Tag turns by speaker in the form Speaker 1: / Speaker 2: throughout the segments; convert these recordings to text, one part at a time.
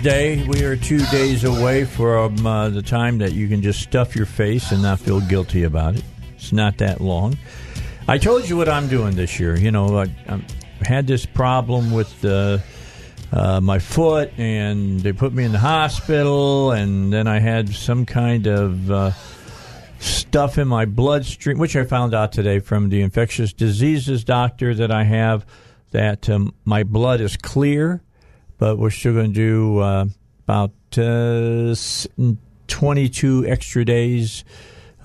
Speaker 1: Tuesday. We are two days away from uh, the time that you can just stuff your face and not feel guilty about it. It's not that long. I told you what I'm doing this year. You know, I, I had this problem with uh, uh, my foot, and they put me in the hospital, and then I had some kind of uh, stuff in my bloodstream, which I found out today from the infectious diseases doctor that I have that um, my blood is clear, but we're still going to do uh, about uh, 22 extra days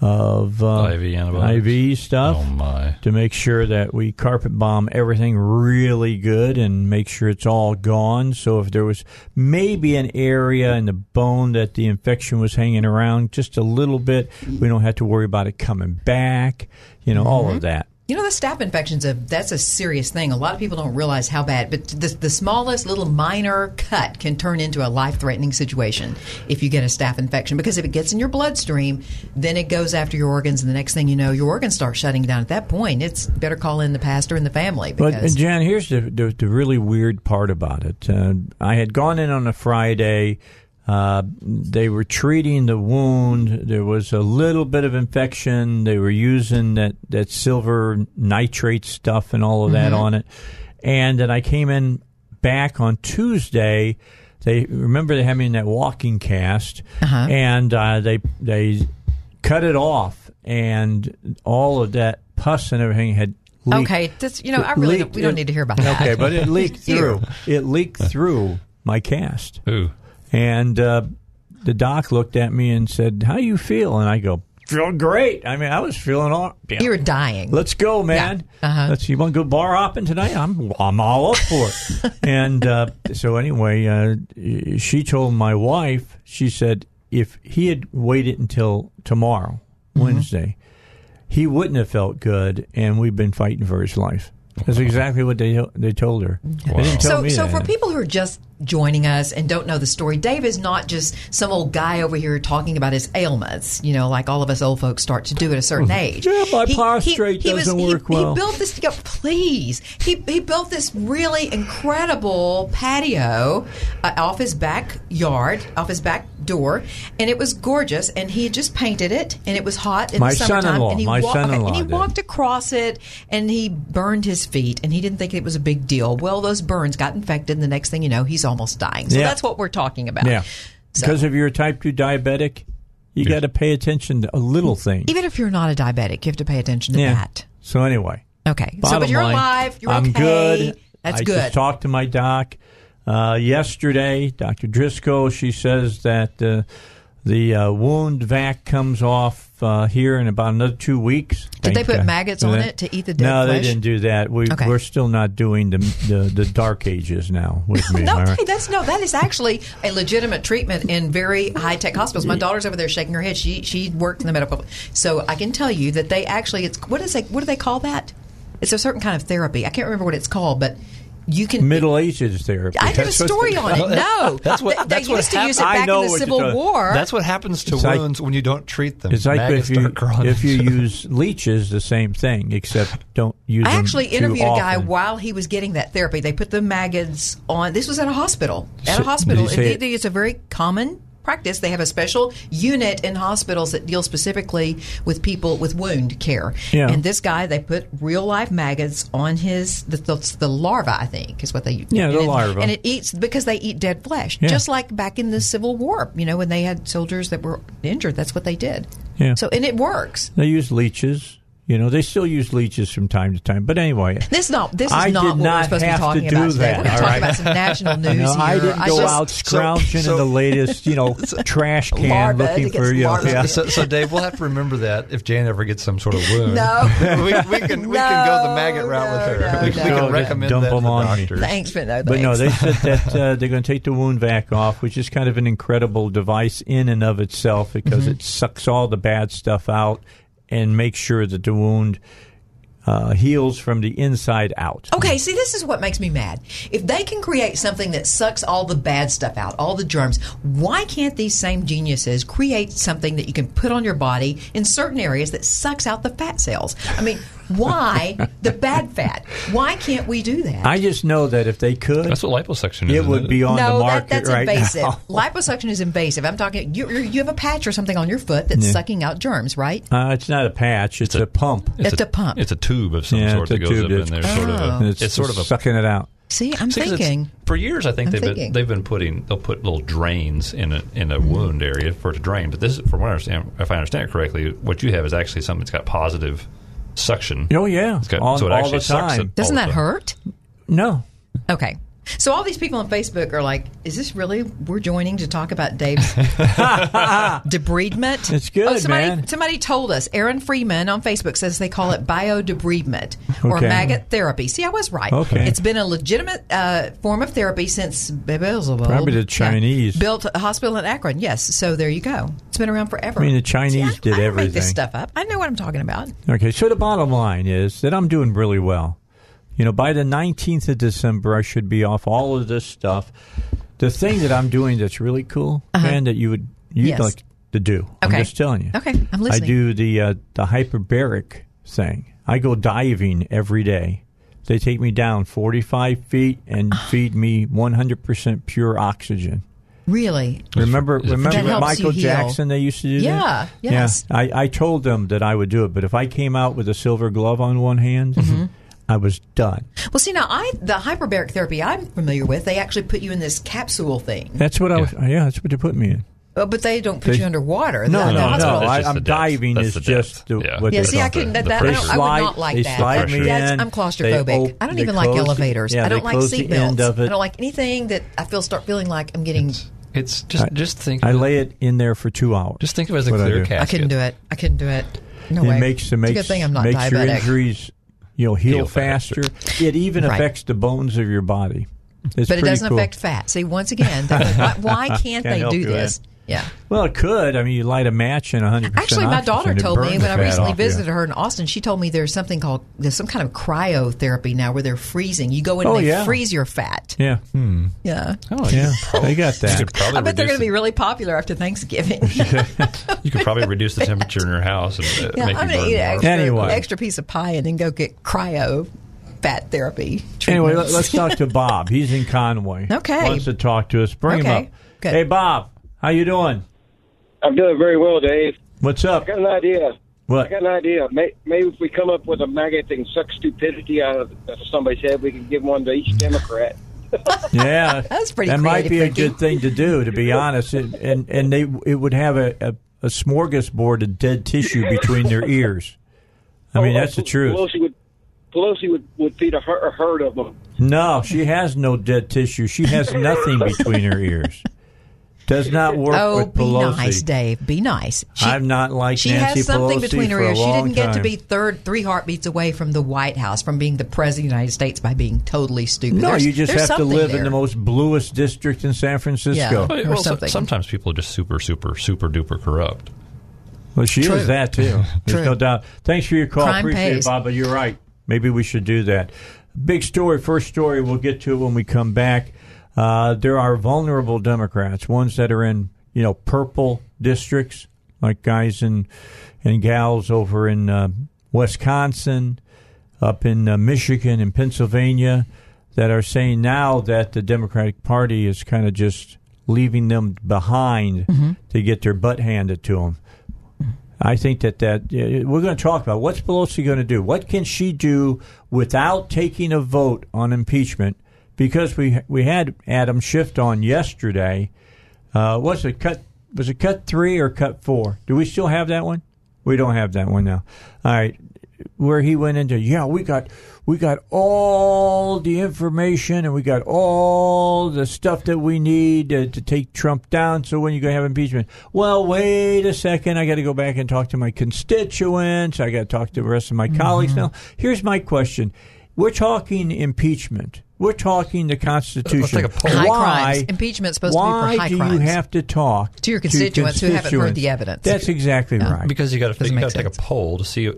Speaker 1: of uh,
Speaker 2: IV.
Speaker 1: IV stuff
Speaker 2: Oh my!
Speaker 1: to make sure that we carpet bomb everything really good and make sure it's all gone. So if there was maybe an area in the bone that the infection was hanging around just a little bit, we don't have to worry about it coming back. You know, all of that.
Speaker 3: You know, the staph infection's a that's a serious thing. A lot of people don't realize how bad, but the, the smallest little minor cut can turn into a life threatening situation if you get a staph infection. Because if it gets in your bloodstream, then it goes after your organs, and the next thing you know, your organs start shutting down. At that point, it's better call in the pastor and the family.
Speaker 1: But
Speaker 3: Because
Speaker 1: and Jan, here's the, the the really weird part about it. Uh, I had gone in on a Friday. Uh, they were treating the wound. There was a little bit of infection. They were using that, that silver nitrate stuff and all of that on it. And then I came in back on Tuesday. They remember they had me in that walking cast,
Speaker 3: Uh-huh.
Speaker 1: and uh, they they cut it off, and all of that pus and everything had leaked
Speaker 3: okay, that's, you know, I really don't,
Speaker 1: leaked-
Speaker 3: we don't
Speaker 1: it-
Speaker 3: need to hear about that.
Speaker 1: Okay, but it leaked through. It leaked through my cast,
Speaker 2: Ooh.
Speaker 1: And uh, the doc looked at me and said, "How you feel?" And I go, "Feel great." I mean, I was feeling all. yeah.
Speaker 3: You were dying.
Speaker 1: Let's go, man.
Speaker 3: Yeah. Uh-huh.
Speaker 1: Let's. You want to go bar hopping tonight? I'm. I'm all up for it. and uh, so anyway, uh, she told my wife. She said if he had waited until tomorrow,
Speaker 3: Mm-hmm.
Speaker 1: Wednesday, he wouldn't have felt good, and we've been fighting for his life. That's exactly what they they told her. They didn't tell
Speaker 3: So, so for people who are just joining us and don't know the story, Dave is not just some old guy over here talking about his ailments. You know, like all of us old folks start to do at a certain age.
Speaker 1: Yeah, my prostrate doesn't
Speaker 3: he,
Speaker 1: work well.
Speaker 3: He built this. yeah, Please, he he built this really incredible patio uh, off his backyard, off his back door, and it was gorgeous. And he had just painted it, and it was hot in
Speaker 1: My
Speaker 3: the summertime.
Speaker 1: son-in-law-
Speaker 3: and he
Speaker 1: my
Speaker 3: wa- okay,
Speaker 1: son-in-law
Speaker 3: and he
Speaker 1: did.
Speaker 3: walked across it and he burned his feet and he didn't think it was a big deal. Well, those burns got infected and the next thing you know, he's almost dying. So
Speaker 1: Yeah.
Speaker 3: that's what we're talking about.
Speaker 1: yeah,
Speaker 3: So-
Speaker 1: because if you're a type two diabetic, you got to pay attention to a little thing.
Speaker 3: Even if you're not a diabetic, you have to pay attention to
Speaker 1: yeah.
Speaker 3: that.
Speaker 1: So anyway,
Speaker 3: Okay. so but you're
Speaker 1: line,
Speaker 3: alive, you're
Speaker 1: I'm
Speaker 3: okay.
Speaker 1: good.
Speaker 3: That's
Speaker 1: I
Speaker 3: good.
Speaker 1: just talked to my doc uh, yesterday, Dr. Driscoll. She says that uh, the uh, wound vac comes off uh, here in about another two weeks.
Speaker 3: Did they put maggots on it to eat the dead
Speaker 1: No,
Speaker 3: flesh?
Speaker 1: they didn't do that. We,
Speaker 3: Okay.
Speaker 1: We're still not doing the, the the dark ages now with me.
Speaker 3: no,
Speaker 1: right?
Speaker 3: hey, that's no. That is actually a legitimate treatment in very high tech hospitals. My daughter's over there shaking her head. She she worked in the medical, so I can tell you that they actually it's what is they what do they call that? It's a certain kind of therapy. I can't remember what it's called, but you can
Speaker 1: Middle ages therapy.
Speaker 3: I did a story on it. No,
Speaker 2: That's what-
Speaker 3: they,
Speaker 2: that's
Speaker 3: they
Speaker 2: what
Speaker 3: used to use it back in the Civil War.
Speaker 2: That's what happens to
Speaker 1: It's like-
Speaker 2: wounds when you don't treat them.
Speaker 1: It's like
Speaker 2: Maggots
Speaker 1: if you if you use leeches, the same thing, except don't use.
Speaker 3: I
Speaker 1: them
Speaker 3: actually
Speaker 1: too
Speaker 3: interviewed a guy
Speaker 1: often.
Speaker 3: while he was getting that therapy. They put the maggots on. This was at a hospital. At
Speaker 1: So-
Speaker 3: a hospital,
Speaker 1: did
Speaker 3: It- it's a very common practice. They have a special unit in hospitals that deals specifically with people with wound care.
Speaker 1: Yeah.
Speaker 3: And this guy, they put real life maggots on his the, the, the larva. I think is what they
Speaker 1: Yeah,
Speaker 3: and
Speaker 1: the
Speaker 3: it-
Speaker 1: larva.
Speaker 3: and it eats because they eat dead flesh,
Speaker 1: Yeah.
Speaker 3: just like back in the Civil War. You know, when they had soldiers that were injured, that's what they did.
Speaker 1: Yeah.
Speaker 3: So and it works.
Speaker 1: They use leeches. You know, they still use leeches from time to time. But anyway,
Speaker 3: This is not this is
Speaker 1: I
Speaker 3: not
Speaker 1: did
Speaker 3: what we're
Speaker 1: not
Speaker 3: supposed to be
Speaker 1: have to
Speaker 3: talking
Speaker 1: do
Speaker 3: about today.
Speaker 1: that,
Speaker 3: We're going to talk
Speaker 1: right?
Speaker 3: about some national news
Speaker 1: no,
Speaker 3: here.
Speaker 1: I didn't go
Speaker 3: just-
Speaker 1: out scrounging
Speaker 2: so-
Speaker 1: in the latest, you know, trash can looking for you. know, yeah.
Speaker 2: So, so, Dave, we'll have to remember that if Jane ever gets some sort of wound.
Speaker 3: No.
Speaker 2: we, we can we can go the maggot route with her.
Speaker 3: No,
Speaker 2: we,
Speaker 3: no,
Speaker 2: we
Speaker 3: no.
Speaker 2: can recommend
Speaker 1: Dump
Speaker 2: that to
Speaker 1: them on me.
Speaker 3: Thanks, but no,
Speaker 1: But no, they said that uh, they're going to take the wound vac off, which is kind of an incredible device in and of itself because
Speaker 3: Mm-hmm.
Speaker 1: it sucks all the bad stuff out and make sure that the wound uh, heals from the inside out.
Speaker 3: Okay, see, this is what makes me mad. If they can create something that sucks all the bad stuff out, all the germs, why can't these same geniuses create something that you can put on your body in certain areas that sucks out the fat cells? I mean, why the bad fat? Why can't we do that?
Speaker 1: I just know that if they could,
Speaker 4: That's what liposuction is.
Speaker 1: it
Speaker 4: isn't
Speaker 1: would be on
Speaker 3: no,
Speaker 1: the market
Speaker 3: that, that's
Speaker 1: right
Speaker 3: invasive.
Speaker 1: now.
Speaker 3: Liposuction is invasive. I'm talking. You, you you have a patch or something on your foot that's
Speaker 1: Yeah.
Speaker 3: sucking out germs, right?
Speaker 1: Uh, it's not a patch; it's,
Speaker 4: a-
Speaker 1: a, pump.
Speaker 3: It's a pump.
Speaker 4: It's a tube of some
Speaker 1: Yeah,
Speaker 4: sort
Speaker 1: it's
Speaker 4: that goes
Speaker 1: tube
Speaker 4: up in
Speaker 1: that's-
Speaker 4: there. Sort of
Speaker 3: Oh.
Speaker 4: a,
Speaker 1: it's,
Speaker 4: it's sort of a
Speaker 1: sucking it out.
Speaker 3: See, I'm
Speaker 4: See, 'cause it's-
Speaker 3: thinking.
Speaker 4: for years. I think
Speaker 3: I'm
Speaker 4: they've
Speaker 3: thinking.
Speaker 4: been they've been putting they'll put little drains in a in a wound area for it to drain. But this, is from what I understand, if I understand it correctly, what you have is actually something that's got positive suction.
Speaker 1: Oh yeah,
Speaker 4: It's got-
Speaker 1: all,
Speaker 4: so it
Speaker 1: all
Speaker 4: actually
Speaker 1: the
Speaker 4: sucks
Speaker 1: time.
Speaker 4: it.
Speaker 3: Doesn't
Speaker 4: all
Speaker 3: that
Speaker 4: the-
Speaker 3: hurt?
Speaker 1: No,
Speaker 3: Okay. So all these people on Facebook are like, "Is this really we're joining to talk about Dave's debridement?"
Speaker 1: It's good,
Speaker 3: oh, somebody,
Speaker 1: man.
Speaker 3: Somebody told us. Aaron Freeman on Facebook says they call it biodebridement or
Speaker 1: Okay.
Speaker 3: maggot therapy. See, I was right.
Speaker 1: Okay.
Speaker 3: It's been a legitimate uh, form of therapy since Beelzebub.
Speaker 1: Probably the
Speaker 3: Yeah.
Speaker 1: Chinese.
Speaker 3: built a hospital in Akron. Yes. So there you go. It's been around forever.
Speaker 1: I mean, the Chinese
Speaker 3: See, I,
Speaker 1: did
Speaker 3: I don't make this stuff up. I know what I'm talking about.
Speaker 1: Okay, so the bottom line is that I'm doing really well. You know, by the 19th of December, I should be off all of this stuff. The thing that I'm doing that's really cool, and that you would you'd
Speaker 3: Yes.
Speaker 1: like to do.
Speaker 3: Okay.
Speaker 1: I'm just telling you.
Speaker 3: Okay, I'm listening.
Speaker 1: I do the uh, the hyperbaric thing. I go diving every day. They take me down 45 feet and feed me 100% pure oxygen.
Speaker 3: Really.
Speaker 1: Remember, remember
Speaker 3: That
Speaker 1: Michael. Jackson? They used to do
Speaker 3: Yeah,
Speaker 1: that.
Speaker 3: yes.
Speaker 1: Yeah, I, I told them that I would do it, but if I came out with a silver glove on one hand,
Speaker 3: Mm-hmm.
Speaker 1: I was done.
Speaker 3: Well, see now, I the hyperbaric therapy I'm familiar with. They actually put you in this capsule thing,
Speaker 1: That's what I was. Yeah, that's what they put me in.
Speaker 3: Uh, but they don't put
Speaker 1: They-
Speaker 3: you underwater.
Speaker 1: No,
Speaker 3: the, the
Speaker 1: no,
Speaker 3: hospital-
Speaker 1: no.
Speaker 4: That's
Speaker 1: I, I'm
Speaker 4: depth.
Speaker 1: diving
Speaker 4: That's
Speaker 1: is
Speaker 4: the
Speaker 1: just the,
Speaker 4: Yeah.
Speaker 1: what
Speaker 3: Yeah, see, I
Speaker 1: call
Speaker 3: couldn't. That, that, I, don't. I would not like
Speaker 1: they
Speaker 3: that.
Speaker 1: slide me in.
Speaker 3: I'm claustrophobic.
Speaker 1: They op-
Speaker 3: I don't even like
Speaker 1: close the-
Speaker 3: elevators.
Speaker 1: yeah,
Speaker 3: I don't like
Speaker 1: close the end
Speaker 3: seatbelts. I don't like anything that I feel start feeling like I'm getting.
Speaker 4: It's just just think.
Speaker 1: I lay it in there for two hours.
Speaker 4: Just think of it as a
Speaker 1: What I
Speaker 4: clear
Speaker 1: do.
Speaker 4: casket.
Speaker 3: I couldn't do it. I couldn't do it. No
Speaker 1: it
Speaker 3: way.
Speaker 1: makes it
Speaker 3: It's a
Speaker 1: makes
Speaker 3: good thing I'm not
Speaker 1: makes your injuries, you know, heal,
Speaker 4: Heal
Speaker 1: faster.
Speaker 4: faster.
Speaker 1: It even
Speaker 3: Right.
Speaker 1: affects the bones of your body. It's
Speaker 3: but it doesn't
Speaker 1: cool.
Speaker 3: affect fat. See, once again, why, why can't,
Speaker 1: Can't
Speaker 3: they do this?
Speaker 1: that.
Speaker 3: Yeah.
Speaker 1: Well, it could. I mean, you light a match and 100.
Speaker 3: Actually, my daughter told me when I recently visited
Speaker 1: her.
Speaker 3: her in Austin, she told me there's something called there's some kind of cryotherapy now where they're freezing. You go in
Speaker 1: Oh,
Speaker 3: and they
Speaker 1: yeah.
Speaker 3: freeze your fat.
Speaker 1: Yeah,
Speaker 3: Yeah.
Speaker 4: Oh,
Speaker 1: yeah,
Speaker 4: you could probably,
Speaker 1: they got that.
Speaker 3: I bet they're going to be really popular after Thanksgiving.
Speaker 4: You could probably reduce the temperature in your house and uh,
Speaker 3: yeah,
Speaker 4: make
Speaker 3: I'm
Speaker 4: you
Speaker 3: going to
Speaker 4: burn
Speaker 3: eat an
Speaker 4: more.
Speaker 3: extra,
Speaker 1: Anyway.
Speaker 3: extra piece of pie and then go get cryo fat therapy.
Speaker 1: Anyway, let, us talk to Bob. He's in Conway.
Speaker 3: Okay.
Speaker 1: wants to talk to us. Bring him up.
Speaker 3: good.
Speaker 1: Hey, Bob, how you doing?
Speaker 5: I'm doing very well, Dave.
Speaker 1: What's up?
Speaker 5: I got an idea.
Speaker 1: What?
Speaker 5: I got an idea. Maybe if we come up with a maggot that can suck stupidity uh, out of somebody's head, we can give one to each Democrat.
Speaker 1: Yeah,
Speaker 3: That's pretty
Speaker 1: That might be a
Speaker 3: thinking.
Speaker 1: good thing to do, to be honest. It, and and they it would have a, a, a smorgasbord of dead tissue between their ears. I mean,
Speaker 5: Oh,
Speaker 1: that's the truth.
Speaker 5: Pelosi would Pelosi would, would feed a, her, a herd of them.
Speaker 1: No, she has no dead tissue. She has nothing between her ears. Does not uh, work
Speaker 3: Oh,
Speaker 1: with
Speaker 3: be nice, Dave. Be nice. She,
Speaker 1: I'm not like
Speaker 3: she
Speaker 1: Nancy
Speaker 3: has something
Speaker 1: Pelosi
Speaker 3: between her ears. She didn't get to be third, three heartbeats away from the White House, from being the president of the United States by being totally stupid.
Speaker 1: No,
Speaker 3: There's-
Speaker 1: you just
Speaker 3: there's
Speaker 1: have to
Speaker 3: something
Speaker 1: live in the most bluest district in San Francisco.
Speaker 3: Yeah. Or
Speaker 4: well,
Speaker 3: something.
Speaker 4: sometimes people are just super, super, super duper corrupt.
Speaker 1: Well, she
Speaker 3: True.
Speaker 1: is that too. There's
Speaker 3: True.
Speaker 1: no doubt. Thanks for your call.
Speaker 3: Crime
Speaker 1: Appreciate
Speaker 3: pays.
Speaker 1: it, Bob. But you're right. Maybe we should do that. Big story. First story. We'll get to it when we come back. Uh, there are vulnerable Democrats, ones that are in you know purple districts, like guys and and gals over in uh, Wisconsin, up in uh, Michigan and Pennsylvania, that are saying now that the Democratic Party is kind of just leaving them behind to get their butt handed to them. I think that that we're going to talk about what's Pelosi going to do. What can she do without taking a vote on impeachment? Because we we had Adam Schiff on yesterday. Uh, was it cut? Was it cut three or cut four? Do we still have that one? We don't have that one now. All right, where he went into yeah, we got we got all the information and we got all the stuff that we need to, to take Trump down. So when you go have impeachment, well, wait a second, I got to go back and talk to my constituents. I got to talk to the rest of my colleagues. Now, here's my question: We're talking impeachment. We're talking the Constitution.
Speaker 4: take a poll.
Speaker 3: High
Speaker 1: why,
Speaker 3: crimes. Impeachment's supposed to be for
Speaker 1: why
Speaker 3: high
Speaker 1: do you have to talk
Speaker 3: To your constituents who haven't heard the evidence.
Speaker 1: That's exactly right.
Speaker 4: Because you got to
Speaker 3: Doesn't
Speaker 4: you
Speaker 3: make
Speaker 4: got to take a poll to see.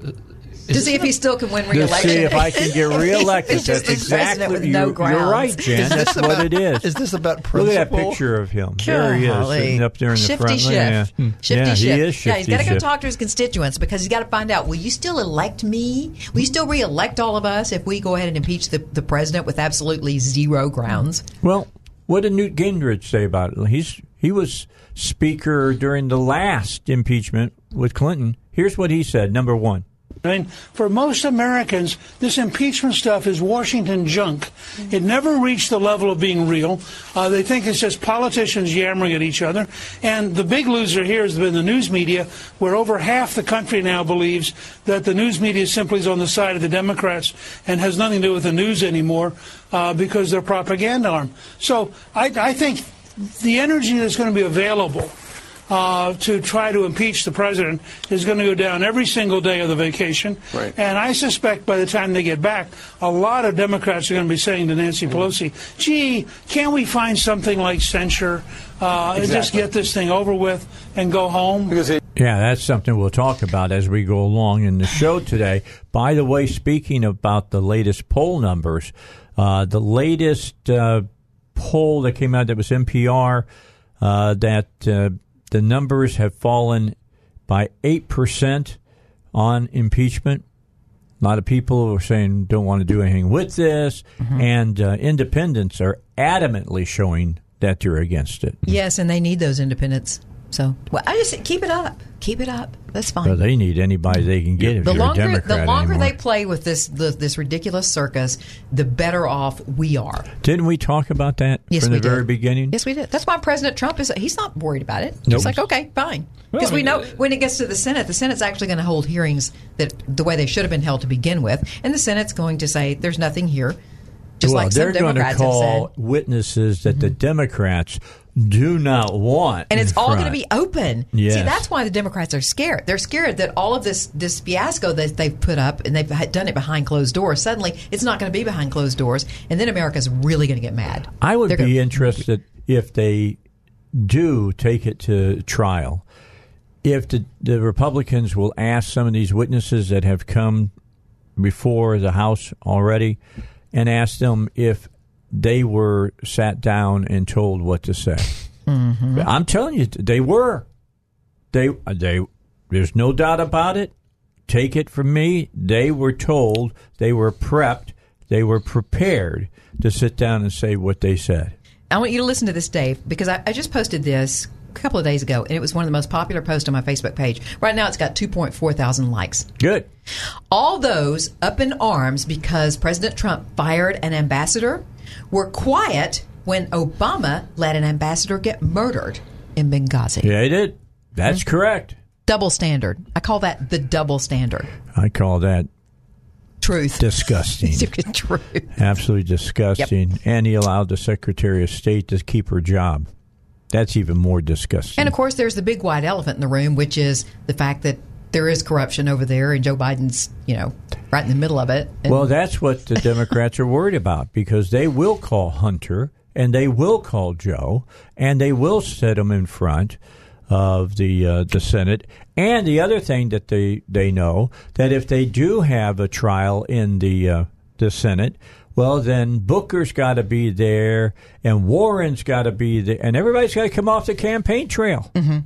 Speaker 3: To see if he still can win
Speaker 1: to
Speaker 3: re-election.
Speaker 1: see if I can get reelected. That's exactly
Speaker 3: with
Speaker 1: you,
Speaker 3: no
Speaker 1: you're right, Jan. That's what it is.
Speaker 2: Is this about principle?
Speaker 1: Look at that picture of him. There he is, sitting up there in the
Speaker 3: shifty
Speaker 1: front.
Speaker 3: Shift.
Speaker 1: Yeah, hmm.
Speaker 3: Shifty
Speaker 1: yeah
Speaker 3: shift.
Speaker 1: he is
Speaker 3: yeah,
Speaker 1: shifty
Speaker 3: he's got to go talk to his constituents because he's got to find out: Will you still elect me? Will you still re-elect all of us if we go ahead and impeach the, the president with absolutely zero grounds?
Speaker 1: Well, what did Newt Gingrich say about it? He's he was speaker during the last impeachment with Clinton. Here's what he said. Number one.
Speaker 6: I mean, for most Americans, this impeachment stuff is Washington junk. It never reached the level of being real. Uh, they think it's just politicians yammering at each other. And the big loser here has been the news media, where over half the country now believes that the news media simply is on the side of the Democrats and has nothing to do with the news anymore uh, because they're propaganda arm. So I, I think the energy that's going to be available uh, to try to impeach the president is going to go down every single day of the vacation.
Speaker 7: Right.
Speaker 6: And I suspect by the time they get back, a lot of Democrats are going to be saying to Nancy Pelosi, gee, can't we find something like censure uh, and just get this thing over with and go home?
Speaker 7: Because it,
Speaker 1: Yeah, that's something we'll talk about as we go along in the show today. By the way, speaking about the latest poll numbers, uh, the latest uh, poll that came out that was NPR, uh, that uh, the numbers have fallen by 8% on impeachment. A lot of people are saying don't want to do anything with this, and uh, independents are adamantly showing that they're against it.
Speaker 3: Yes, and they need those independents. So, well, I just keep it up. Keep it up. That's fine.
Speaker 1: So they need anybody they can get if
Speaker 3: the
Speaker 1: you're
Speaker 3: longer
Speaker 1: a Democrat
Speaker 3: the longer
Speaker 1: anymore.
Speaker 3: they play with this the, this ridiculous circus, the better off we are.
Speaker 1: Didn't we talk about that
Speaker 3: Yes,
Speaker 1: from
Speaker 3: we
Speaker 1: the very beginning?
Speaker 3: Yes, we did. That's why President Trump is he's not worried about it.
Speaker 1: Nope.
Speaker 3: He's like, okay, fine, because we know when it gets to the Senate, the Senate's actually going to hold hearings that the way they should have been held to begin with, and the Senate's going to say there's nothing here. Just
Speaker 1: well,
Speaker 3: like
Speaker 1: they're
Speaker 3: some
Speaker 1: going to
Speaker 3: Democrats have
Speaker 1: call.
Speaker 3: Mm-hmm.
Speaker 1: witnesses that the Democrats do not want,
Speaker 3: and it's all going to be open.
Speaker 1: Yes.
Speaker 3: See, that's why the Democrats are scared. They're scared that all of this this fiasco that they've put up and they've done it behind closed doors. Suddenly, it's not going to be behind closed doors, and then America's really going to get mad.
Speaker 1: I would
Speaker 3: They're
Speaker 1: be
Speaker 3: gonna-
Speaker 1: interested if they do take it to trial. If the, the Republicans will ask some of these witnesses that have come before the House already and ask them if they were sat down and told what to say.
Speaker 3: Mm-hmm.
Speaker 1: I'm telling you, they were. They they. There's no doubt about it. Take it from me. They were told. They were prepped. They were prepared to sit down and say what they said.
Speaker 3: I want you to listen to this, Dave, because I, I just posted this couple of days ago, and it was one of the most popular posts on my Facebook page. Right now, it's got 2.4 thousand likes.
Speaker 1: Good.
Speaker 3: All those up in arms because President Trump fired an ambassador were quiet when Obama let an ambassador get murdered in Benghazi.
Speaker 1: Yeah, they did. That's
Speaker 3: Mm-hmm.
Speaker 1: correct.
Speaker 3: Double standard. I call that the double standard.
Speaker 1: I call that
Speaker 3: Truth.
Speaker 1: disgusting.
Speaker 3: Truth.
Speaker 1: Absolutely disgusting. And he allowed the Secretary of State to keep her job. That's even more disgusting.
Speaker 3: And of course, there's the big white elephant in the room, which is the fact that there is corruption over there, and Joe Biden's, you know, right in the middle of it. And
Speaker 1: Well, that's what the Democrats are worried about because they will call Hunter and they will call Joe and they will set him in front of the uh, the Senate. And the other thing that they they know that if they do have a trial in the uh, the Senate, well, then Booker's got to be there and Warren's got to be there, and everybody's got to come off the campaign trail mm-hmm.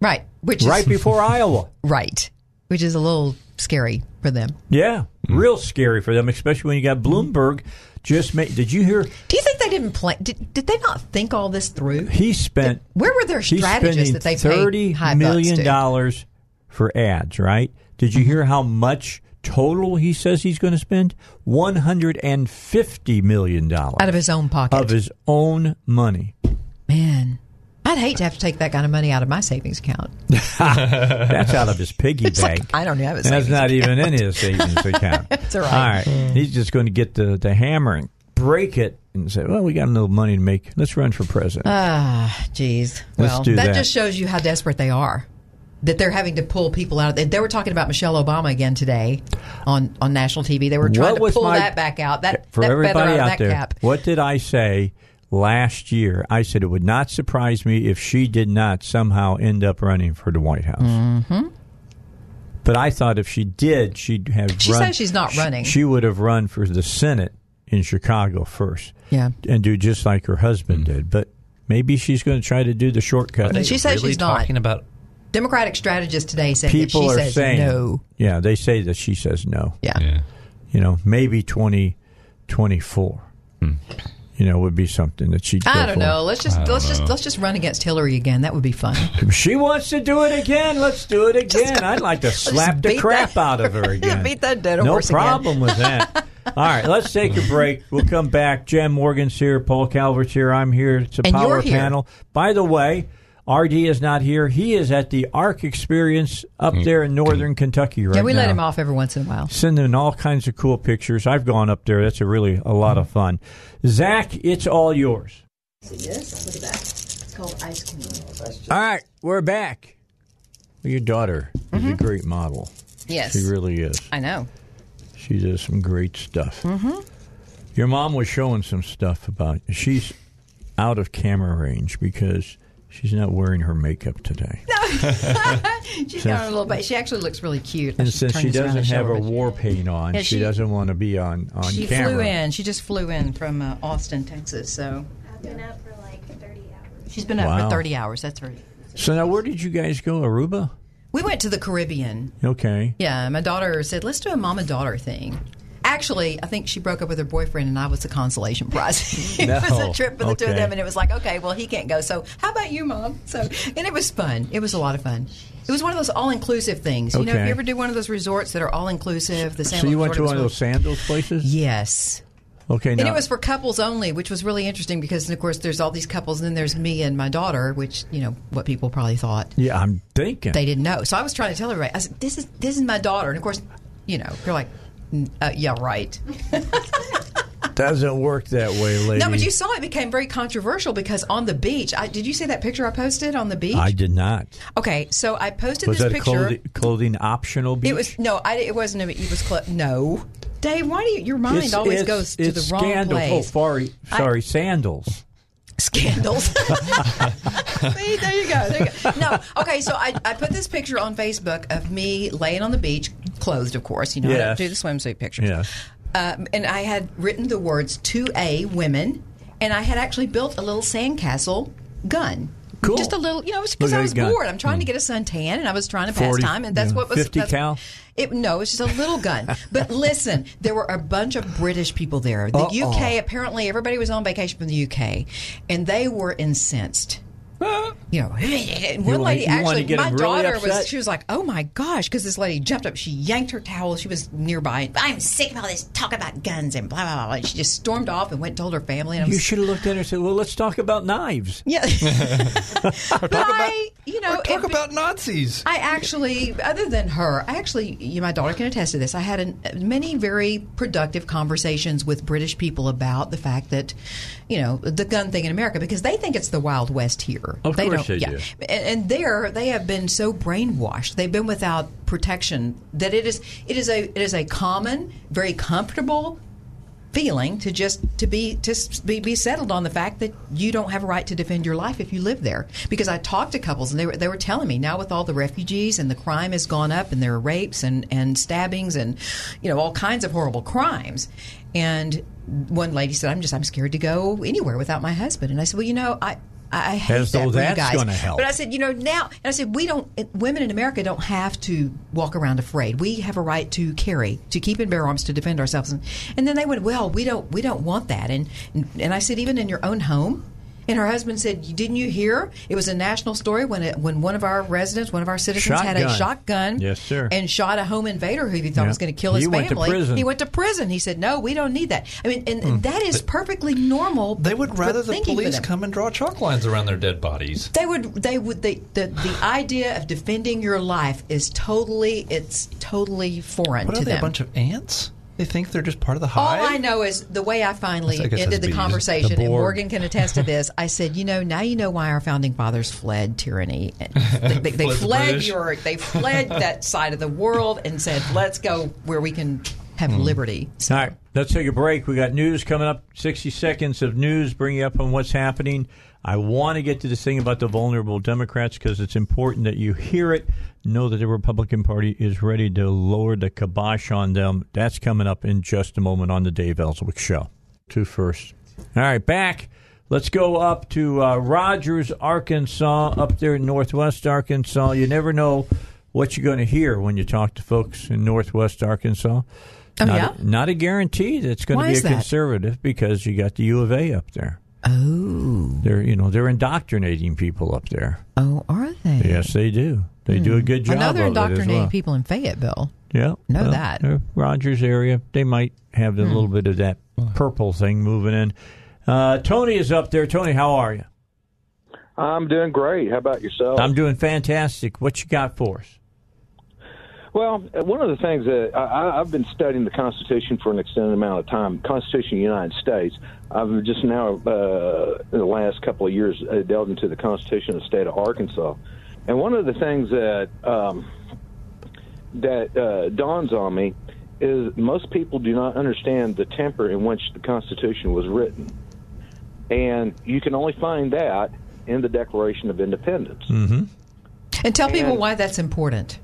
Speaker 3: right, which is
Speaker 1: right before Iowa.
Speaker 3: right, which is a little scary for them.
Speaker 1: Yeah, mm. real scary for them, especially when you got Bloomberg. Just made. Did you hear?
Speaker 3: Do you think they didn't plan? Did, did they not think all this through?
Speaker 1: He spent.
Speaker 3: Where were their
Speaker 1: he's
Speaker 3: strategists that they paid
Speaker 1: thirty
Speaker 3: high
Speaker 1: million dollars for ads. Right? Did you mm-hmm. hear how much total he says he's going to spend? One hundred and fifty million dollars
Speaker 3: out of his own pocket?
Speaker 1: of his own money.
Speaker 3: Man, I'd hate to have to take that kind of money out of my savings account.
Speaker 1: That's out of his piggy
Speaker 3: It's like,
Speaker 1: bank.
Speaker 3: I don't have a
Speaker 1: That's not even in his savings account.
Speaker 3: That's all right.
Speaker 1: All right. He's just going to get the, the hammer and break it and say, well, we got a little money to make. Let's run for president.
Speaker 3: Ah, jeez.
Speaker 1: Let's
Speaker 3: Well,
Speaker 1: do that.
Speaker 3: just shows you how desperate they are. That they're having to pull people out. They, they were talking about Michelle Obama again today on, on national TV. They were trying
Speaker 1: What
Speaker 3: to pull
Speaker 1: my-
Speaker 3: that back out. That
Speaker 1: for
Speaker 3: that
Speaker 1: everybody
Speaker 3: feather out,
Speaker 1: out
Speaker 3: of that
Speaker 1: there,
Speaker 3: cap.
Speaker 1: what did I say last year? I said it would not surprise me if she did not somehow end up running for the White House.
Speaker 3: Mm-hmm.
Speaker 1: But I thought if she did, she'd have.
Speaker 3: She
Speaker 1: run,
Speaker 3: says she's not running.
Speaker 1: She would have run for the Senate in Chicago first.
Speaker 3: Yeah.
Speaker 1: and do just like her husband did. But maybe she's going to try to do the shortcut.
Speaker 3: She says
Speaker 4: really
Speaker 3: she's not.
Speaker 4: talking about
Speaker 3: Democratic strategist today said
Speaker 1: People
Speaker 3: that she
Speaker 1: are
Speaker 3: says
Speaker 1: saying
Speaker 3: no.
Speaker 1: Yeah, they say that she says no.
Speaker 3: Yeah.
Speaker 4: yeah.
Speaker 1: You know, maybe twenty twenty four. Hmm. You know, would be something that she'd.
Speaker 3: I don't
Speaker 1: for.
Speaker 3: know. Let's just let's just
Speaker 4: uh.
Speaker 3: let's just run against Hillary again. That would be fun.
Speaker 1: If she wants to do it again, let's do it again. I'd like to slap the crap
Speaker 3: that-
Speaker 1: out of her again.
Speaker 3: beat that dead
Speaker 1: no
Speaker 3: horse again.
Speaker 1: problem with that. All right, let's take a break. We'll come back. Jan Morgan's here. Paul Calvert's here. I'm here. It's a
Speaker 3: And
Speaker 1: power panel. By the way, RD is not here. He is at the Ark experience up there in northern Kentucky right now.
Speaker 3: yeah, we
Speaker 1: now.
Speaker 3: let him off every once in a while.
Speaker 1: Send Sending all kinds of cool pictures. I've gone up there. That's a really a lot of fun. Zach, it's all yours.
Speaker 3: Yes, look at that. It's called ice cream.
Speaker 1: All right, we're back. Your daughter is a great model.
Speaker 3: Yes,
Speaker 1: She really is.
Speaker 3: I know.
Speaker 1: She does some great stuff. Mm-hmm. Your mom was showing some stuff about. She's out of camera range because she's not wearing her makeup today,
Speaker 3: She's got a little bit. She actually looks really cute.
Speaker 1: And since she doesn't have
Speaker 3: her,
Speaker 1: her war paint on,
Speaker 3: Yeah,
Speaker 1: she,
Speaker 3: she-
Speaker 1: doesn't want to be on on
Speaker 3: She
Speaker 1: camera.
Speaker 3: flew in. She just flew in from uh, Austin, Texas. So
Speaker 8: I've been up for like 30 hours.
Speaker 3: she's been up
Speaker 1: Wow.
Speaker 3: for 30 hours. That's right.
Speaker 1: So now, where did you guys go? Aruba?
Speaker 3: We went to the Caribbean.
Speaker 1: Okay.
Speaker 3: Yeah, my daughter said, "Let's do a mom and daughter thing." Actually, I think she broke up with her boyfriend, and I was the consolation prize. it was a trip for the two of them, and it was like, okay, well, he can't go, so how about you, mom? So, and it was fun. It was a lot of fun. It was one of those all-inclusive things. You know, if you ever do one of those resorts that are all-inclusive, the
Speaker 1: So
Speaker 3: Sandals
Speaker 1: you went to one of those sandals places?
Speaker 3: Yes.
Speaker 1: Okay.
Speaker 3: And
Speaker 1: Now,
Speaker 3: it was for couples only, which was really interesting because, of course, there's all these couples, and then there's me and my daughter, which you know what people probably thought
Speaker 1: yeah, I'm thinking.
Speaker 3: they didn't know. So I was trying to tell everybody. I said, "This is this is my daughter," and of course, you know, you're like, "Mm, uh, "Yeah, right."
Speaker 1: Doesn't work that way, lady.
Speaker 3: No, but you saw it became very controversial because on the beach. I, did you see that picture I posted on the beach?
Speaker 1: I did not.
Speaker 3: okay, so I posted
Speaker 1: Was
Speaker 3: this
Speaker 1: that
Speaker 3: picture.
Speaker 1: clothing, clothing optional beach?
Speaker 3: It was no, I, it wasn't. A, it was clo- no. Dave, why do you, your mind
Speaker 1: It's-
Speaker 3: always
Speaker 1: it's-
Speaker 3: goes to the wrong
Speaker 1: scandal. Oh,
Speaker 3: place?
Speaker 1: sorry, sorry, sandals.
Speaker 3: Scandals. See, there you go. There you go. No, okay. So I, I put this picture on Facebook of me laying on the beach, clothed, of course. You know, I don't do the swimsuit pictures.
Speaker 1: Yes.
Speaker 3: Um, and I had written the words "to a women," and I had actually built a little sandcastle gun.
Speaker 1: Cool.
Speaker 3: Just a little, you know, because I was
Speaker 1: gun.
Speaker 3: bored. I'm trying to hmm. get a suntan, and I was trying to pass
Speaker 1: 40,
Speaker 3: time, and that's
Speaker 1: yeah,
Speaker 3: what was
Speaker 1: 50
Speaker 3: that's-
Speaker 1: cal?
Speaker 3: It, no, it's just a little gun. But listen, there were a bunch of British people there. The
Speaker 1: Uh-oh.
Speaker 3: UK, apparently, everybody was on vacation from the UK, and they were incensed. You know, and one lady
Speaker 1: you want to
Speaker 3: actually, my
Speaker 1: them really
Speaker 3: daughter was, she was like, "Oh my gosh!" Because this lady jumped up, she yanked her towel, she was nearby. I'm sick of all this talk about guns and blah blah blah. blah. She just stormed off and went and told her family. And I
Speaker 1: You should have looked at her and said, "Well, let's talk about knives."
Speaker 3: yeah, but I, you know,
Speaker 2: Talk
Speaker 3: it-
Speaker 2: about Nazis.
Speaker 3: I actually, other than her, I actually, you, my daughter can attest to this. I had an, many very productive conversations with British people about the fact that, you know, the gun thing in America because they think it's the Wild West here.
Speaker 1: Of
Speaker 3: they
Speaker 1: course
Speaker 3: don't,
Speaker 1: they
Speaker 3: yeah.
Speaker 1: do.
Speaker 3: And, and there, they have been so brainwashed. They've been without protection that it is, it is a, it is a common, very comfortable feeling to just to be to be, be settled on the fact that you don't have a right to defend your life if you live there because I talked to couples and they were they were telling me now with all the refugees and the crime has gone up and there are rapes and and stabbings and you know all kinds of horrible crimes and one lady said I'm just I'm scared to go anywhere without my husband and I said well you know I I hate
Speaker 1: As
Speaker 3: that
Speaker 1: though that's
Speaker 3: guys.
Speaker 1: gonna help.
Speaker 3: But I said, you know, now, and I said, we don't, women in America don't have to walk around afraid. We have a right to carry, to keep and bear arms to defend ourselves. And, and then they went, well, we don't, we don't want that. And, and I said, even in your own home. And her husband said, "Didn't you hear? It was a national story when it, when one of our residents, one of our citizens, had a
Speaker 1: Shotgun.
Speaker 3: shotgun,
Speaker 1: Yes, sir.
Speaker 3: and shot a home invader who he thought
Speaker 1: Yeah.
Speaker 3: was going to kill
Speaker 1: He
Speaker 3: his
Speaker 1: went to
Speaker 3: family.
Speaker 1: prison.
Speaker 3: He went to prison. He said, "No, we don't need that." I mean, and mm. that is perfectly normal.
Speaker 2: They would rather the police come and draw chalk lines around their dead bodies.
Speaker 3: They would. They would. They, the the idea of defending your life is totally. It's totally foreign
Speaker 2: What
Speaker 3: to
Speaker 2: are they,
Speaker 3: them.
Speaker 2: a bunch of ants? They think they're just part of the hive. All?
Speaker 3: I know is the way I finally
Speaker 2: I
Speaker 3: ended the
Speaker 2: bees.
Speaker 3: conversation,
Speaker 1: The
Speaker 3: and Morgan can attest to this. I said, you know, now you know why our founding fathers fled tyranny. And They, they, they
Speaker 2: Fled the
Speaker 3: fled
Speaker 2: British.
Speaker 3: they fled that side of the world and said, let's go where we can have hmm. liberty. So,
Speaker 1: All right, let's take a break. We got news coming up. Sixty seconds of news, bring you up on what's happening. I want to get to this thing about the vulnerable Democrats because it's important that you hear it. Know that the Republican Party is ready to lower the kibosh on them. That's coming up in just a moment on the Dave Elswick Show. Two first. All right, back. Let's go up to uh, Rogers, Arkansas, up there in Northwest Arkansas. You never know what you're going to hear when you talk to folks in Northwest Arkansas.
Speaker 3: Oh,
Speaker 1: not,
Speaker 3: yeah?
Speaker 1: a, not a guarantee that it's going
Speaker 3: Why
Speaker 1: to be a
Speaker 3: that?
Speaker 1: conservative because you got the U of A up there.
Speaker 3: Oh,
Speaker 1: They're you know they're indoctrinating people up there.
Speaker 3: oh, are they?
Speaker 1: Yes, they do. They do a good job.
Speaker 3: I know they're
Speaker 1: of it as
Speaker 3: indoctrinating
Speaker 1: well.
Speaker 3: people in Fayetteville.
Speaker 1: Yeah,
Speaker 3: Know
Speaker 1: well,
Speaker 3: that. Hmm.
Speaker 1: uh, Rogers area. They might have a little bit of that purple thing moving in. Uh, Tony is up there. Tony, how are you?
Speaker 5: I'm doing great. How about yourself?
Speaker 1: I'm doing fantastic. What you got for us?
Speaker 5: Well, uh, one of the things that I, I- I've been studying the Constitution for an extended amount of time, Constitution of the United States. I've just now, uh, in the last couple of years, uh, delved into the Constitution of the state of Arkansas. And one of the things that um, that uh, dawns on me is most people do not understand the temper in which the Constitution was written, and you can only find that in the Declaration of Independence.
Speaker 3: And tell people why that's important.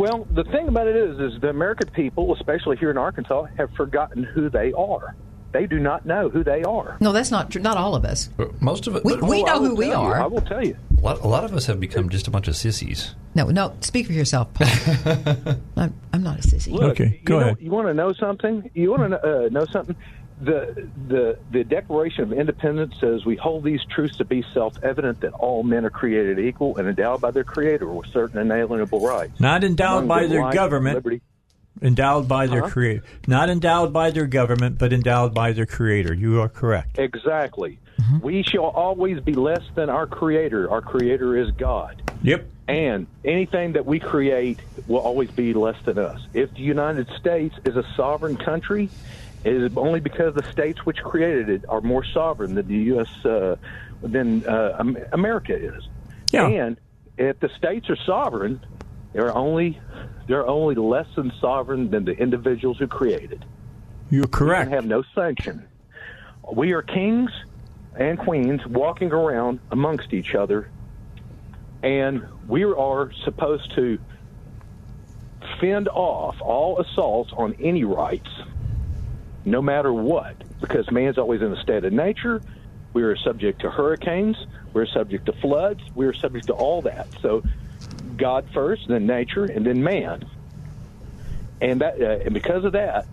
Speaker 5: Well, the thing about it is, is the American people, especially here in Arkansas, have forgotten who they are. They do not know who they are.
Speaker 3: No, that's not true. Not all of us.
Speaker 4: But Most of it,
Speaker 3: We-
Speaker 4: but
Speaker 3: we-
Speaker 5: Oh,
Speaker 3: know who we
Speaker 5: tell you.
Speaker 3: are.
Speaker 5: I will tell you.
Speaker 4: a, lot, a lot of us have become just a bunch of sissies.
Speaker 3: No, no. Speak for yourself, Paul. I'm, I'm not a sissy.
Speaker 5: Look,
Speaker 1: Okay, go
Speaker 5: you know-
Speaker 1: ahead.
Speaker 5: You want to know something? You want to uh, know something? The the the Declaration of Independence says we hold these truths to be self-evident that all men are created equal and endowed by their Creator with certain inalienable rights.
Speaker 1: Not endowed
Speaker 5: Among
Speaker 1: by their
Speaker 5: life,
Speaker 1: government.
Speaker 5: liberty.
Speaker 1: Endowed by their
Speaker 5: Huh?
Speaker 1: creator. Not endowed by their government, but endowed by their creator. You are correct.
Speaker 5: Exactly. Mm-hmm. We shall always be less than our Creator. Our Creator is God.
Speaker 1: Yep.
Speaker 5: And anything that we create will always be less than us. If the United States is a sovereign country, is only because the states which created it are more sovereign than the U.S. Uh, than uh, America is.
Speaker 1: Yeah.
Speaker 5: And if the states are sovereign, they're only they're only less than sovereign than the individuals who created.
Speaker 1: You're correct.
Speaker 5: have no sanction. We are kings and queens walking around amongst each other, and we are supposed to fend off all assaults on any rights, no matter what, because man's always in a state of nature. We are subject to hurricanes. We're subject to floods. We're subject to all that. So, God first, then nature, and then man. And that, uh, and because of that,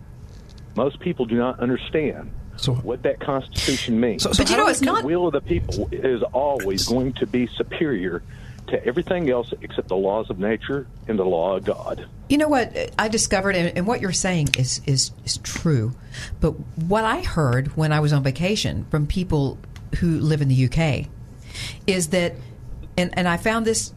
Speaker 5: most people do not understand
Speaker 4: So-
Speaker 5: what that Constitution means.
Speaker 4: So- so
Speaker 3: But you know, it's not.
Speaker 5: the will of the people is always going to be superior to everything else except the laws of nature and the law of God.
Speaker 3: You know what I discovered, and, what you're saying is, is is true. But what I heard when I was on vacation from people who live in the UK is that, and, and I found this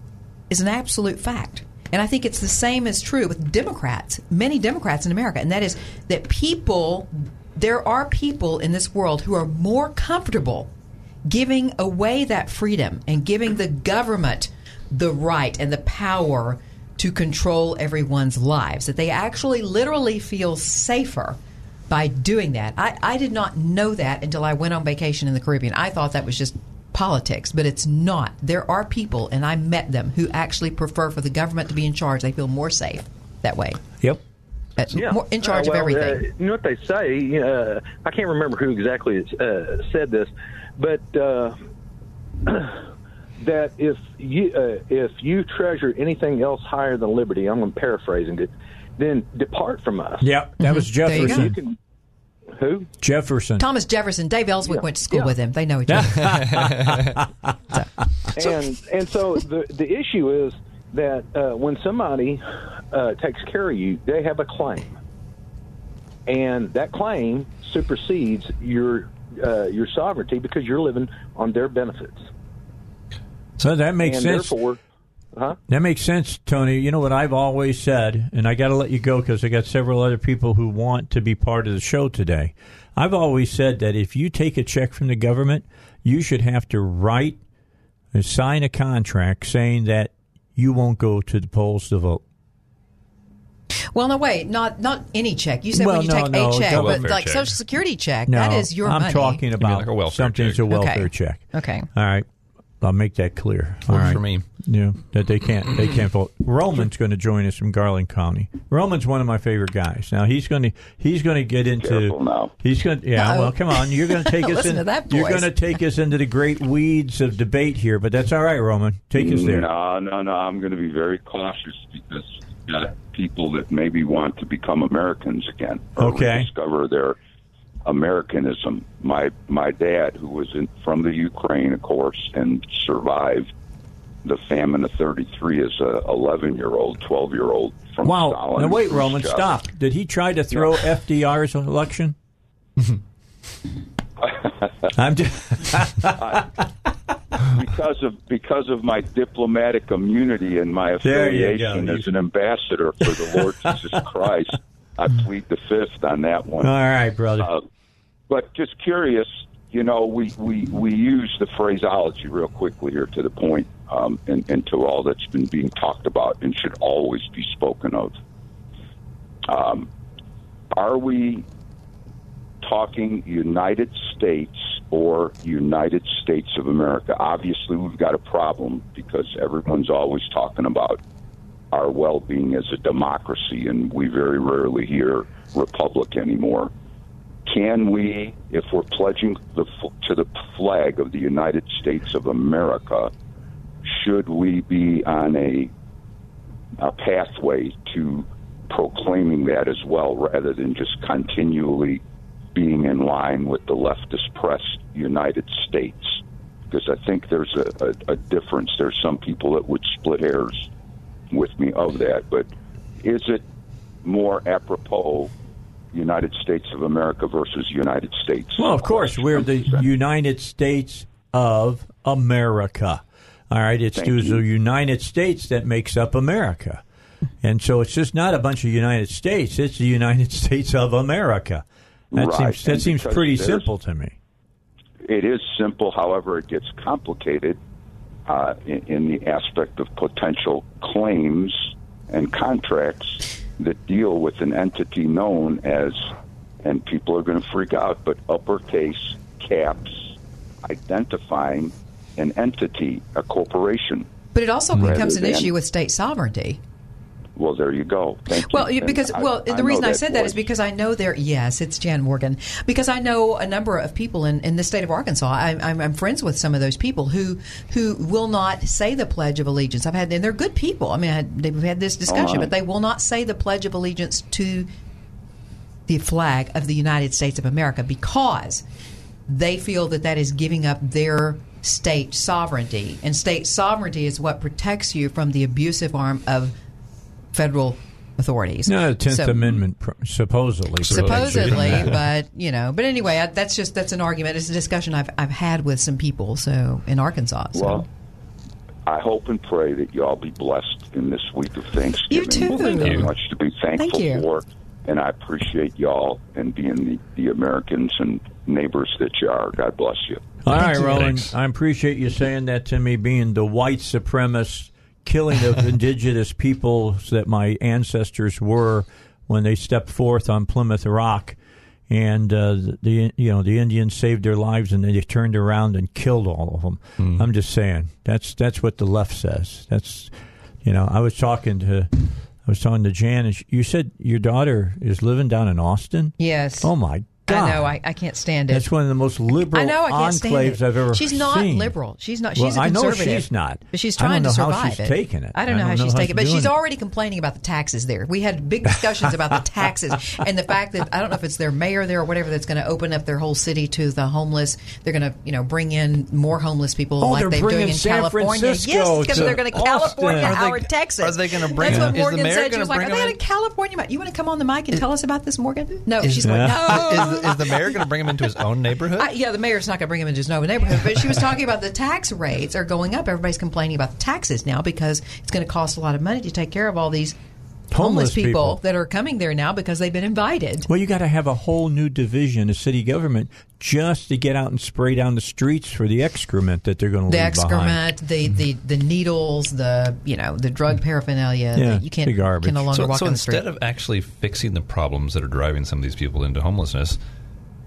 Speaker 3: is an absolute fact. And I think it's the same as true with Democrats, many Democrats in America, and that is that people, there are people in this world who are more comfortable giving away that freedom and giving the government the right and the power to control everyone's lives. That they actually literally feel safer by doing that. I, I did not know that until I went on vacation in the Caribbean. I thought that was just politics, but it's not. There are people, and I met them, who actually prefer for the government to be in charge. They feel more safe that way.
Speaker 1: Yep.
Speaker 3: Uh, more in charge
Speaker 5: Uh, well,
Speaker 3: of everything.
Speaker 5: Uh, you know what they say? Uh, I can't remember who exactly uh, said this, but uh, that if you uh, if you treasure anything else higher than liberty, I'm paraphrasing it, then depart from us.
Speaker 1: Yep. That was
Speaker 3: There you go.
Speaker 1: Jefferson.
Speaker 5: You can, who?
Speaker 1: Jefferson.
Speaker 3: Thomas Jefferson, Dave Elswick
Speaker 5: Yeah.
Speaker 3: went to school
Speaker 5: Yeah.
Speaker 3: with him. They know each other.
Speaker 5: and and so the the issue is that uh, when somebody uh, takes care of you, they have a claim, and that claim supersedes your uh, your sovereignty because you're living on their benefits,
Speaker 1: So that makes
Speaker 5: and
Speaker 1: sense.
Speaker 5: therefore, huh?
Speaker 1: That makes sense, Tony. You know what I've always said, and I got to let you go because I got several other people who want to be part of the show today. I've always said that if you take a check from the government, you should have to write and sign a contract saying that you won't go to the polls to vote.
Speaker 3: Well, no, wait, not not any check. You said
Speaker 1: Well,
Speaker 3: when you
Speaker 1: no,
Speaker 3: take
Speaker 1: no,
Speaker 3: a check,
Speaker 1: the
Speaker 3: but like
Speaker 4: check.
Speaker 3: Social Security check,
Speaker 1: No,
Speaker 3: that is your
Speaker 1: I'm
Speaker 3: money.
Speaker 1: talking about
Speaker 4: like a welfare
Speaker 1: something's
Speaker 4: check.
Speaker 1: a welfare
Speaker 3: Okay.
Speaker 1: check.
Speaker 3: Okay.
Speaker 1: All right. I'll make that clear. All
Speaker 2: Works
Speaker 1: right.
Speaker 2: for me.
Speaker 1: Yeah, that they can't they can't vote. Roman's going to join us from Garland County. Roman's one of my favorite guys. Now he's going to he's going to get into
Speaker 9: now.
Speaker 1: He's going yeah.
Speaker 3: Uh-oh.
Speaker 1: Well, come on, you're going to take us
Speaker 3: Listen
Speaker 1: in.
Speaker 3: to that
Speaker 1: you're going to take us into the great weeds of debate here, but that's all right, Roman. Take us there.
Speaker 9: No, no, no. I'm going to be very cautious because you got people that maybe want to become Americans again or
Speaker 1: Okay.
Speaker 9: discover their Americanism. My my dad, who was in, from the Ukraine, of course, and survived the famine of '33 as a 11 year old, 12 year old from
Speaker 1: Wow.
Speaker 9: Stalin.
Speaker 1: Now wait. Roman, stop. Did he try to throw FDR's election? I'm just, uh,
Speaker 9: because of because of my diplomatic immunity and my affiliation as an ambassador for the Lord Jesus Christ, I plead the fifth on that one.
Speaker 1: all right, brother.
Speaker 9: Uh, but just curious, you know, we, we, we use the phraseology real quickly here to the point, um, and, and to all that's been being talked about and should always be spoken of. Um, are we talking United States or United States of America? Obviously, we've got a problem because everyone's always talking about our well being as a democracy, and we very rarely hear republic anymore. Can we, if we're pledging the, to the flag of the United States of America, should we be on a, a pathway to proclaiming that as well, rather than just continually being in line with the leftist press United States? Because I think there's a, a, a difference. There's some people that would split hairs with me of that, but is it more apropos United States of America versus United States?
Speaker 1: Well, of course, we're the United States of America. All right, it's the. United States that makes up America. And so it's just not a bunch of United States, it's the United States of America. That
Speaker 9: Right,
Speaker 1: seems that
Speaker 9: and
Speaker 1: seems pretty simple to me.
Speaker 9: It is simple, however, it gets complicated uh, in, in the aspect of potential claims and contracts that deal with an entity known as, and people are going to freak out, but uppercase caps identifying an entity, a corporation.
Speaker 3: But it also becomes an issue with state sovereignty.
Speaker 9: Well, there you go. Thank.
Speaker 3: Well, you- because
Speaker 9: I-
Speaker 3: well,
Speaker 9: I
Speaker 3: the
Speaker 9: know
Speaker 3: reason I said that
Speaker 9: voice.
Speaker 3: is because I know there. Yes, it's Jan Morgan. Because I know a number of people in, in the state of Arkansas. I, I'm, I'm friends with some of those people who who will not say the Pledge of Allegiance. I've had and they're good people. I mean, I had, they've had this oh, discussion,
Speaker 9: right.
Speaker 3: but they will not say the Pledge of Allegiance to the flag of the United States of America because they feel that that is giving up their state sovereignty, and state sovereignty is what protects you from the abusive arm of federal authorities.
Speaker 1: No, the Tenth
Speaker 3: So-
Speaker 1: Amendment, pr- supposedly.
Speaker 3: Supposedly, but you know, but anyway, I, that's just that's an argument. It's a discussion I've I've had with some people. So in Arkansas, so.
Speaker 9: Well, I hope and pray that you all be blessed in this week of Thanksgiving.
Speaker 3: You too.
Speaker 9: There's
Speaker 3: Thank
Speaker 4: you.
Speaker 9: much to be thankful
Speaker 3: Thank you.
Speaker 9: for, and I appreciate y'all and being the, the Americans and neighbors that you are. God bless you.
Speaker 1: All right,
Speaker 3: you.
Speaker 1: Roland.
Speaker 4: Thanks.
Speaker 1: I appreciate you saying that to me, being the white supremacist killing of indigenous peoples that my ancestors were when they stepped forth on Plymouth Rock, and uh, the you know the Indians saved their lives and then they turned around and killed all of them. I'm just saying that's that's what the left says. That's you know I was talking to. I was talking to Jan, and she, you said your daughter is living down in Austin.
Speaker 3: yes,
Speaker 1: Oh my God!
Speaker 3: I know. I, I can't stand it.
Speaker 1: That's one of the most liberal
Speaker 3: I know. I can't stand
Speaker 1: enclaves
Speaker 3: it.
Speaker 1: I've ever seen.
Speaker 3: She's not
Speaker 1: seen.
Speaker 3: liberal. She's not.
Speaker 1: Well,
Speaker 3: She's a
Speaker 1: I know
Speaker 3: conservative.
Speaker 1: she's not.
Speaker 3: But she's
Speaker 1: I don't
Speaker 3: trying
Speaker 1: know
Speaker 3: to
Speaker 1: how
Speaker 3: survive
Speaker 1: she's
Speaker 3: it.
Speaker 1: taking it.
Speaker 3: I don't
Speaker 1: I
Speaker 3: know
Speaker 1: don't
Speaker 3: how
Speaker 1: know
Speaker 3: she's
Speaker 1: how
Speaker 3: taking it. But she's
Speaker 1: doing it.
Speaker 3: already complaining about the taxes there. We had big discussions about the taxes and the fact that I don't know if it's their mayor there or whatever that's going to open up their whole city to the homeless. They're going to you know bring in more homeless people
Speaker 1: Oh,
Speaker 3: like
Speaker 1: they're
Speaker 3: they're doing in
Speaker 1: San
Speaker 3: California.
Speaker 1: Francisco
Speaker 3: yes, because they're going to California
Speaker 1: Are
Speaker 2: they-
Speaker 3: our Texas.
Speaker 2: are they gonna bring
Speaker 3: That's
Speaker 2: them-
Speaker 3: what
Speaker 2: is the
Speaker 3: Morgan said. She
Speaker 2: gonna
Speaker 3: was like,
Speaker 2: bring
Speaker 3: "Are they
Speaker 2: them
Speaker 3: in
Speaker 2: in?
Speaker 3: California? You want to come on the mic and tell us about this, Morgan?" No, she's like, "No."
Speaker 2: Is, the mayor going to bring him into his own neighborhood?
Speaker 3: Yeah, the mayor's not going to bring him into his own neighborhood, but she was talking about the tax rates are going up. Everybody's complaining about the taxes now because it's going to cost a lot of money to take care of all these
Speaker 1: Homeless
Speaker 3: people,
Speaker 1: people.
Speaker 3: that are coming there now because they've been invited.
Speaker 1: Well, you got to have a whole new division of city government just to get out and spray down the streets for the excrement that they're going to
Speaker 3: The
Speaker 1: leave behind.
Speaker 3: excrement, the, the, the needles, the you know the drug paraphernalia.
Speaker 1: Yeah,
Speaker 3: you can't
Speaker 1: the garbage.
Speaker 3: can no longer
Speaker 4: So,
Speaker 3: walk
Speaker 4: so
Speaker 3: on the street.
Speaker 4: instead of actually fixing the problems that are driving some of these people into homelessness,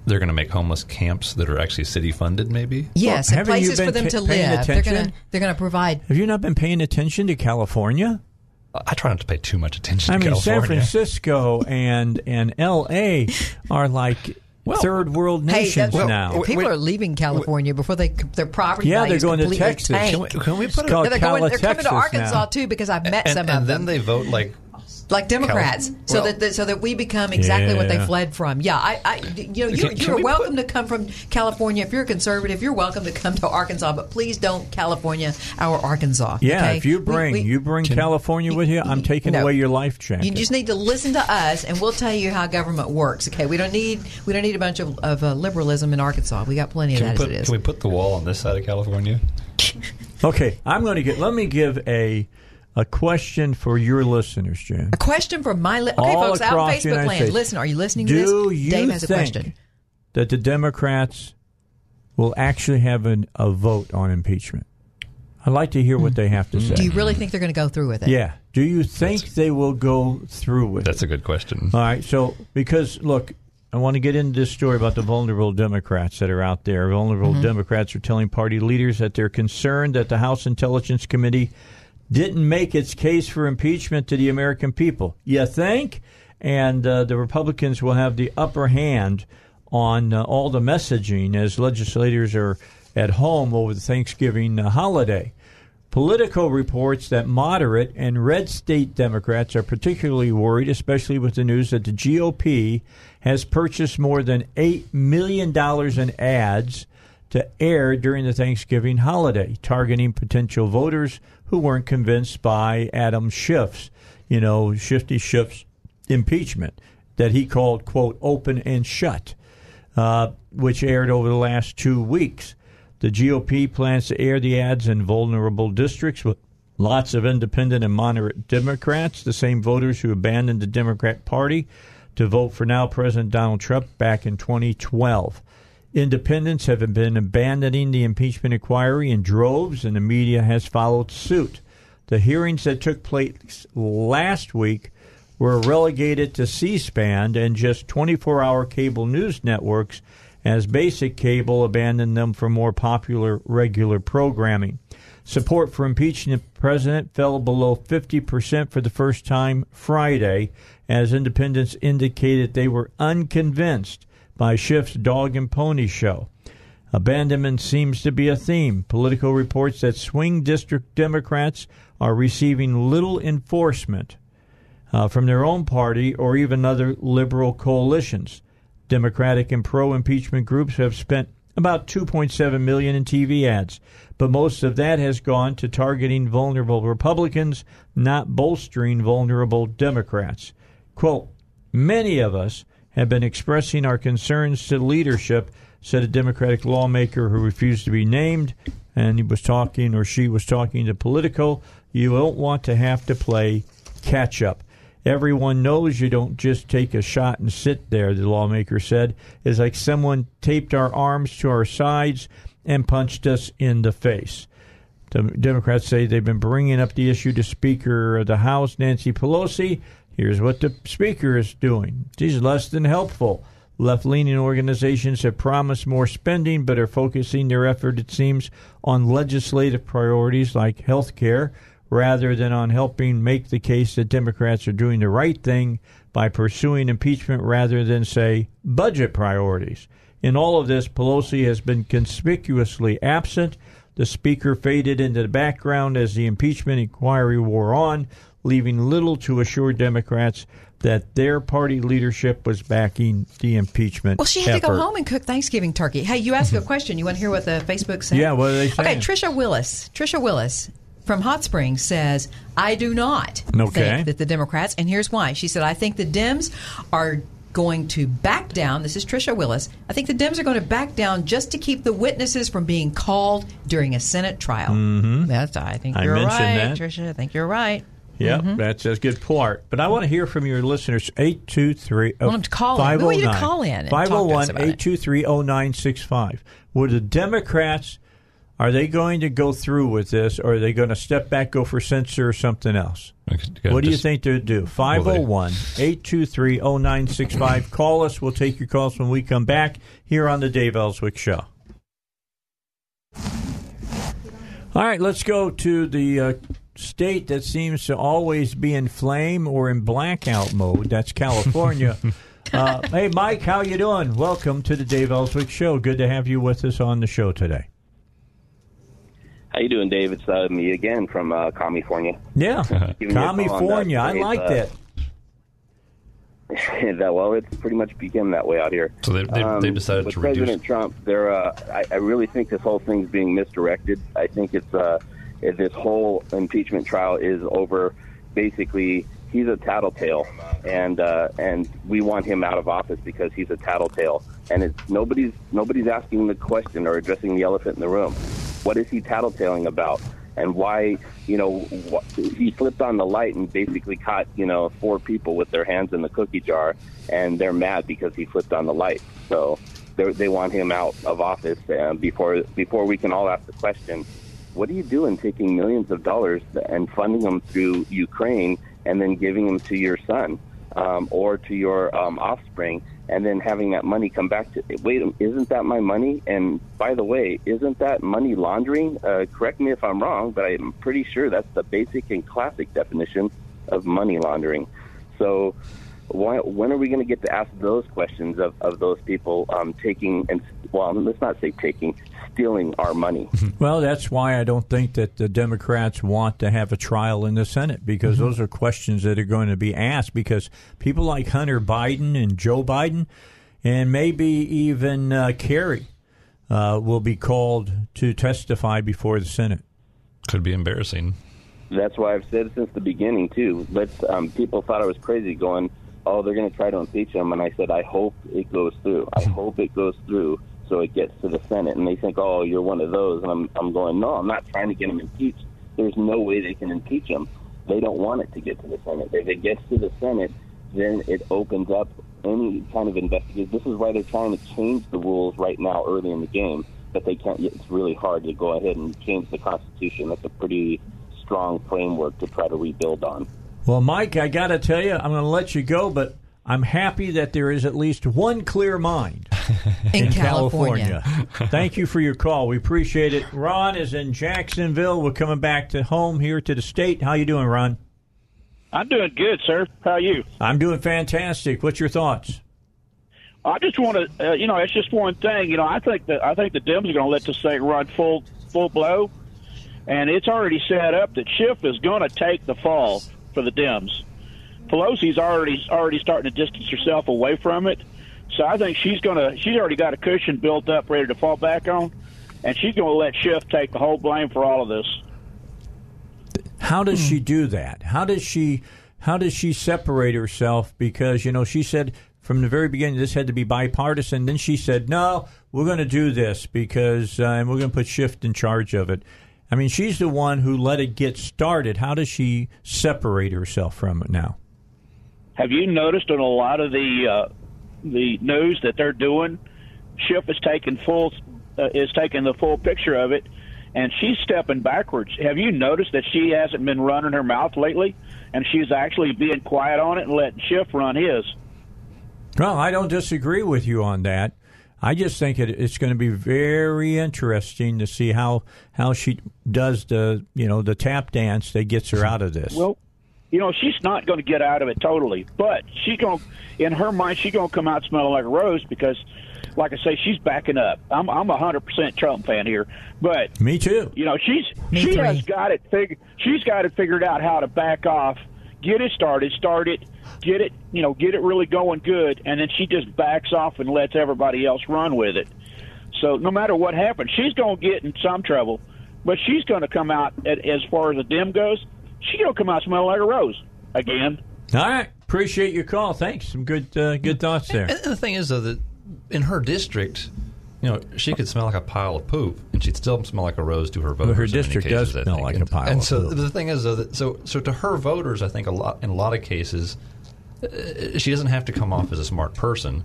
Speaker 4: they're going to make homeless camps that are actually city funded. Maybe.
Speaker 3: yes,
Speaker 1: Well,
Speaker 3: and
Speaker 1: haven't you
Speaker 3: places for
Speaker 1: been
Speaker 3: them
Speaker 1: ta-
Speaker 3: to
Speaker 1: paying
Speaker 3: live. They're
Speaker 1: attention?
Speaker 3: gonna they're gonna provide.
Speaker 1: Have you not been paying attention to California?
Speaker 4: I try not to pay too much attention to that.
Speaker 1: I
Speaker 4: to
Speaker 1: mean, San Francisco and and L.A. are like third world
Speaker 3: Hey,
Speaker 1: nations now.
Speaker 3: people are leaving California before they their property
Speaker 1: Yeah, they're going to
Speaker 3: completely
Speaker 1: Texas. Can we-
Speaker 4: can we
Speaker 1: It's
Speaker 4: put it?
Speaker 1: called
Speaker 3: they're going. They're coming
Speaker 1: Cali-Texas
Speaker 3: to Arkansas
Speaker 1: now.
Speaker 3: too because I've met
Speaker 4: and,
Speaker 3: some
Speaker 4: and
Speaker 3: of
Speaker 4: then
Speaker 3: them,
Speaker 4: they vote like
Speaker 3: like Democrats,
Speaker 4: Cali-
Speaker 3: so
Speaker 4: well-
Speaker 3: that so that we become exactly what they fled from. Yeah, I, I you know, you're,
Speaker 4: Can- can
Speaker 3: you're
Speaker 4: we
Speaker 3: welcome to come from California if you're a conservative. You're welcome to come to Arkansas, but please don't California our Arkansas.
Speaker 1: yeah,
Speaker 3: okay?
Speaker 1: if you bring
Speaker 3: we-
Speaker 1: you bring California with you, I'm taking
Speaker 3: No.
Speaker 1: away your life jacket.
Speaker 3: You just need to listen to us, and we'll tell you how government works. Okay, we don't need we don't need a bunch of, of uh, liberalism in Arkansas. We got plenty of
Speaker 4: Can we,
Speaker 3: that
Speaker 4: put,
Speaker 3: as it is.
Speaker 4: can we put the wall on this side of California?
Speaker 1: okay, I'm going to get. Let me give a a question for your listeners, Jan.
Speaker 3: a question for my li- okay,
Speaker 1: All
Speaker 3: folks out on
Speaker 1: across the
Speaker 3: Facebook
Speaker 1: United
Speaker 3: land.
Speaker 1: States.
Speaker 3: Listen, are you listening to
Speaker 1: Do
Speaker 3: this?
Speaker 1: you
Speaker 3: Dave has a question.
Speaker 1: that the Democrats will actually have an, a vote on impeachment? I'd like to hear what they have to say.
Speaker 3: Hmm. Do you really think they're going to go through with it?
Speaker 1: yeah. Do you think they will go through with
Speaker 4: That's
Speaker 1: it?
Speaker 4: That's a good question.
Speaker 1: All right. So, because look, I want to get into this story about the vulnerable Democrats that are out there. Vulnerable Democrats are telling party leaders that they're concerned that the House Intelligence Committee didn't make its case for impeachment to the American people. You think? And uh, the Republicans will have the upper hand on uh, all the messaging as legislators are at home over the Thanksgiving uh, holiday. Politico reports that moderate and red state Democrats are particularly worried, especially with the news that the GOP has purchased more than $8 million in ads to air during the Thanksgiving holiday, targeting potential voters who weren't convinced by Adam Schiff's, you know, Shifty Schiff's impeachment that he called, quote, open and shut, uh, which aired over the last two weeks. The GOP plans to air the ads in vulnerable districts with lots of independent and moderate Democrats, the same voters who abandoned the Democrat Party to vote for now President Donald Trump back in 2012. Independents have been abandoning the impeachment inquiry in droves, and the media has followed suit. The hearings that took place last week were relegated to C SPAN and just 24 hour cable news networks as basic cable abandoned them for more popular regular programming. Support for impeaching the president fell below 50% for the first time Friday as independents indicated they were unconvinced by Schiff's dog and pony show. Abandonment seems to be a theme. Politico reports that swing district Democrats are receiving little enforcement uh, from their own party or even other liberal coalitions. Democratic and pro-impeachment groups have spent about 2.7 million in TV ads, but most of that has gone to targeting vulnerable Republicans, not bolstering vulnerable Democrats. Quote, many of us have been expressing our concerns to leadership, said a Democratic lawmaker who refused to be named, and he was talking or she was talking to Politico. You don't want to have to play catch up. Everyone knows you don't just take a shot and sit there, the lawmaker said. It's like someone taped our arms to our sides and punched us in the face. The Democrats say they've been bringing up the issue to Speaker of the House, Nancy Pelosi. Here's what the Speaker is doing. She's less than helpful. Left leaning organizations have promised more spending, but are focusing their effort, it seems, on legislative priorities like health care rather than on helping make the case that Democrats are doing the right thing by pursuing impeachment rather than, say, budget priorities. In all of this, Pelosi has been conspicuously absent. The Speaker faded into the background as the impeachment inquiry wore on, leaving little to assure Democrats that their party leadership was backing the impeachment.
Speaker 3: Well, she had to go home and cook Thanksgiving turkey. Hey, you asked a question. You want to hear what the Facebook said?
Speaker 1: Yeah, what are they
Speaker 3: Okay. Trisha Willis. Trisha Willis from Hot Springs says, I do not
Speaker 1: Okay.
Speaker 3: think that the Democrats, and here's why. She said, I think the Dems are going to back down. This is Trisha Willis. I think the Dems are going to back down just to keep the witnesses from being called during a Senate trial. Mm-hmm. That's, I think
Speaker 1: I
Speaker 3: you're right,
Speaker 1: that.
Speaker 3: Trisha. I think you're right.
Speaker 1: Yep,
Speaker 3: Mm-hmm.
Speaker 1: that's a good part. But I want to hear from your listeners. 823
Speaker 3: I want to call in. We want you to call in and talk to us
Speaker 1: 501 823 0965. Would the Democrats, are they going to go through with this or are they going to step back, go for censor or something else? What do you think they'll do? 501 823 0965. Call us. We'll take your calls when we come back here on the Dave Elswick Show. All right, let's go to the uh, state that seems to always be in flame or in blackout mode. That's California. uh, hey, Mike, how you doing? Welcome to the Dave Elswick Show. Good to have you with us on the show today.
Speaker 10: How you doing, Dave? It's uh, me again from uh, California.
Speaker 1: Yeah,
Speaker 10: Giving you a call
Speaker 1: California. I
Speaker 10: Dave,
Speaker 1: like
Speaker 10: uh,
Speaker 1: that.
Speaker 10: that well, it's pretty much become that way out here. Um,
Speaker 4: So they- they- they've decided
Speaker 10: with
Speaker 4: to reduce-
Speaker 10: President Trump. They're, uh, I, I really think this whole thing's being misdirected. I think it's uh, it- this whole impeachment trial is over. Basically, he's a tattletale, and uh, and we want him out of office because he's a tattletale. And it's nobody's nobody's asking the question or addressing the elephant in the room. What is he tattletaling about? and why you know wh- he flipped on the light and basically caught you know four people with their hands in the cookie jar and they're mad because he flipped on the light so they they want him out of office uh, before before we can all ask the question what are you doing taking millions of dollars and funding them through Ukraine and then giving them to your son um, or to your um, offspring and then having that money come back to wait isn't that my money? And by the way isn't that money laundering? Uh, correct me if i'm wrong but i'm pretty sure that's the basic and classic definition of money laundering. So why, when are we going to get to ask those questions of, of those people um, taking and well let's not say taking stealing our money
Speaker 1: Well, that's why I don't think that the Democrats want to have a trial in the Senate because those are questions that are going to be asked because people like Hunter Biden and Joe Biden and maybe even uh, Kerry uh, will be called to testify before the Senate.
Speaker 4: Could be embarrassing.
Speaker 10: That's why I've said since the beginning too. Let's. Um, people thought I was crazy, going, "Oh, they're going to try to impeach him," and I said, "I hope it goes through. I hope it goes through, so it gets to the Senate." And they think, "Oh, you're one of those," and I'm, I'm going, "No, I'm not trying to get him impeached. There's no way they can impeach him. They don't want it to get to the Senate. If it gets to the Senate, then it opens up any kind of investigation. This is why they're trying to change the rules right now, early in the game. But they can't. It's really hard to go ahead and change the Constitution. That's a pretty strong framework to try to rebuild on.
Speaker 1: Well, Mike, I got to tell you, I'm going to let you go, but I'm happy that there is at least one clear mind
Speaker 3: In California.
Speaker 1: Thank you for your call. We appreciate it. Ron is in Jacksonville. We're coming back to home here to the state. How you doing, Ron?
Speaker 11: I'm doing good, sir. How are you?
Speaker 1: I'm doing fantastic. What's your thoughts?
Speaker 11: I just want to, uh, you know, it's just one thing. You know, I think that I think the Dems are going to let this thing run full full blow, and it's already set up that Schiff is going to take the fall for the Dems. Pelosi's already already starting to distance herself away from it, so I think she's to. She's already got a cushion built up, ready to fall back on, and she's to let Schiff take the whole blame for all of this.
Speaker 1: How does she do that? How does she how does she separate herself? Because you know she said from the very beginning this had to be bipartisan. Then she said, "No, we're going to do this because uh, and we're going to put Schiff in charge of it." I mean, she's the one who let it get started. How does she separate herself from it now?
Speaker 11: Have you noticed on a lot of the uh, the news that they're doing, Schiff is taking full uh, is taking the full picture of it, and she's stepping backwards. Have you noticed that she hasn't been running her mouth lately, and she's actually being quiet on it and letting Schiff run his?
Speaker 1: Well, I don't disagree with you on that. I just think it, it's going to be very interesting to see how how she does the you know the tap dance that gets her out of this.
Speaker 11: Well, you know, she's not going to get out of it totally, but she's going to, in her mind she's going to come out smelling like a rose because, like I say, she's backing up. I'm I'm a hundred percent Trump fan here, but
Speaker 1: Me too.
Speaker 11: you know she's
Speaker 3: Me
Speaker 11: she
Speaker 3: three.
Speaker 11: has got it fig- she's got it figured out how to back off, get it started, start it, get it you know get it really going good, and then she just backs off and lets everybody else run with it. So no matter what happens, she's going to get in some trouble, but she's going to come out at, as far as the dim goes. She's going to come out smelling like a rose again.
Speaker 1: All right, appreciate your call. Thanks. Some good uh, good thoughts there.
Speaker 4: And the thing is, though, that in her district, you know, she could smell like a pile of poop, and she'd still smell like a rose to her voters.
Speaker 1: her district does
Speaker 4: cases, I
Speaker 1: smell
Speaker 4: think.
Speaker 1: like a pile
Speaker 4: And
Speaker 1: of
Speaker 4: so
Speaker 1: poop.
Speaker 4: the thing is, though, that, so so to her voters, I think a lot in a lot of cases, uh, she doesn't have to come off as a smart person.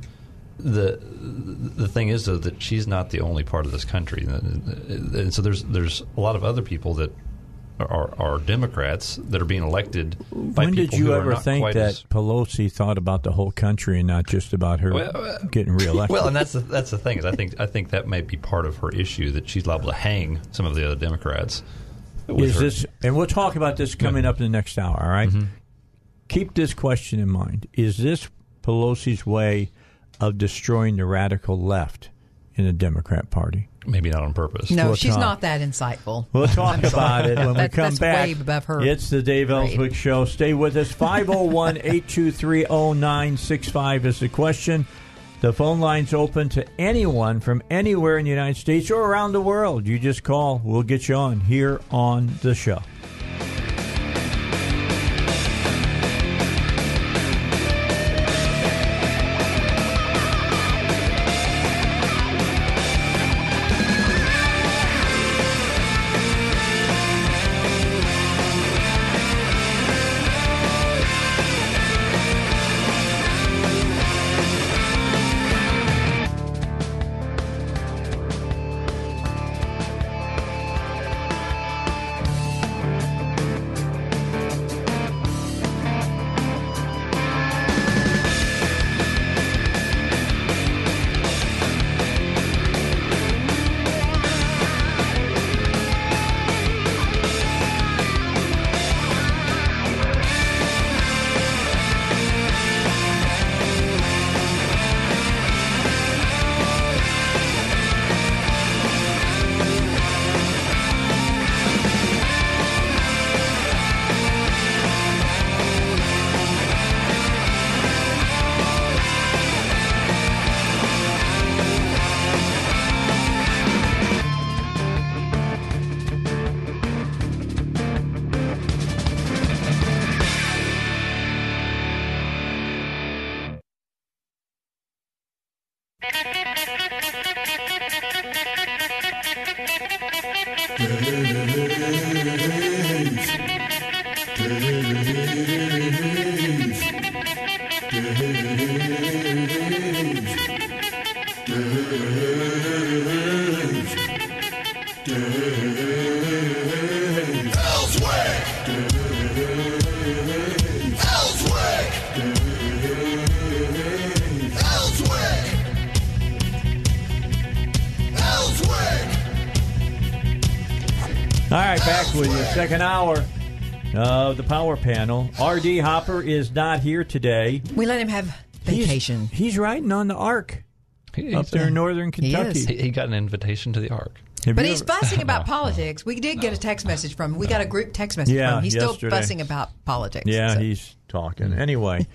Speaker 4: The the thing is though that she's not the only part of this country, and so there's there's a lot of other people that are, are Democrats that are being elected by
Speaker 1: when
Speaker 4: people
Speaker 1: did you
Speaker 4: who are
Speaker 1: ever
Speaker 4: not
Speaker 1: think
Speaker 4: quite
Speaker 1: that
Speaker 4: as-
Speaker 1: Pelosi thought about the whole country and not just about her
Speaker 4: Well, uh,
Speaker 1: getting reelected?
Speaker 4: Well, and that's the, that's the thing is I think I think that may be part of her issue that she's liable to hang some of the other Democrats.
Speaker 1: is
Speaker 4: her-
Speaker 1: this, and we'll talk about this coming up in the next hour. All right?
Speaker 4: Mm-hmm.
Speaker 1: keep this question in mind: Is this Pelosi's way of destroying the radical left in the Democrat Party?
Speaker 4: maybe not on purpose?
Speaker 3: No,
Speaker 1: We'll
Speaker 3: she's
Speaker 1: talk.
Speaker 3: not that insightful.
Speaker 1: We'll talk about it when we
Speaker 3: That-
Speaker 1: come
Speaker 3: that's
Speaker 1: back.
Speaker 3: way above her
Speaker 1: It's the Dave
Speaker 3: grade.
Speaker 1: Elswick Show. Stay with us. 501 823 0965 is the question. The phone line's open to anyone from anywhere in the United States or around the world. You just call. We'll get you on here on the show. Second hour of the power panel. R.D. Hopper is not here today.
Speaker 3: We let him have vacation.
Speaker 1: He's, riding on the Ark
Speaker 4: He-
Speaker 1: up there
Speaker 4: a-
Speaker 1: in northern Kentucky.
Speaker 4: He, he got an invitation to the Ark.
Speaker 1: Have
Speaker 3: But he's
Speaker 1: ever-
Speaker 3: fussing about politics. We did get a text message from him. We got a group text message
Speaker 1: Yeah,
Speaker 3: from him. He's still
Speaker 1: yesterday.
Speaker 3: fussing about politics.
Speaker 1: Yeah,
Speaker 3: So-
Speaker 1: he's talking. Anyway,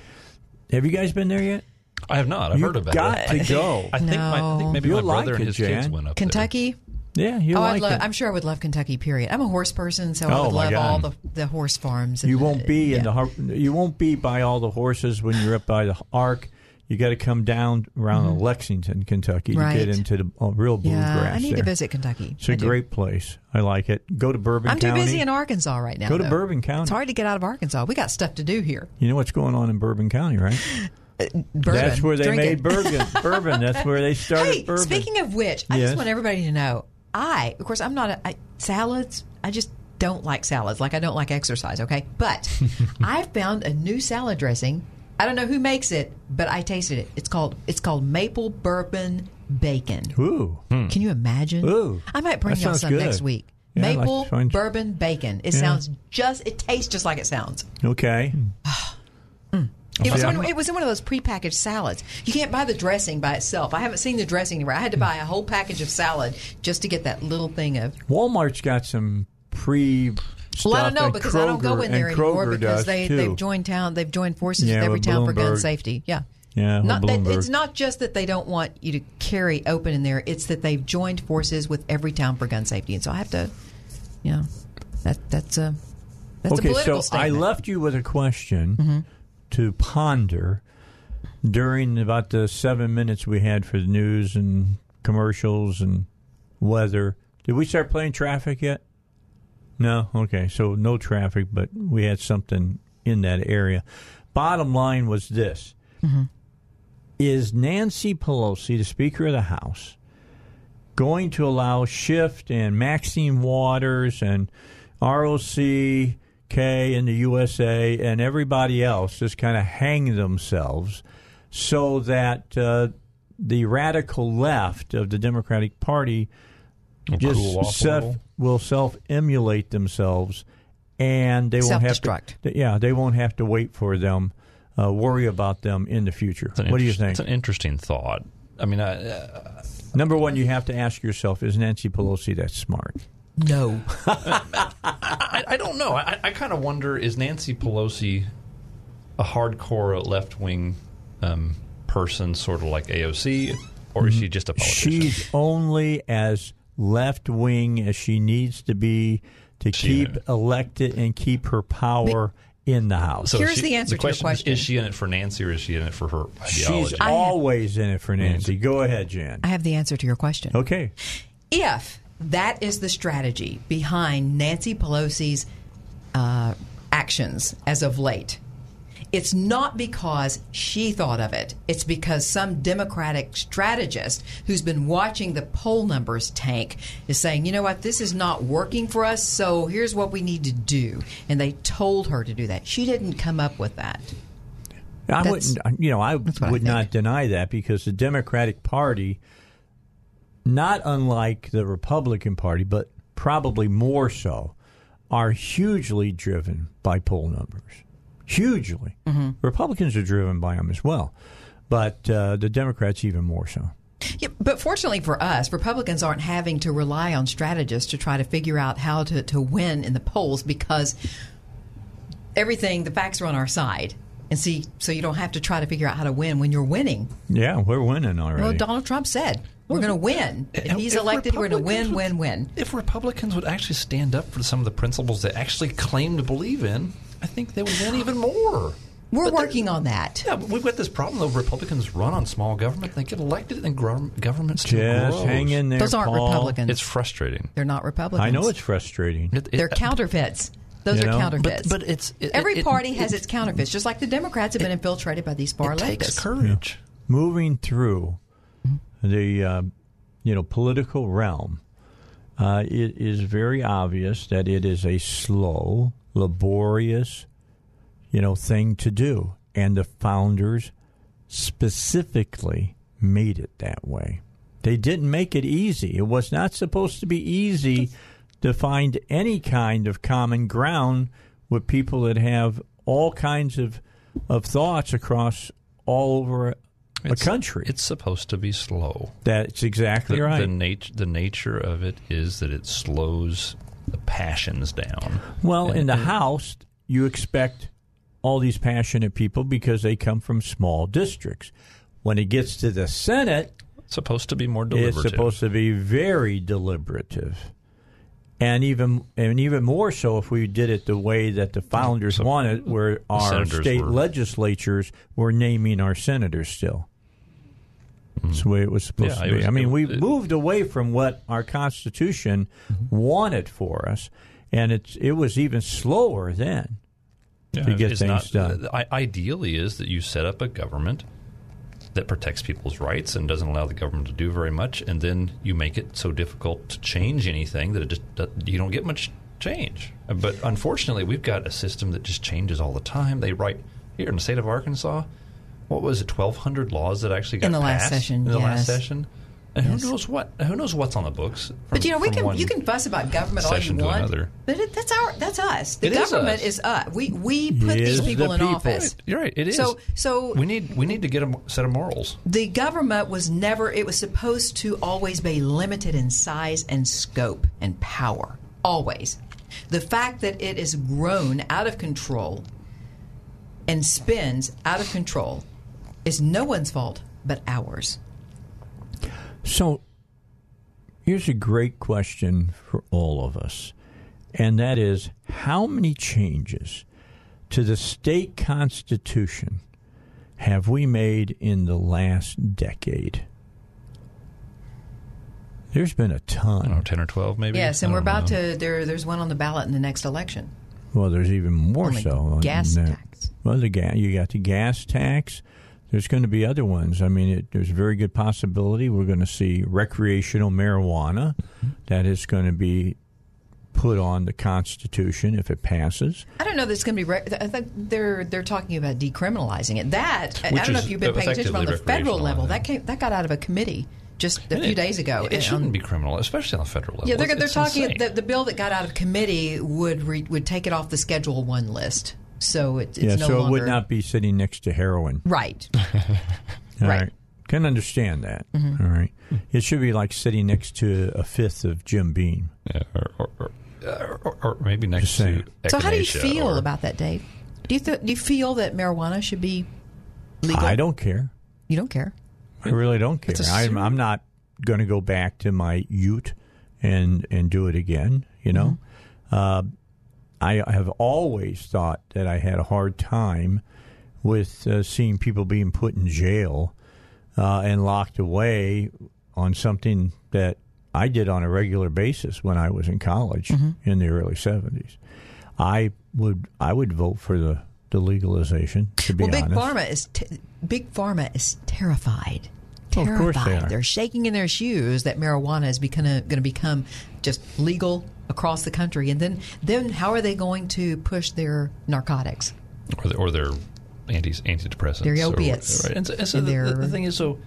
Speaker 1: have you guys been there yet?
Speaker 4: I have not. I've
Speaker 1: You've
Speaker 4: heard about
Speaker 1: got
Speaker 4: it.
Speaker 1: to
Speaker 4: I think,
Speaker 1: go.
Speaker 4: I think, my, I think maybe
Speaker 1: You'll
Speaker 4: my brother
Speaker 1: like
Speaker 4: and
Speaker 1: it,
Speaker 4: his kids went up
Speaker 3: Kentucky.
Speaker 1: Yeah, you
Speaker 3: oh,
Speaker 1: like
Speaker 3: I'd love,
Speaker 1: it.
Speaker 3: I'm sure I would love Kentucky. Period. I'm a horse person, so I
Speaker 1: Oh,
Speaker 3: would love
Speaker 1: God.
Speaker 3: all the, the horse farms. And
Speaker 1: You
Speaker 3: the-
Speaker 1: won't be in the you won't be by all the horses when you're up by the Ark. You got to come down around Lexington, Kentucky, to
Speaker 3: Mm-hmm. Right.
Speaker 1: get into the uh, real bluegrass.
Speaker 3: Yeah, I need to visit Kentucky.
Speaker 1: It's a
Speaker 3: I
Speaker 1: great place. I like it. Go to Bourbon
Speaker 3: I'm too busy in Arkansas right now.
Speaker 1: Go to
Speaker 3: though.
Speaker 1: Bourbon County.
Speaker 3: It's hard to get out of Arkansas. We got stuff to do here.
Speaker 1: You know what's going on in Bourbon County, right?
Speaker 3: Bourbon,
Speaker 1: That's where they
Speaker 3: drinking.
Speaker 1: made bourbon. bourbon. That's where they started
Speaker 3: Hey,
Speaker 1: bourbon.
Speaker 3: speaking of which, I
Speaker 1: Yes.
Speaker 3: just want everybody to know. I, of course, I'm not a I, salads. I just don't like salads. Like I don't like exercise. Okay, but I found a new salad dressing. I don't know who makes it, but I tasted it. It's called it's called maple bourbon bacon.
Speaker 1: Ooh. Hmm.
Speaker 3: Can you imagine?
Speaker 1: Ooh.
Speaker 3: I might bring y'all some
Speaker 1: good.
Speaker 3: next week.
Speaker 1: Yeah, I'd like
Speaker 3: maple bourbon bacon. It
Speaker 1: Yeah.
Speaker 3: sounds just. It tastes just like it sounds.
Speaker 1: Okay. Hmm.
Speaker 3: It was, one, it was in one of those prepackaged salads. You can't buy the dressing by itself. I haven't seen the dressing anywhere. I had to buy a whole package of salad just to get that little thing of.
Speaker 1: Walmart's got some pre.
Speaker 3: Well, I don't know because I don't go in there anymore
Speaker 1: Kroger
Speaker 3: because they
Speaker 1: too.
Speaker 3: they've joined town. They've joined forces
Speaker 1: Yeah,
Speaker 3: with every
Speaker 1: with
Speaker 3: town for gun safety. Yeah.
Speaker 1: Yeah,
Speaker 3: Not that, it's not just that they don't want you to carry open in there. It's that they've joined forces with every town for gun safety, and so I have to, yeah, that that's a that's
Speaker 1: okay,
Speaker 3: a political
Speaker 1: so
Speaker 3: statement.
Speaker 1: I left you with a question
Speaker 3: Mm-hmm.
Speaker 1: To ponder during about the seven minutes we had for the news and commercials and weather. Did we start playing traffic yet? No. Okay. So no traffic, but we had something in that area. Bottom line was this: mm-hmm. Is Nancy Pelosi, the Speaker of the House, going to allow Schiff and Maxine Waters and ROC K and the USA and everybody else just kind of hang themselves so that uh, the radical left of the Democratic Party
Speaker 4: Will
Speaker 1: just
Speaker 4: cool
Speaker 1: self, will self emulate themselves and they won't have to yeah they won't have to wait for them uh, worry about them in the future.
Speaker 4: It's an
Speaker 1: what do you think?
Speaker 4: It's an interesting thought. I mean, I, uh,
Speaker 1: number one you have to ask yourself is nancy pelosi that smart
Speaker 3: No.
Speaker 4: I, I don't know. I, I kind of wonder: is Nancy Pelosi a hardcore left wing um, person, sort of like AOC, or is she just a politician?
Speaker 1: she's only as left wing as she needs to be to keep elected and keep her power in the house
Speaker 4: So
Speaker 3: Here's
Speaker 4: she-
Speaker 3: the answer to your
Speaker 4: question is,
Speaker 3: question.
Speaker 4: Is she in it for Nancy or is she in it for her ideology?
Speaker 1: she's always in it for nancy go ahead jan
Speaker 3: I have the answer to your question.
Speaker 1: okay
Speaker 3: If that is the strategy behind Nancy Pelosi's uh, actions as of late, it's not because she thought of it. It's because some Democratic strategist who's been watching the poll numbers tank is saying, you know what, this is not working for us, so here's what we need to do. And they told her to do that. She didn't come up with that.
Speaker 1: I
Speaker 3: That's-
Speaker 1: wouldn't, you know, I
Speaker 3: what I
Speaker 1: would not deny that because the Democratic Party, not unlike the Republican Party, but probably more so, are hugely driven by poll numbers. Hugely.
Speaker 3: Mm-hmm.
Speaker 1: Republicans are driven by them as well, but uh, the Democrats even more so.
Speaker 3: Yeah, but fortunately for us, Republicans aren't having to rely on strategists to try to figure out how to, to win in the polls because everything, the facts are on our side. And see, so you don't have to try to figure out how to win when you're winning.
Speaker 1: Yeah, we're winning already.
Speaker 3: Well, Donald Trump said we're going to win. If he's
Speaker 4: If
Speaker 3: elected, we're going to win, win, win.
Speaker 4: If Republicans would actually stand up for some of the principles they actually claim to believe in, I think they would win even more.
Speaker 3: We're
Speaker 4: But
Speaker 3: working on that.
Speaker 4: Yeah, but we've got this problem though. Republicans run on small government; they get elected, and gro- government still
Speaker 1: Just
Speaker 4: grows.
Speaker 1: hang in there.
Speaker 3: Those aren't
Speaker 1: Paul.
Speaker 3: Republicans.
Speaker 4: It's frustrating.
Speaker 3: They're not Republicans.
Speaker 1: I know it's frustrating.
Speaker 4: It- it-
Speaker 3: They're uh, counterfeits. Those
Speaker 1: You
Speaker 3: are counterfeits.
Speaker 4: But, but it's it,
Speaker 3: Every
Speaker 4: it-
Speaker 3: party
Speaker 4: it-
Speaker 3: has
Speaker 4: it-
Speaker 3: its counterfeits, just like the Democrats have been infiltrated by these far
Speaker 4: It takes
Speaker 3: leftists.
Speaker 4: courage.
Speaker 1: moving through the uh, you know political realm, uh, it is very obvious that it is a slow, laborious, you know, thing to do, and the founders specifically made it that way. They didn't make it easy. It was not supposed to be easy to find any kind of common ground with people that have all kinds of of thoughts across all over a country.
Speaker 4: It's supposed to be slow.
Speaker 1: That's exactly
Speaker 4: The,
Speaker 1: right.
Speaker 4: the, nat- the nature of it is that it slows the passions down.
Speaker 1: well,
Speaker 4: And-
Speaker 1: in the
Speaker 4: and-
Speaker 1: House, you expect all these passionate people because they come from small districts. When it gets to the Senate,
Speaker 4: it's supposed to be more deliberative.
Speaker 1: it's supposed to be very deliberative. And even and even more so if we did it the way that the founders
Speaker 4: So-
Speaker 1: wanted, where our state
Speaker 4: were-
Speaker 1: legislatures were naming our senators still. That's the way it was supposed.
Speaker 4: Yeah,
Speaker 1: to be.
Speaker 4: was-
Speaker 1: I mean, we
Speaker 4: it-
Speaker 1: moved away from what our Constitution
Speaker 4: Mm-hmm.
Speaker 1: wanted for us, and it's it was even slower then
Speaker 4: Yeah,
Speaker 1: to get
Speaker 4: it's
Speaker 1: things
Speaker 4: not-
Speaker 1: done.
Speaker 4: Ideally, is that you set up a government that protects people's rights and doesn't allow the government to do very much, and then you make it so difficult to change anything that it just that you don't get much change. But unfortunately, we've got a system that just changes all the time. They write here in the state of Arkansas. What was it? Twelve hundred laws that actually got
Speaker 3: In the last
Speaker 4: passed
Speaker 3: session,
Speaker 4: In the last session, and
Speaker 3: Yes.
Speaker 4: who knows what? Who knows what's on the books? from-
Speaker 3: But you know, we can you can fuss about government all you
Speaker 4: session to
Speaker 3: want,
Speaker 4: another.
Speaker 3: but it, that's our that's us. The
Speaker 4: It is
Speaker 3: government
Speaker 4: us.
Speaker 3: is us. We we put
Speaker 1: Is
Speaker 3: these
Speaker 1: the
Speaker 3: people in
Speaker 1: people.
Speaker 3: office.
Speaker 4: You're right. It is.
Speaker 3: So so
Speaker 4: we need we need to get a set of morals.
Speaker 3: the government was never it was supposed to always be limited in size and scope and power always the fact that it is grown out of control and spins out of control is no one's fault but ours
Speaker 1: So here's a great question for all of us, and that is how many changes to the state constitution have we made in the last decade? There's been a
Speaker 4: don't know,
Speaker 1: ton.
Speaker 4: Oh, ten or twelve, maybe.
Speaker 3: Yes, and we're about
Speaker 4: know.
Speaker 3: to. There, there's one on the ballot in the next election.
Speaker 1: Well, there's even more
Speaker 3: On the
Speaker 1: so.
Speaker 3: gas
Speaker 1: that.
Speaker 3: tax.
Speaker 1: Well, the gas. You got the gas tax. There's going to be other ones. I mean, it, there's a very good possibility we're going to see recreational marijuana that is going to be put on the Constitution if it passes.
Speaker 3: I don't know that it's going to be. Re- I think they're they're talking about decriminalizing it. That I don't know if you've been paying attention on the federal level. That came that got out of a committee just a
Speaker 4: And
Speaker 3: few
Speaker 4: it-
Speaker 3: days ago.
Speaker 4: It
Speaker 3: And
Speaker 4: shouldn't
Speaker 3: on-
Speaker 4: be criminal, especially on the federal level.
Speaker 3: Yeah, they're, they're talking. The, the bill that got out of committee would re, would take it off the Schedule One list, so it, it's
Speaker 1: yeah,
Speaker 3: no
Speaker 1: so
Speaker 3: longer
Speaker 1: it would not be sitting next to heroin.
Speaker 3: right.
Speaker 1: All
Speaker 3: Right.
Speaker 1: right. Can understand that.
Speaker 3: Mhm.
Speaker 1: All right. It should be like sitting next to a fifth of Jim Beam.
Speaker 4: Yeah, or, or, or, or, or maybe next
Speaker 1: Just saying.
Speaker 4: to
Speaker 3: So how do you feel
Speaker 4: or-
Speaker 3: about that, Dave? Do you th- do you feel that marijuana should be legal?
Speaker 1: I don't care.
Speaker 3: You don't care.
Speaker 1: I really don't care.
Speaker 3: It's a
Speaker 1: I'm, I'm not going to go back to my Ute and and do it again. You know,
Speaker 3: Mm-hmm.
Speaker 1: uh, I have always thought that I had a hard time with uh, seeing people being put in jail uh, and locked away on something that I did on a regular basis when I was in college
Speaker 3: Mm-hmm.
Speaker 1: in the early '70s. I would I would vote for the, the legalization. To be
Speaker 3: well, big
Speaker 1: honest,
Speaker 3: pharma is t- big pharma is terrified.
Speaker 1: Oh, of course they
Speaker 3: Terrified.
Speaker 1: are.
Speaker 3: They're shaking in their shoes that marijuana is going to become just legal across the country, and then then how are they going to push their narcotics?
Speaker 4: or, the, or their anti antidepressants,
Speaker 3: Their
Speaker 4: or-
Speaker 3: opiates.
Speaker 4: right. And so, and so
Speaker 3: And
Speaker 4: the, the,
Speaker 3: their-
Speaker 4: the thing is, so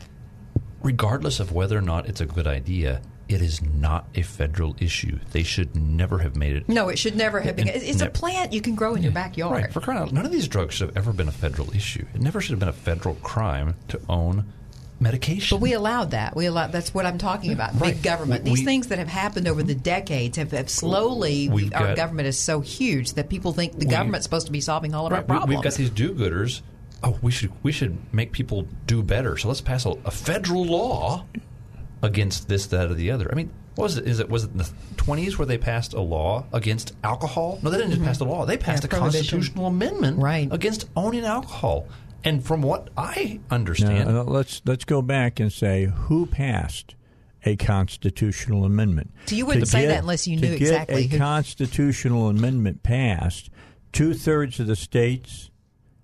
Speaker 4: regardless of whether or not it's a good idea, it is not a federal issue. They should never have made it.
Speaker 3: No, it should never have been.
Speaker 4: And-
Speaker 3: It's a plant you can grow in your backyard.
Speaker 4: Right. For crying out, none of these drugs should have ever been a federal issue. It never should have been a federal crime to own medication.
Speaker 3: But we allowed that. We allowed. That's what I'm talking about.
Speaker 4: Right.
Speaker 3: Big government.
Speaker 4: We-
Speaker 3: These things that have happened over the decades have, have slowly.
Speaker 4: We've
Speaker 3: our
Speaker 4: got-
Speaker 3: government is so huge that people think the
Speaker 4: We-
Speaker 3: government's supposed to be solving all of our
Speaker 4: Right, we-
Speaker 3: problems.
Speaker 4: We've got these do-gooders. Oh, we should we should make people do better. So let's pass a, a federal law against this, that, or the other. I mean, what was it? Is it was it in the twenties where they passed a law against alcohol? No, they didn't just pass a law. They passed
Speaker 3: Mm-hmm. Yeah,
Speaker 4: a constitutional amendment
Speaker 3: Right.
Speaker 4: against owning alcohol. And from what I understand,
Speaker 1: uh, let's let's go back and say who passed a constitutional amendment.
Speaker 3: So you wouldn't
Speaker 1: To
Speaker 3: say that unless you
Speaker 1: to
Speaker 3: knew
Speaker 1: get
Speaker 3: exactly
Speaker 1: a
Speaker 3: who-
Speaker 1: constitutional amendment passed. Two thirds of the states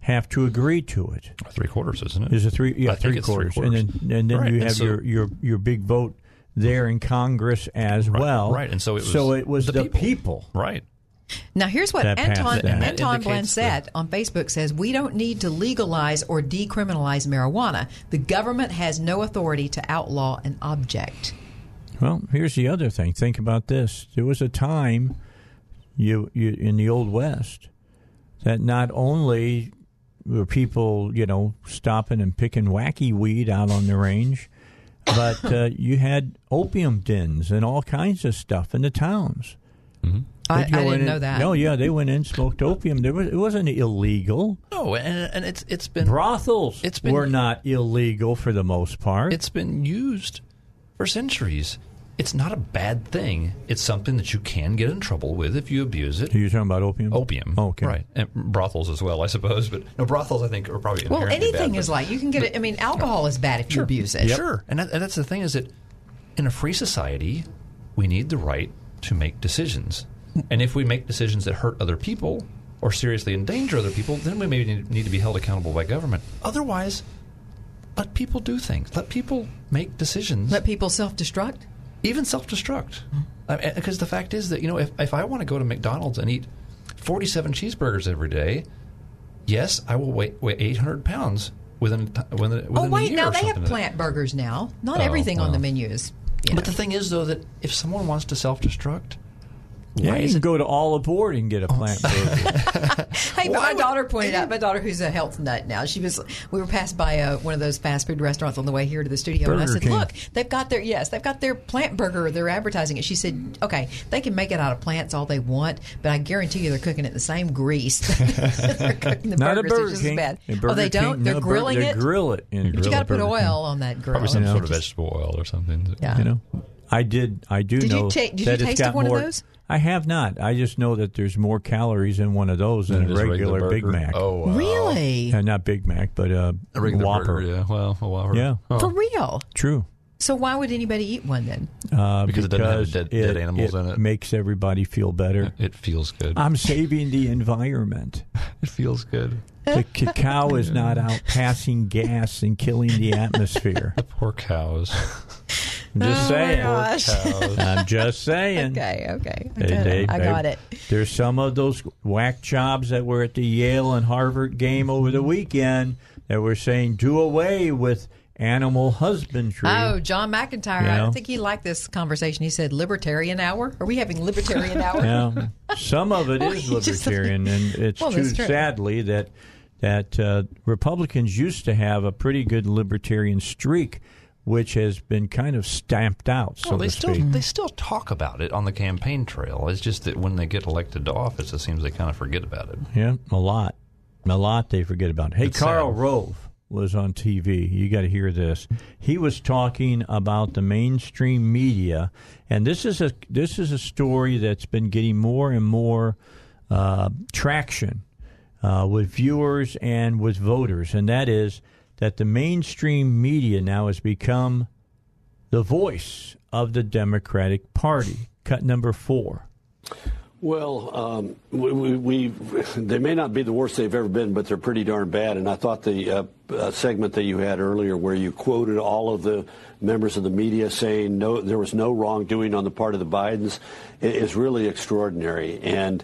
Speaker 1: have to agree to it.
Speaker 4: three quarters, isn't it?
Speaker 1: Is it three? Yeah,
Speaker 4: I think
Speaker 1: three
Speaker 4: it's three
Speaker 1: quarters,
Speaker 4: quarters.
Speaker 1: and then and then
Speaker 4: Right,
Speaker 1: you have
Speaker 4: so-
Speaker 1: your, your your big vote there in Congress as well.
Speaker 4: right, and so it was
Speaker 1: so it was
Speaker 4: the
Speaker 1: the,
Speaker 4: people.
Speaker 1: people.
Speaker 4: right.
Speaker 3: Now, here's what
Speaker 1: That
Speaker 3: Anton,
Speaker 1: that.
Speaker 3: Anton
Speaker 4: indicates
Speaker 3: Blansett on Facebook says We don't need to legalize or decriminalize marijuana. The government has no authority to outlaw an object.
Speaker 1: Well, here's the other thing. Think about this. There was a time you, you in the old west that not only were people, you know, stopping and picking wacky weed out on the range, but uh, you had opium dens and all kinds of stuff in the towns.
Speaker 3: I, I
Speaker 1: They'd
Speaker 3: didn't
Speaker 1: in
Speaker 3: know that.
Speaker 1: No, yeah, they went in, smoked opium. There was it wasn't illegal.
Speaker 4: No, and and it's it's been
Speaker 1: Brothels
Speaker 4: It's been-
Speaker 1: were not illegal for the most part.
Speaker 4: It's been used for centuries. It's not a bad thing. It's something that you can get in trouble with if you abuse it.
Speaker 1: You're talking about opium?
Speaker 4: Opium,
Speaker 1: Okay.
Speaker 4: right? And brothels as well, I suppose. But no, brothels I think are probably
Speaker 3: well, anything
Speaker 4: bad,
Speaker 3: is
Speaker 4: but-
Speaker 3: like you can get it. I mean, alcohol is bad if you abuse it.
Speaker 4: Sure, and, that, and that's the thing is that in a free society, we need the right to make decisions. And if we make decisions that hurt other people or seriously endanger other people, then we maybe need, to be held accountable by government. Otherwise, let people do things. Let people make decisions.
Speaker 3: Let people self destruct.
Speaker 4: even self-destruct. Hmm. Because the fact is that you know, if if I want to go to McDonald's and eat forty-seven cheeseburgers every day, yes, I will weigh, weigh eight hundred pounds within within, oh, within
Speaker 3: Oh wait, now they have plant burgers now. Not
Speaker 4: Oh,
Speaker 3: everything on the
Speaker 4: well.
Speaker 3: menu is.
Speaker 4: But
Speaker 3: know.
Speaker 4: the thing is, though, that if someone wants to self-destruct,
Speaker 1: yeah,
Speaker 4: why
Speaker 1: you
Speaker 4: is
Speaker 1: can go to all aboard and get a plant burger.
Speaker 3: Hey, but my daughter pointed out. My daughter, who's a health nut now, she was. We were passed by uh, one of those fast food restaurants on the way here to the studio, and I said,
Speaker 1: King.
Speaker 3: "Look, they've got their yes, they've got their plant burger. They're advertising it." She said, "Okay, they can make it out of plants all they want, but I guarantee you, they're cooking it in the same grease. they're cooking the
Speaker 1: Not
Speaker 3: burgers.
Speaker 1: Burger
Speaker 3: it's just
Speaker 1: King.
Speaker 3: as bad.
Speaker 1: A
Speaker 3: oh,
Speaker 1: Burger
Speaker 3: they don't.
Speaker 1: King,
Speaker 3: they're
Speaker 1: no, bur-
Speaker 3: grilling
Speaker 1: they
Speaker 3: it.
Speaker 1: grill it. in
Speaker 3: but you got to put oil
Speaker 1: King.
Speaker 3: on that grill.
Speaker 4: probably some
Speaker 3: It
Speaker 4: sort of vegetable oil or something?
Speaker 3: Yeah.
Speaker 1: You know, I did. I do
Speaker 3: Did you
Speaker 1: know.
Speaker 3: ta- did you
Speaker 1: that it's
Speaker 3: taste
Speaker 1: got
Speaker 3: one of
Speaker 1: more,
Speaker 3: those?
Speaker 1: I have not. I just know that there's more calories in one of those than a
Speaker 4: Just
Speaker 1: regular, Big? Mac.
Speaker 4: Oh, wow.
Speaker 3: Really?
Speaker 1: Uh, not Big Mac, but uh,
Speaker 4: a regular
Speaker 1: Whopper.
Speaker 4: burger. Yeah, well, a Whopper.
Speaker 1: Yeah.
Speaker 4: Oh.
Speaker 3: For real?
Speaker 1: True.
Speaker 3: So why would anybody eat one then?
Speaker 1: Uh,
Speaker 4: Because it doesn't have dead-
Speaker 1: it,
Speaker 4: dead animals in it.
Speaker 1: makes everybody feel better.
Speaker 4: It feels good.
Speaker 1: I'm saving the environment.
Speaker 4: it feels good.
Speaker 1: The cacao is not out passing gas and killing the atmosphere.
Speaker 4: The poor cows.
Speaker 1: I'm just
Speaker 3: Oh,
Speaker 1: saying. I'm just saying.
Speaker 3: Okay, okay.
Speaker 1: They-
Speaker 3: okay.
Speaker 1: they-
Speaker 3: I
Speaker 1: they-
Speaker 3: got it.
Speaker 1: There's some of those whack jobs that were at the Yale and Harvard game over the weekend that were saying do away with animal husbandry.
Speaker 3: Oh, John McIntyre.
Speaker 1: You
Speaker 3: I
Speaker 1: know?
Speaker 3: don't think he liked this conversation. He said libertarian hour. Are we having libertarian hour?
Speaker 1: Yeah, some of it is libertarian, and it's
Speaker 3: Well,
Speaker 1: true. sadly, that that uh, Republicans used to have a pretty good libertarian streak, which has been kind of stamped out, so
Speaker 4: well, they
Speaker 1: to
Speaker 4: still
Speaker 1: speak.
Speaker 4: they still talk about it on the campaign trail. It's just that when they get elected to office, it seems they kind of forget about it.
Speaker 1: Yeah, a lot. A lot they forget about. It. Hey,
Speaker 4: It's
Speaker 1: Karl
Speaker 4: sad.
Speaker 1: Rove was on TV. You got to hear this. He was talking about the mainstream media, and this is a this is a story that's been getting more and more uh, traction uh, with viewers and with voters, and that is that the mainstream media now has become the voice of the Democratic Party. Cut number four.
Speaker 12: Well, um, we, we, we they may not be the worst they've ever been, but they're pretty darn bad. And I thought the uh, uh, segment that you had earlier, where you quoted all of the members of the media saying no, there was no wrongdoing on the part of the Bidens, is really extraordinary. And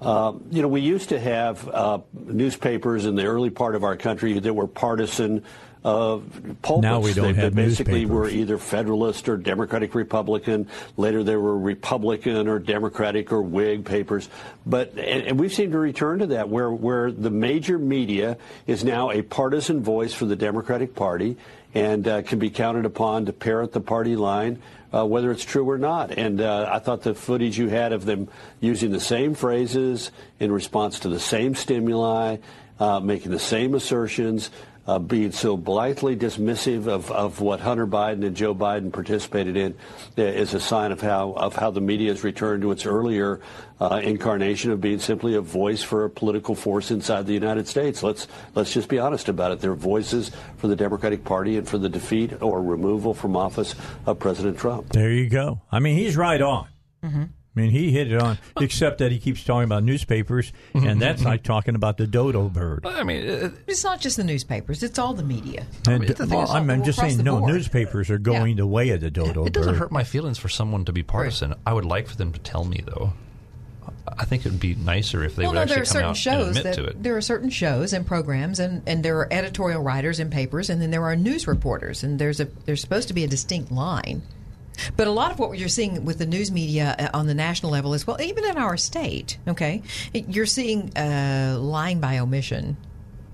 Speaker 12: uh, you know, we used to have uh, newspapers in the early part of our country that were partisan. Uh, pulpits.
Speaker 1: Now we don't
Speaker 12: They
Speaker 1: have
Speaker 12: basically
Speaker 1: newspapers.
Speaker 12: were either Federalist or Democratic Republican. Later, they were Republican or Democratic or Whig papers. But and, and we seem to return to that, where where the major media is now a partisan voice for the Democratic Party and uh, can be counted upon to parrot the party line, uh, whether it's true or not. And uh, I thought the footage you had of them using the same phrases in response to the same stimuli, uh, making the same assertions uh, being so blithely dismissive of, of what Hunter Biden and Joe Biden participated in uh, is a sign of how of how the media has returned to its earlier uh, incarnation of being simply a voice for a political force inside the United States. Let's let's just be honest about it. They're voices for the Democratic Party and for the defeat or removal from office of President Trump.
Speaker 1: There you go. I mean, he's right on. I mean, he hit it on, except that he keeps talking about newspapers, and that's like talking about the dodo bird.
Speaker 4: I mean, uh, it,
Speaker 3: It's not just the newspapers; it's all the media.
Speaker 1: And,
Speaker 4: mean, the thing
Speaker 1: well,
Speaker 4: is,
Speaker 1: I'm, I'm just
Speaker 3: across
Speaker 1: saying,
Speaker 3: the
Speaker 1: no,
Speaker 3: board.
Speaker 1: newspapers are going the way of the dodo bird.
Speaker 4: it doesn't
Speaker 1: bird.
Speaker 4: hurt my feelings for someone to be partisan. I would like for them to tell me though. I think it would be nicer if they
Speaker 3: well,
Speaker 4: would
Speaker 3: no,
Speaker 4: actually
Speaker 3: there are
Speaker 4: come
Speaker 3: certain
Speaker 4: out
Speaker 3: shows
Speaker 4: and admit
Speaker 3: that
Speaker 4: to it.
Speaker 3: there are certain shows and programs, and, and there are editorial writers in papers, and then there are news reporters, and there's a there's supposed to be a distinct line. But a lot of what you're seeing with the news media uh, on the national level is well, even in our state, okay, you're seeing uh, lying by omission.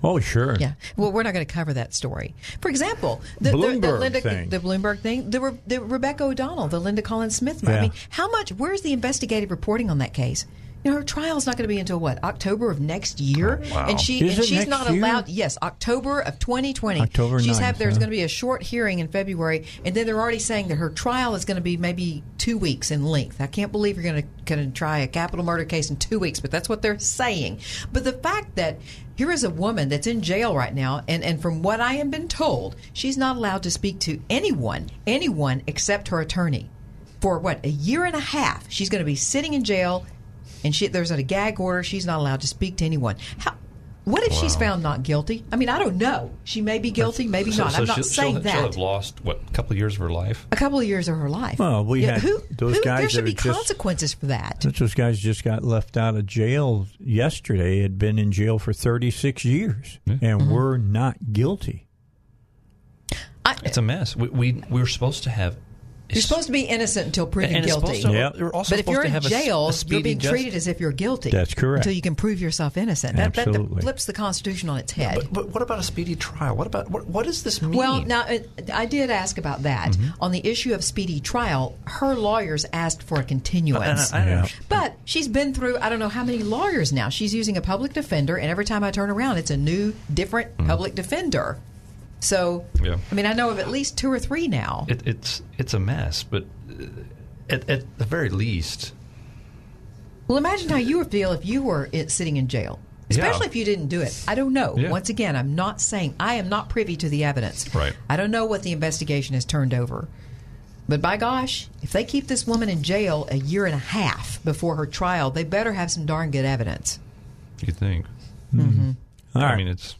Speaker 1: Oh, sure.
Speaker 3: Yeah. Well, we're not going to cover that story. For example, the, the, the
Speaker 1: Bloomberg
Speaker 3: Linda,
Speaker 1: thing.
Speaker 3: the Bloomberg thing, the, Re- the Rebecca O'Donnell, the Linda Collins Smith. I mean, how much? Where's the investigative reporting on that case? You know, her trial's not going to be until what October of next year, oh,
Speaker 4: wow.
Speaker 3: and she
Speaker 1: Is
Speaker 3: and she's
Speaker 1: next
Speaker 3: not
Speaker 1: year?
Speaker 3: allowed. Yes, October of 2020.
Speaker 1: October
Speaker 3: she's
Speaker 1: 9th,
Speaker 3: have, There's
Speaker 1: huh?
Speaker 3: going to be a short hearing in February, and then they're already saying that her trial is going to be maybe two weeks in length. I can't believe you're going to going to try a capital murder case in two weeks, but that's what they're saying. But the fact that here is a woman that's in jail right now, and, and from what I have been told, she's not allowed to speak to anyone, anyone except her attorney. For what, a year and a half, she's going to be sitting in jail, and she, there's a gag order. She's not allowed to speak to anyone. How, what if she's found not guilty? I mean, I don't know. She may be guilty, maybe
Speaker 4: So-
Speaker 3: not.
Speaker 4: so
Speaker 3: I'm not
Speaker 4: she'll,
Speaker 3: saying
Speaker 4: she'll,
Speaker 3: that.
Speaker 4: She'll have lost what a couple of years of her life.
Speaker 3: a couple of years of her life.
Speaker 1: Well, we
Speaker 3: Yeah,
Speaker 1: had
Speaker 3: who,
Speaker 1: those
Speaker 3: who-
Speaker 1: guys
Speaker 3: There should be
Speaker 1: are just-
Speaker 3: consequences for that.
Speaker 1: Those guys just got left out of jail yesterday. Had been in jail for 36 years, and
Speaker 3: Mm-hmm.
Speaker 1: were not guilty.
Speaker 3: I,
Speaker 4: It's a mess. We we, we were supposed to have.
Speaker 3: You're supposed to be innocent until proven
Speaker 4: and
Speaker 3: guilty.
Speaker 4: supposed to-
Speaker 1: Yep.
Speaker 4: we're also
Speaker 3: but if you're
Speaker 4: to
Speaker 3: in
Speaker 4: have a s-
Speaker 3: jail,
Speaker 4: a
Speaker 3: you're being treated
Speaker 4: justice.
Speaker 3: as if you're guilty.
Speaker 1: That's correct.
Speaker 3: Until you can prove yourself innocent. That, that,
Speaker 1: Absolutely.
Speaker 3: flips the Constitution on its head.
Speaker 4: But, but what about a speedy trial? What about what, what does this mean?
Speaker 3: Well, now uh, I did ask about that
Speaker 4: Mm-hmm.
Speaker 3: on the issue of speedy trial. Her lawyers asked for a continuance,
Speaker 4: I- I- I
Speaker 1: Yeah.
Speaker 3: but she's been through I don't know how many lawyers now. She's using a public defender, and every time I turn around, it's a new, different public defender. So.
Speaker 4: Yeah.
Speaker 3: I mean, I know of at least two or three now.
Speaker 4: it, it's it's a mess. But uh, at, at the very least,
Speaker 3: Well, imagine how you would feel if you were i- sitting in jail. Especially if you didn't do it. I don't know.
Speaker 4: Yeah.
Speaker 3: Once again, I'm not saying I am not privy to the evidence.
Speaker 4: Right.
Speaker 3: I don't know what the investigation has turned over. But by gosh, if they keep this woman in jail a year and a half before her trial, they better have some darn good evidence.
Speaker 4: You think?
Speaker 3: Mm-hmm.
Speaker 1: All
Speaker 4: I mean, it's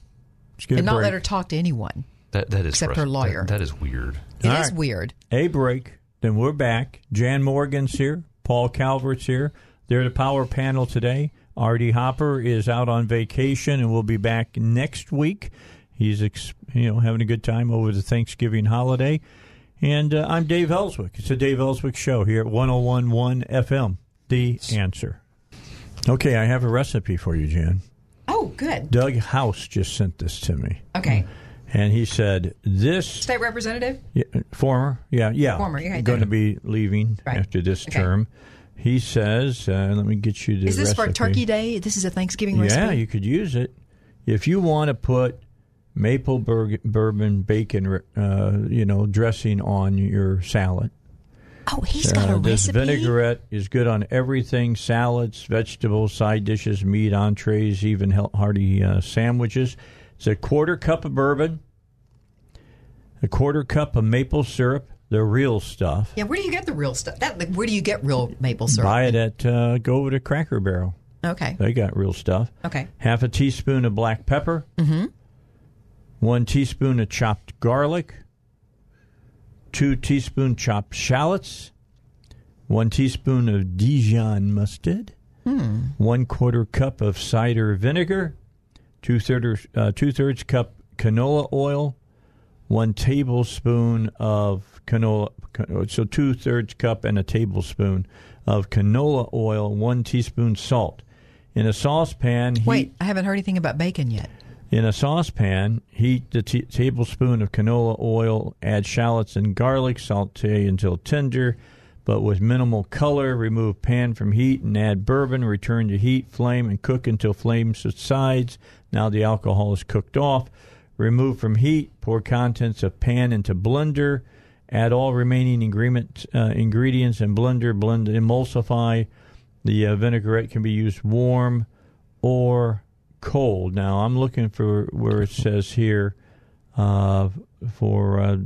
Speaker 1: Let's
Speaker 3: And not
Speaker 1: break.
Speaker 3: let her talk to anyone.
Speaker 4: That that is
Speaker 3: Except her lawyer.
Speaker 4: that- that is weird.
Speaker 3: It is
Speaker 1: All right.
Speaker 3: weird.
Speaker 1: A break. Then we're back. Jan Morgan's here. Paul Calvert's here. They're the power panel today. Artie Hopper is out on vacation and will be back next week. He's ex- you know having a good time over the Thanksgiving holiday. And uh, I'm Dave Elswick. It's a Dave Elswick show here at 1011 FM. The answer. Okay, I have a recipe for you, Jan.
Speaker 3: Oh, good.
Speaker 1: Doug House just sent this to me.
Speaker 3: Okay.
Speaker 1: And he said, This
Speaker 3: State representative?
Speaker 1: yeah, former, yeah, yeah,
Speaker 3: Former, you're
Speaker 1: going to be leaving
Speaker 3: Right.
Speaker 1: after this
Speaker 3: Okay.
Speaker 1: term. He says, uh, "Let me get you the
Speaker 3: Is this for. Turkey Day? This is a Thanksgiving
Speaker 1: Yeah,
Speaker 3: recipe?
Speaker 1: Yeah, you could use it if you want to put maple bur- bourbon bacon, uh, you know, dressing on your salad.
Speaker 3: Oh, he's got
Speaker 1: Uh,
Speaker 3: a
Speaker 1: this
Speaker 3: recipe.
Speaker 1: vinaigrette is good on everything: salads, vegetables, side dishes, meat, entrees, even hearty uh, sandwiches. It's a quarter cup of bourbon, a quarter cup of maple syrup, the real stuff.
Speaker 3: Yeah, where do you get the real stuff? That, like, where do you get real maple syrup?
Speaker 1: Buy it at uh, go over to Cracker Barrel.
Speaker 3: Okay.
Speaker 1: They got real stuff.
Speaker 3: Okay.
Speaker 1: Half a teaspoon of black pepper.
Speaker 3: Mm-hmm.
Speaker 1: One teaspoon of chopped garlic. Two teaspoon chopped shallots. One teaspoon of Dijon mustard.
Speaker 3: Hmm.
Speaker 1: One quarter cup of cider vinegar. Two thirds uh, two thirds cup canola oil. One tablespoon of canola. So two thirds cup and a tablespoon of canola oil. One teaspoon salt. In a saucepan, heat
Speaker 3: Wait, I haven't heard anything about bacon yet.
Speaker 1: in a saucepan, heat the t- tablespoon of canola oil, add shallots and garlic, saute until tender, but with minimal color. Remove pan from heat and add bourbon. Return to heat, flame, and cook until flame subsides. Now the alcohol is cooked off. Remove from heat. Pour contents of pan into blender. Add all remaining ingredient, uh, ingredients and blender. Blend, emulsify. The uh, vinaigrette can be used warm or cold. Now I'm looking for where it says here uh, for uh,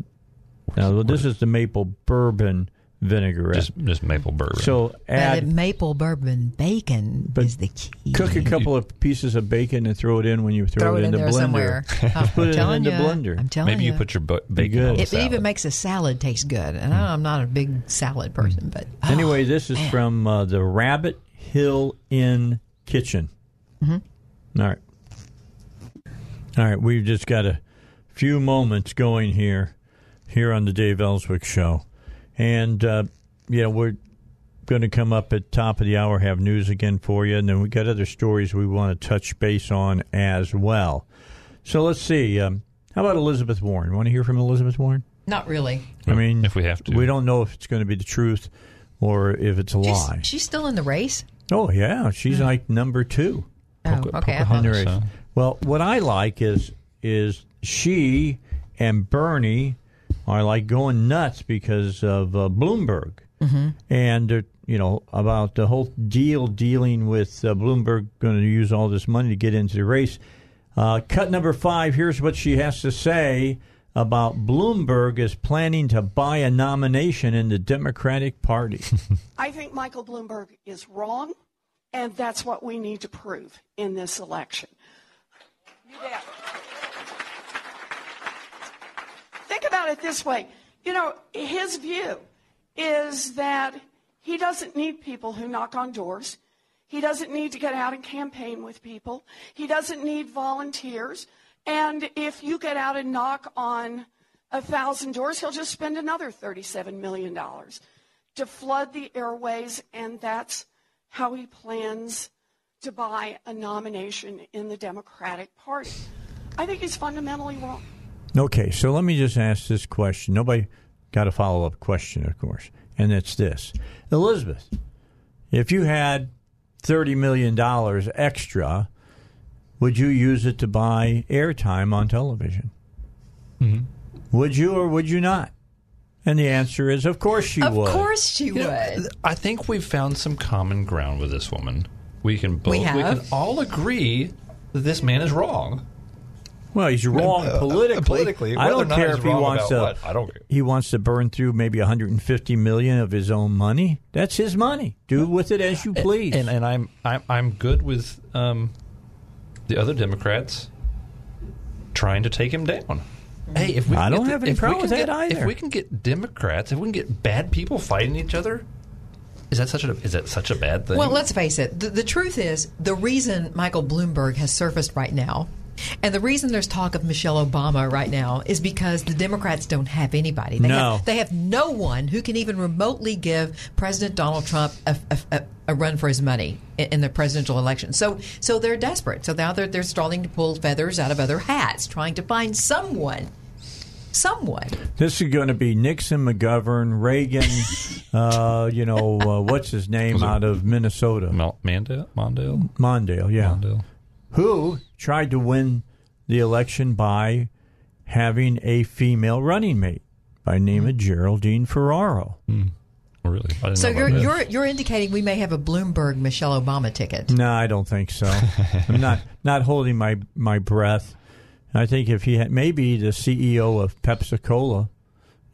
Speaker 1: now this is the maple bourbon vinaigrette.
Speaker 4: Just just maple bourbon.
Speaker 1: So
Speaker 3: But
Speaker 1: add
Speaker 3: maple bourbon bacon is the key.
Speaker 1: cook a couple of pieces of bacon and throw it in when you throw,
Speaker 3: Throw
Speaker 1: it
Speaker 3: it
Speaker 1: in,
Speaker 3: in
Speaker 1: the
Speaker 3: there
Speaker 1: blender.
Speaker 3: somewhere. I'm
Speaker 1: Put it
Speaker 3: telling
Speaker 1: in the blender.
Speaker 3: I'm telling
Speaker 4: Maybe you
Speaker 3: ya.
Speaker 4: put your bu- bacon
Speaker 1: good.
Speaker 3: It, it even makes a salad taste good. And I, I'm not a big salad person, but oh,
Speaker 1: Anyway, this is
Speaker 3: man.
Speaker 1: from uh, the Rabbit Hill Inn Kitchen.
Speaker 3: Mm-hmm.
Speaker 1: All right. All right, we've just got a few moments going here, here on the Dave Elswick Show. And, uh, yeah, we're going to come up at top of the hour, have news again for you, and then we got other stories we want to touch base on as well. So let's see. Um, how about Elizabeth Warren? Want to hear from Elizabeth Warren?
Speaker 3: not really.
Speaker 1: I mean,
Speaker 4: if we have to.
Speaker 1: we don't know if it's going to be the truth or if it's a
Speaker 3: She's,
Speaker 1: lie.
Speaker 3: she's still in the race.
Speaker 1: Oh yeah, she's like number two.
Speaker 3: Oh, okay. I
Speaker 1: on
Speaker 3: thought,
Speaker 4: so.
Speaker 1: Well, what I like is is she and Bernie are like going nuts because of uh, Bloomberg, mm-hmm. and uh, you know about the whole deal dealing with uh, Bloomberg going to use all this money to get into the race. Uh, cut number five. Here's what she has to say about Bloomberg is planning to buy a nomination in the Democratic Party.
Speaker 13: I think Michael Bloomberg is wrong, and that's what we need to prove in this election. You bet. Think about it this way. You know, his view is that he doesn't need people who knock on doors. He doesn't need to get out and campaign with people. He doesn't need volunteers. And if you get out and knock on a thousand doors, he'll just spend another $37 million to flood the airways, and that's how he plans to buy a nomination in the Democratic Party. I think he's fundamentally wrong.
Speaker 1: Okay, so let me just ask this question. Nobody got a follow up question, of course, and it's this Elizabeth, if you had $30 million extra, would you use it to buy airtime on television?
Speaker 4: Mm-hmm.
Speaker 1: Would you or would you not? And the answer is, of course she
Speaker 3: of
Speaker 1: would.
Speaker 3: Of course she
Speaker 4: You know,
Speaker 3: would.
Speaker 4: I think we've found some common ground with this woman. We can both
Speaker 3: We have.
Speaker 4: can all agree that this man is wrong.
Speaker 1: Well, he's wrong
Speaker 4: Uh,
Speaker 1: politically.
Speaker 4: politically,
Speaker 1: I don't care if he wants to.
Speaker 4: what, I don't care.
Speaker 1: He wants to burn through maybe 150 million of his own money. That's his money. Do with it as you please.
Speaker 4: And and I'm I'm I'm good with um, the other Democrats trying to take him down. Hey, if we
Speaker 1: I
Speaker 4: can
Speaker 1: don't
Speaker 4: get
Speaker 1: have
Speaker 4: the-
Speaker 1: any problem
Speaker 4: can
Speaker 1: with
Speaker 4: get-
Speaker 1: that either.
Speaker 4: If we can get Democrats, if we can get bad people fighting each other, is that such a is that such a bad thing?
Speaker 3: Well, let's face it. The, the truth is, the reason Michael Bloomberg has surfaced right now, and the reason there's talk of Michelle Obama right now, is because the Democrats don't have anybody. They
Speaker 1: No.
Speaker 3: have, they have no one who can even remotely give President Donald Trump a, a, a, a run for his money in, in the presidential election. So, so they're desperate. So now they're they're starting to pull feathers out of other hats, trying to find someone, someone.
Speaker 1: This is going to be Nixon, McGovern, Reagan. uh, you know uh, what's his name out of Minnesota?
Speaker 4: Mal- Mandel, Mondale,
Speaker 1: Mondale, yeah.
Speaker 4: Mondale.
Speaker 1: Who tried to win the election by having a female running mate by name of Geraldine Ferraro.
Speaker 4: Oh, really?
Speaker 3: So you're you're you're indicating we may have a Bloomberg Michelle Obama ticket.
Speaker 1: No, I don't think so. I'm not not holding my my breath. I think if he had maybe the CEO of Pepsi Cola,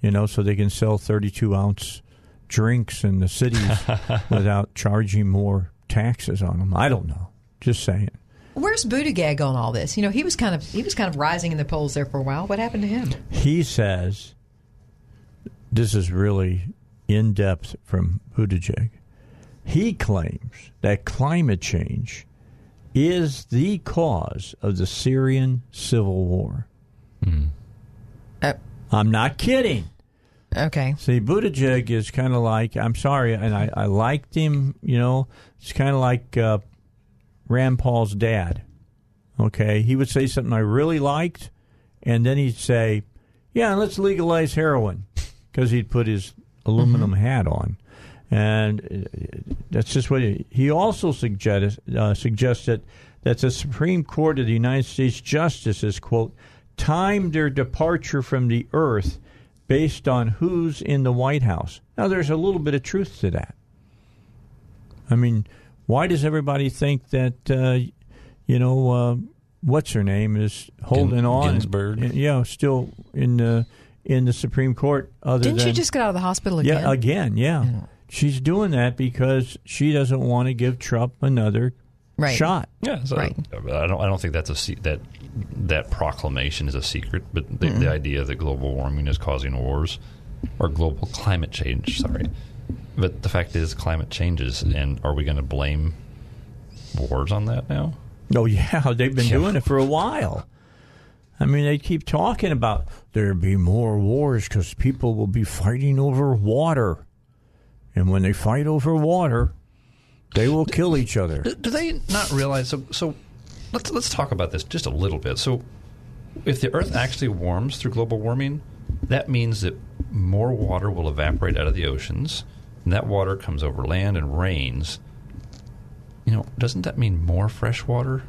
Speaker 1: you know, so they can sell 32 ounce drinks in the cities without charging more taxes on them. I don't know. Just saying.
Speaker 3: Where's Buttigieg on all this? You know, he was kind of he was kind of rising in the polls there for a while. What happened to him?
Speaker 1: He says this is really in depth from Buttigieg. He claims that climate change is the cause of the Syrian civil war.
Speaker 3: Uh,
Speaker 1: I'm not kidding.
Speaker 3: Okay.
Speaker 1: See, Buttigieg is kind of like, I'm sorry, and I, I liked him, you know, it's kind of like uh, Rand Paul's dad. Okay. He would say something I really liked, and then he'd say, yeah, let's legalize heroin because he'd put his aluminum hat on. And uh, that's just what he, he also suggested, uh, suggested that the Supreme Court of the United States justices, quote, timed their departure from the earth based on who's in the White House. Now, there's a little bit of truth to that. I mean, why does everybody think that, uh, you know, uh, what's her name is holding
Speaker 4: Gin-
Speaker 1: on?
Speaker 4: Ginsburg?
Speaker 1: Yeah, still in the in the Supreme Court. Other
Speaker 3: Didn't
Speaker 1: than
Speaker 3: she just get out of the hospital again?
Speaker 1: yeah, again, yeah. She's doing that because she doesn't want to give Trump another
Speaker 3: Right.
Speaker 1: shot.
Speaker 4: Yeah, so
Speaker 3: Right.
Speaker 4: I don't. I don't think that's a se- that that proclamation is a secret. But the, the idea that global warming is causing wars or global climate change. Sorry, but the fact is, climate changes, and are we going to blame wars on that now?
Speaker 1: Oh yeah, they've been
Speaker 4: Yeah.
Speaker 1: doing it for a while. I mean, they keep talking about there'll be more wars because people will be fighting over water, and when they fight over water, they will kill each other.
Speaker 4: Do, do they not realize? So, so let's let's talk about this just a little bit. So, if the Earth actually warms through global warming, that means that more water will evaporate out of the oceans, and that water comes over land and rains. You know, doesn't that mean more fresh water?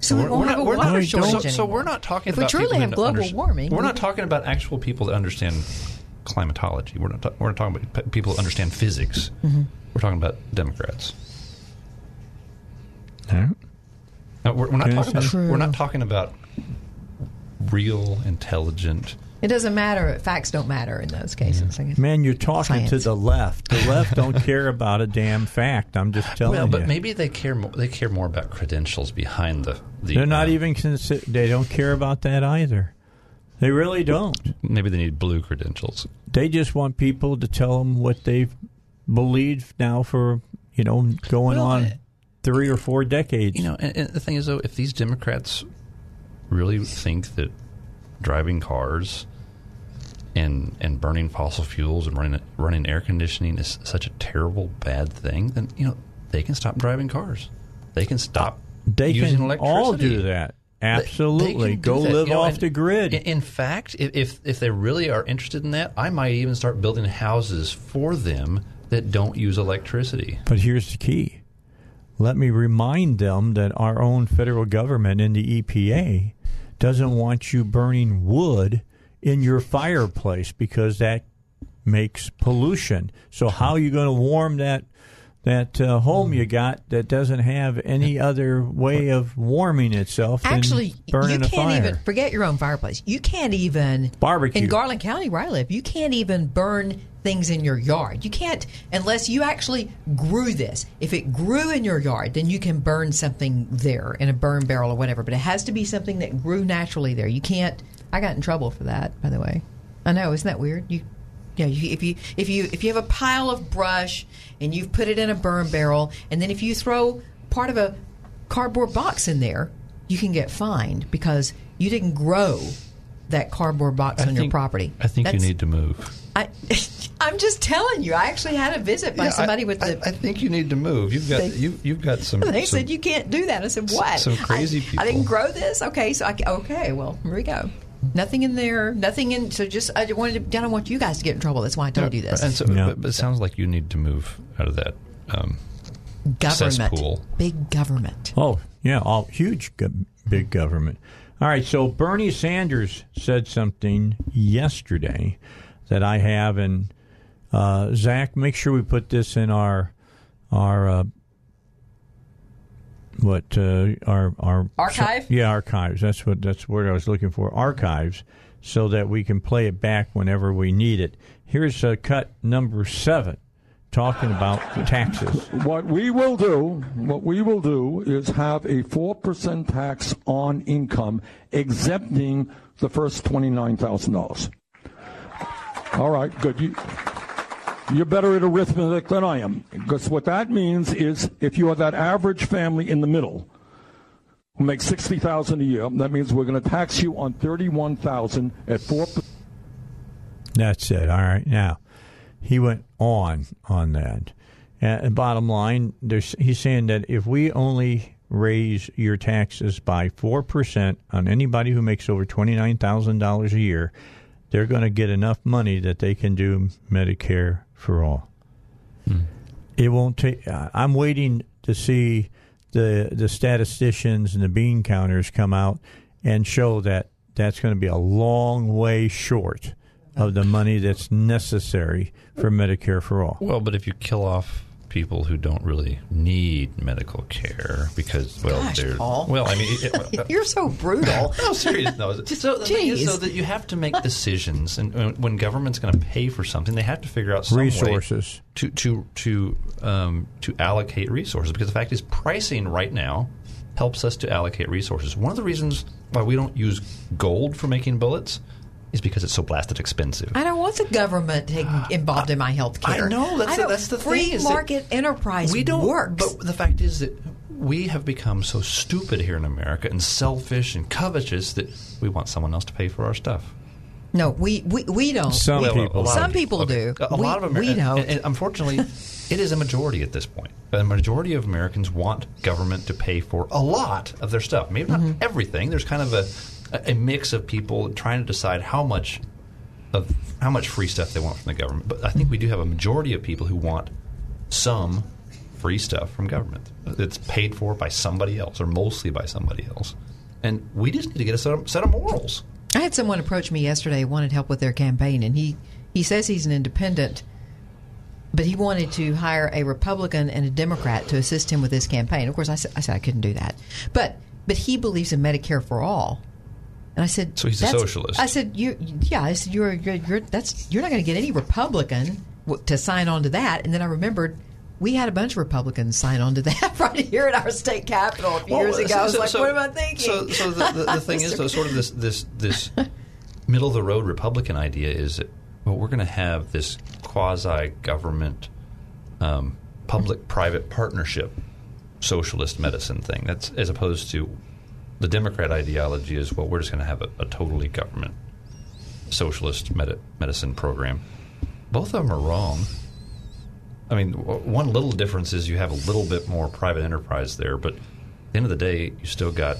Speaker 3: So we
Speaker 4: We're-
Speaker 3: won't
Speaker 4: we're
Speaker 3: have
Speaker 4: not-
Speaker 3: a
Speaker 4: we're
Speaker 3: water
Speaker 4: not-
Speaker 3: shortage
Speaker 4: so, so we're not talking
Speaker 3: If we truly
Speaker 4: people
Speaker 3: have global
Speaker 4: underst-
Speaker 3: warming,
Speaker 4: We're not talking about actual people that understand climatology. We're not. Ta- we're not talking about people that understand physics.
Speaker 3: Mm-hmm.
Speaker 4: We're talking about Democrats.
Speaker 1: Huh?
Speaker 4: No, we're, we're not talking about. We're not talking about real, intelligent.
Speaker 3: It doesn't matter. Facts don't matter in those cases. I guess.
Speaker 1: Man, you're talking to the left. The left don't care about a damn fact. I'm just telling you.
Speaker 4: well, but maybe they care. More, they care more about credentials behind the. the
Speaker 1: They're not
Speaker 4: uh,
Speaker 1: even consi- They don't care about that either. They really don't.
Speaker 4: Maybe they need blue credentials.
Speaker 1: They just want people to tell them what they've believed now for you know going
Speaker 4: Well,
Speaker 1: on three or four decades.
Speaker 4: You know, and, and the thing is, though, if these Democrats really think that driving cars and and burning fossil fuels and running running air conditioning is such a terrible bad thing, then you know they can stop driving cars. They can stop.
Speaker 1: they
Speaker 4: using
Speaker 1: can
Speaker 4: electricity.
Speaker 1: all do that. Absolutely, go live
Speaker 4: you know,
Speaker 1: off
Speaker 4: and
Speaker 1: the grid.
Speaker 4: In, in fact, if, if if they really are interested in that, I might even start building houses for them that don't use electricity.
Speaker 1: But here's the key. Let me remind them that our own federal government and the EPA doesn't want you burning wood in your fireplace because that makes pollution. So how are you going to warm that that uh, home you got that doesn't have any other way of warming itself than
Speaker 3: Actually,
Speaker 1: burning
Speaker 3: you can't even forget your own fireplace. You can't even
Speaker 1: Barbecue.
Speaker 3: in Garland County, where I live. You can't even burn things in your yard. You can't unless you actually grew this. If it grew in your yard, then you can burn something there in a burn barrel or whatever. But it has to be something that grew naturally there. You can't. I got in trouble for that, by the way. I know, isn't that weird? You yeah, you, if you if you if you have a pile of brush and you've put it in a burn barrel, and then if you throw part of a cardboard box in there, you can get fined because you didn't grow that cardboard box
Speaker 4: I
Speaker 3: on your property.
Speaker 4: I think
Speaker 3: That's-
Speaker 4: you need to move.
Speaker 3: I, I'm just telling you. I actually had a visit by
Speaker 4: Yeah, I-
Speaker 3: somebody with the.
Speaker 4: I think you need to move. You've got
Speaker 3: They-
Speaker 4: you, you've got some.
Speaker 3: they
Speaker 4: some
Speaker 3: said you can't do that. I said what?
Speaker 4: some crazy
Speaker 3: I,
Speaker 4: people.
Speaker 3: I didn't grow this. Okay, so I okay. Well, here we go. Nothing in there. Nothing in. So just I wanted to. I don't want you guys to get in trouble. That's why I told you this.
Speaker 4: And so, but, but it sounds like you need to move out of that um,
Speaker 3: government.
Speaker 4: cesspool.
Speaker 3: Big government.
Speaker 1: Oh, yeah, all huge, go- big government. All right, so Bernie Sanders said something yesterday that I have, and uh, Zach, make sure we put this in our our uh, what uh, our our
Speaker 3: Archive?
Speaker 1: yeah, archives. That's what that's what I was looking for. Archives, so that we can play it back whenever we need it. Here's uh, cut number seven, talking about taxes.
Speaker 14: What we will do, what we will do is have a 4% tax on income exempting the first $29,000. All right, good. You, you're better at arithmetic than I am. Because what that means is if you are that average family in the middle who makes 60000 a year, that means we're going to tax you on 31000 at 4%.
Speaker 1: That's it. All right. Now, he went on on that. And bottom line, he's saying that if we only raise your taxes by 4% on anybody who makes over $29,000 a year, they're going to get enough money that they can do Medicare for all. Hmm. It won't take. Uh, I'm waiting to see the the statisticians and the bean counters come out and show that that's going to be a long way short of the money that's necessary for Medicare for all.
Speaker 4: Well, but if you kill off people who don't really need medical care because well
Speaker 3: Gosh,
Speaker 4: they're
Speaker 3: Paul.
Speaker 4: well I mean it,
Speaker 3: You're so brutal.
Speaker 4: no serious no so the thing is
Speaker 3: Jeez.
Speaker 4: that you have to make decisions and when, when government's going to pay for something they have to figure out some way
Speaker 1: Resources.
Speaker 4: to to to um, to allocate resources because the fact is pricing right now helps us to allocate resources one of the reasons why we don't use gold for making bullets is because it's so blasted expensive
Speaker 3: I don't want the government taking involved in my health care.
Speaker 4: I know that's
Speaker 3: I
Speaker 4: the, that's the
Speaker 3: free
Speaker 4: thing. is that
Speaker 3: market enterprise
Speaker 4: we don't
Speaker 3: works.
Speaker 4: But the fact is that we have become so stupid here in America and selfish and covetous that we want someone else to pay for our stuff.
Speaker 3: No, we we, we don't.
Speaker 1: Some
Speaker 4: Well,
Speaker 1: people.
Speaker 4: a lot
Speaker 3: Some
Speaker 4: of-
Speaker 3: people
Speaker 4: okay,
Speaker 3: do.
Speaker 4: A
Speaker 3: We-
Speaker 4: lot of
Speaker 3: we don't.
Speaker 4: And, and unfortunately, it is a majority at this point. A majority of Americans want government to pay for a lot of their stuff. Maybe not
Speaker 3: Mm-hmm.
Speaker 4: everything. There's kind of a, a mix of people trying to decide how much of how much free stuff they want from the government. But I think we do have a majority of people who want some free stuff from government that's paid for by somebody else or mostly by somebody else. And we just need to get a set of, set of morals.
Speaker 3: I had someone approach me yesterday who wanted help with their campaign, and he he says he's an independent, but he wanted to hire a Republican and a Democrat to assist him with his campaign. Of course, I said I, said I couldn't do that, but but he believes in Medicare for all. And I said,
Speaker 4: So he's a socialist.
Speaker 3: I said, you, yeah. I said, you're, you're, you're that's you're not going to get any Republican w- to sign on to that. And then I remembered we had a bunch of Republicans sign on to that right here at our state capitol a few years ago. I was like, what am I thinking?
Speaker 4: So, so the, the, the thing is, though, sort of this this this middle of the road Republican idea is that well, we're going to have this quasi government, um, public private partnership, socialist medicine thing. That's as opposed to the Democrat ideology is well, we're just going to have a, a totally government socialist medi- medicine program. Both of them are wrong. I mean, w- one little difference is you have a little bit more private enterprise there, but at the end of the day, you still got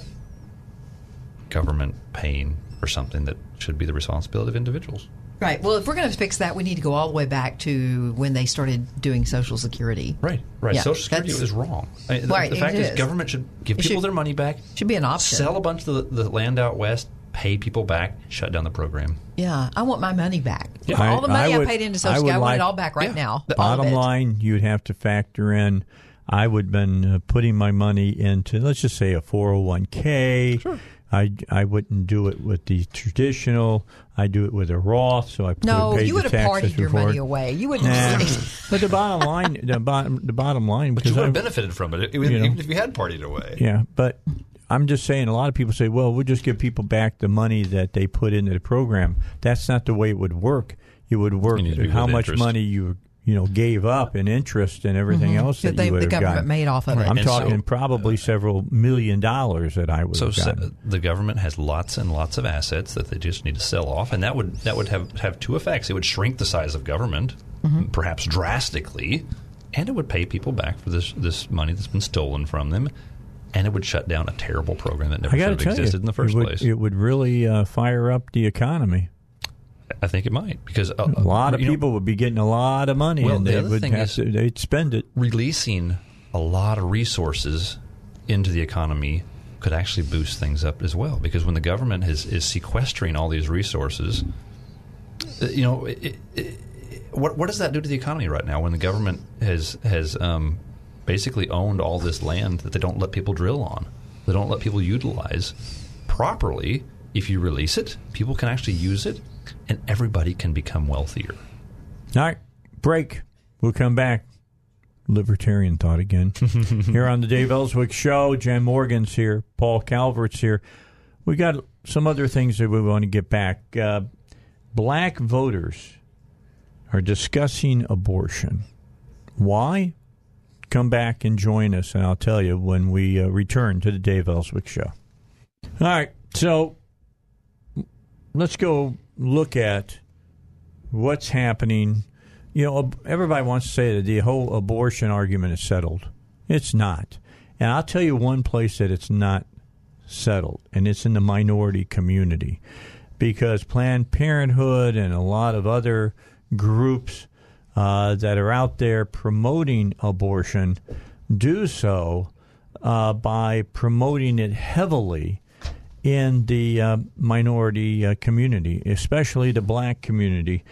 Speaker 4: government paying for something that should be the responsibility of individuals.
Speaker 3: Right. Well, if we're going to fix that, we need to go all the way back to when they started doing Social Security.
Speaker 4: Right. Right.
Speaker 3: Yeah,
Speaker 4: Social Security
Speaker 3: that's-
Speaker 4: is wrong. I mean, the,
Speaker 3: Right,
Speaker 4: the
Speaker 3: it
Speaker 4: fact is,
Speaker 3: is.
Speaker 4: government should give
Speaker 3: It
Speaker 4: people
Speaker 3: should-
Speaker 4: their money back.
Speaker 3: Should be an option.
Speaker 4: Sell a bunch of the, the land out west, pay people back, shut down the program.
Speaker 3: Yeah, I want my money back.
Speaker 1: Yeah.
Speaker 3: all the money I,
Speaker 1: would-
Speaker 3: paid into Social
Speaker 1: would
Speaker 3: Security, I want it all back right
Speaker 4: Yeah.
Speaker 3: now.
Speaker 4: The
Speaker 1: Bottom line, you'd have to factor in. I would have been uh, putting my money into, let's just say, a 401k. Sure. I, I wouldn't do it with the traditional. I do it with a Roth, so I would
Speaker 3: No,
Speaker 1: pay
Speaker 3: you would
Speaker 1: the
Speaker 3: have
Speaker 1: taxes
Speaker 3: partied your
Speaker 1: before.
Speaker 3: money away. You wouldn't.
Speaker 1: Nah. but the bottom line, the bottom, the bottom line,
Speaker 4: But you
Speaker 1: because
Speaker 4: would
Speaker 1: I,
Speaker 4: have benefited from it, even,
Speaker 1: You know.
Speaker 4: even if you had partied away.
Speaker 1: Yeah, but I'm just saying. A lot of people say, "Well, we'll just give people back the money that they put into the program." That's not the way it would work. It would work
Speaker 4: You need to be
Speaker 1: how much
Speaker 4: interest.
Speaker 1: money you you know gave up in interest and everything
Speaker 3: Mhm.
Speaker 1: else
Speaker 3: That
Speaker 1: that,
Speaker 3: they-
Speaker 1: you would
Speaker 3: the
Speaker 1: have
Speaker 3: government
Speaker 1: gotten.
Speaker 3: made off of it.
Speaker 1: I'm
Speaker 4: And so-
Speaker 1: talking probably several million dollars that I would
Speaker 4: So
Speaker 1: have
Speaker 4: se-
Speaker 1: gotten.
Speaker 4: the government has lots and lots of assets that they just need to sell off, and that would that would have have two effects. It would shrink the size of government,
Speaker 1: Mm-hmm.
Speaker 4: perhaps drastically, and it would pay people back for this this money that's been stolen from them, and it would shut down a terrible program that never should have existed
Speaker 1: you,
Speaker 4: in the first
Speaker 1: it would,
Speaker 4: place.
Speaker 1: it would really uh, fire up the economy.
Speaker 4: I think it might because
Speaker 1: A lot of
Speaker 4: you know,
Speaker 1: people would be getting a lot of money,
Speaker 4: Well,
Speaker 1: and
Speaker 4: the
Speaker 1: they would have to. They'd spend it.
Speaker 4: releasing a lot of resources into the economy could actually boost things up as well. Because when the government is, is sequestering all these resources, uh, you know, it, it, what what does that do to the economy right now? When the government has has um, basically owned all this land that they don't let people drill on, they don't let people utilize properly. If you release it, people can actually use it, and everybody can become wealthier.
Speaker 1: All right, break. We'll come back. Libertarian thought again. here on the Dave Elswick Show, Jan Morgan's here, Paul Calvert's here. We got some other things that we want to get back. Uh, black voters are discussing abortion. Why? Come back and join us, and I'll tell you when we uh, return to the Dave Elswick Show. All right, so let's go look at what's happening. You know, everybody wants to say that the whole abortion argument is settled. It's not. And I'll tell you one place that it's not settled, and it's in the minority community. Because Planned Parenthood and a lot of other groups uh, that are out there promoting abortion do so uh, by promoting it heavily in the uh, minority uh, community, especially the black community.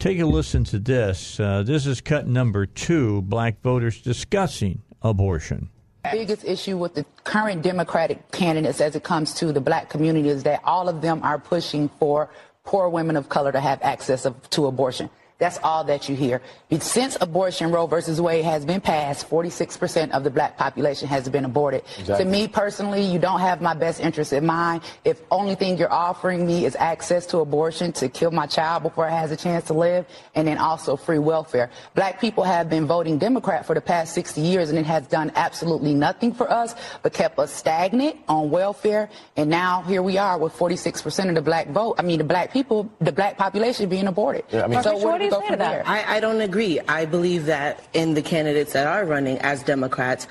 Speaker 1: Take a listen to this. Uh, this is cut number two Black voters discussing abortion.
Speaker 15: The biggest issue with the current Democratic candidates as it comes to the black community is that all of them are pushing for poor women of color to have access of, to abortion. That's all that you hear. Since abortion, Roe versus Wade has been passed, 46% of the black population has been aborted.
Speaker 16: Exactly.
Speaker 15: To me personally, you don't have my best interest in mind. If only thing you're offering me is access to abortion to kill my child before it has a chance to live, and then also free welfare. Black people have been voting Democrat for the past 60 years, and it has done absolutely nothing for us, but kept us stagnant on welfare. And now here we are with 46% of the black vote. I mean, the black people, the black population being aborted.
Speaker 16: Yeah, I mean-
Speaker 15: so
Speaker 16: Patricia,
Speaker 15: where
Speaker 16: what
Speaker 15: do we
Speaker 16: do you say to that?
Speaker 17: I, I don't agree. I believe that in the candidates that are running as Democrats,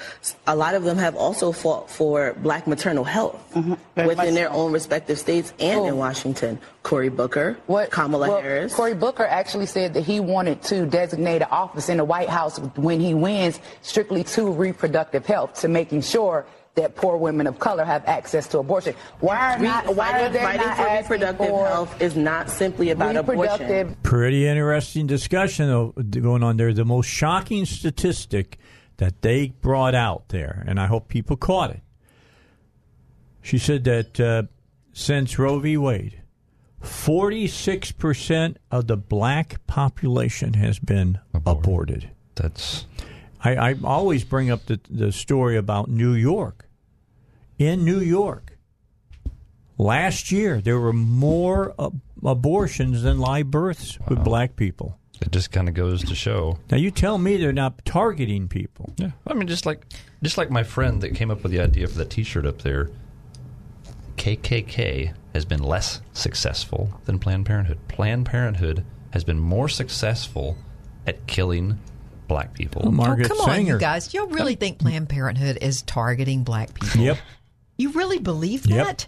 Speaker 17: a lot of them have also fought for black maternal health mm-hmm.
Speaker 15: Very
Speaker 17: within
Speaker 15: much
Speaker 17: their own respective states and in Washington. Cory Booker, what, Kamala
Speaker 15: well,
Speaker 17: Harris.
Speaker 15: Cory Booker actually said that he wanted to designate an office in the White House when he wins strictly to reproductive health, to making sure that poor women of color have access to abortion. Why are
Speaker 17: Re-
Speaker 15: not? Why
Speaker 17: fighting,
Speaker 15: are they
Speaker 17: fighting
Speaker 15: not
Speaker 17: for reproductive
Speaker 15: for
Speaker 17: health is not simply about abortion.
Speaker 1: Pretty interesting discussion going on there. The most shocking statistic that they brought out there, and I hope people caught it. She said that uh, since Roe v. Wade, 46% of the black population has been aborted.
Speaker 4: That's.
Speaker 1: I, I always bring up the, the story about New York. In New York, last year, there were more uh, abortions than live births with black people.
Speaker 4: It just kind of goes to show.
Speaker 1: Now, you tell me they're not targeting people.
Speaker 4: Yeah, I mean, just like just like my friend that came up with the idea for the T-shirt up there. KKK has been less successful than Planned Parenthood. Planned Parenthood has been more successful at killing black people.
Speaker 1: Well, Margaret
Speaker 3: oh, come on, you guys. Do y'all really think Planned Parenthood is targeting black people?
Speaker 1: Yep.
Speaker 3: You really believe
Speaker 1: Yep.
Speaker 3: that?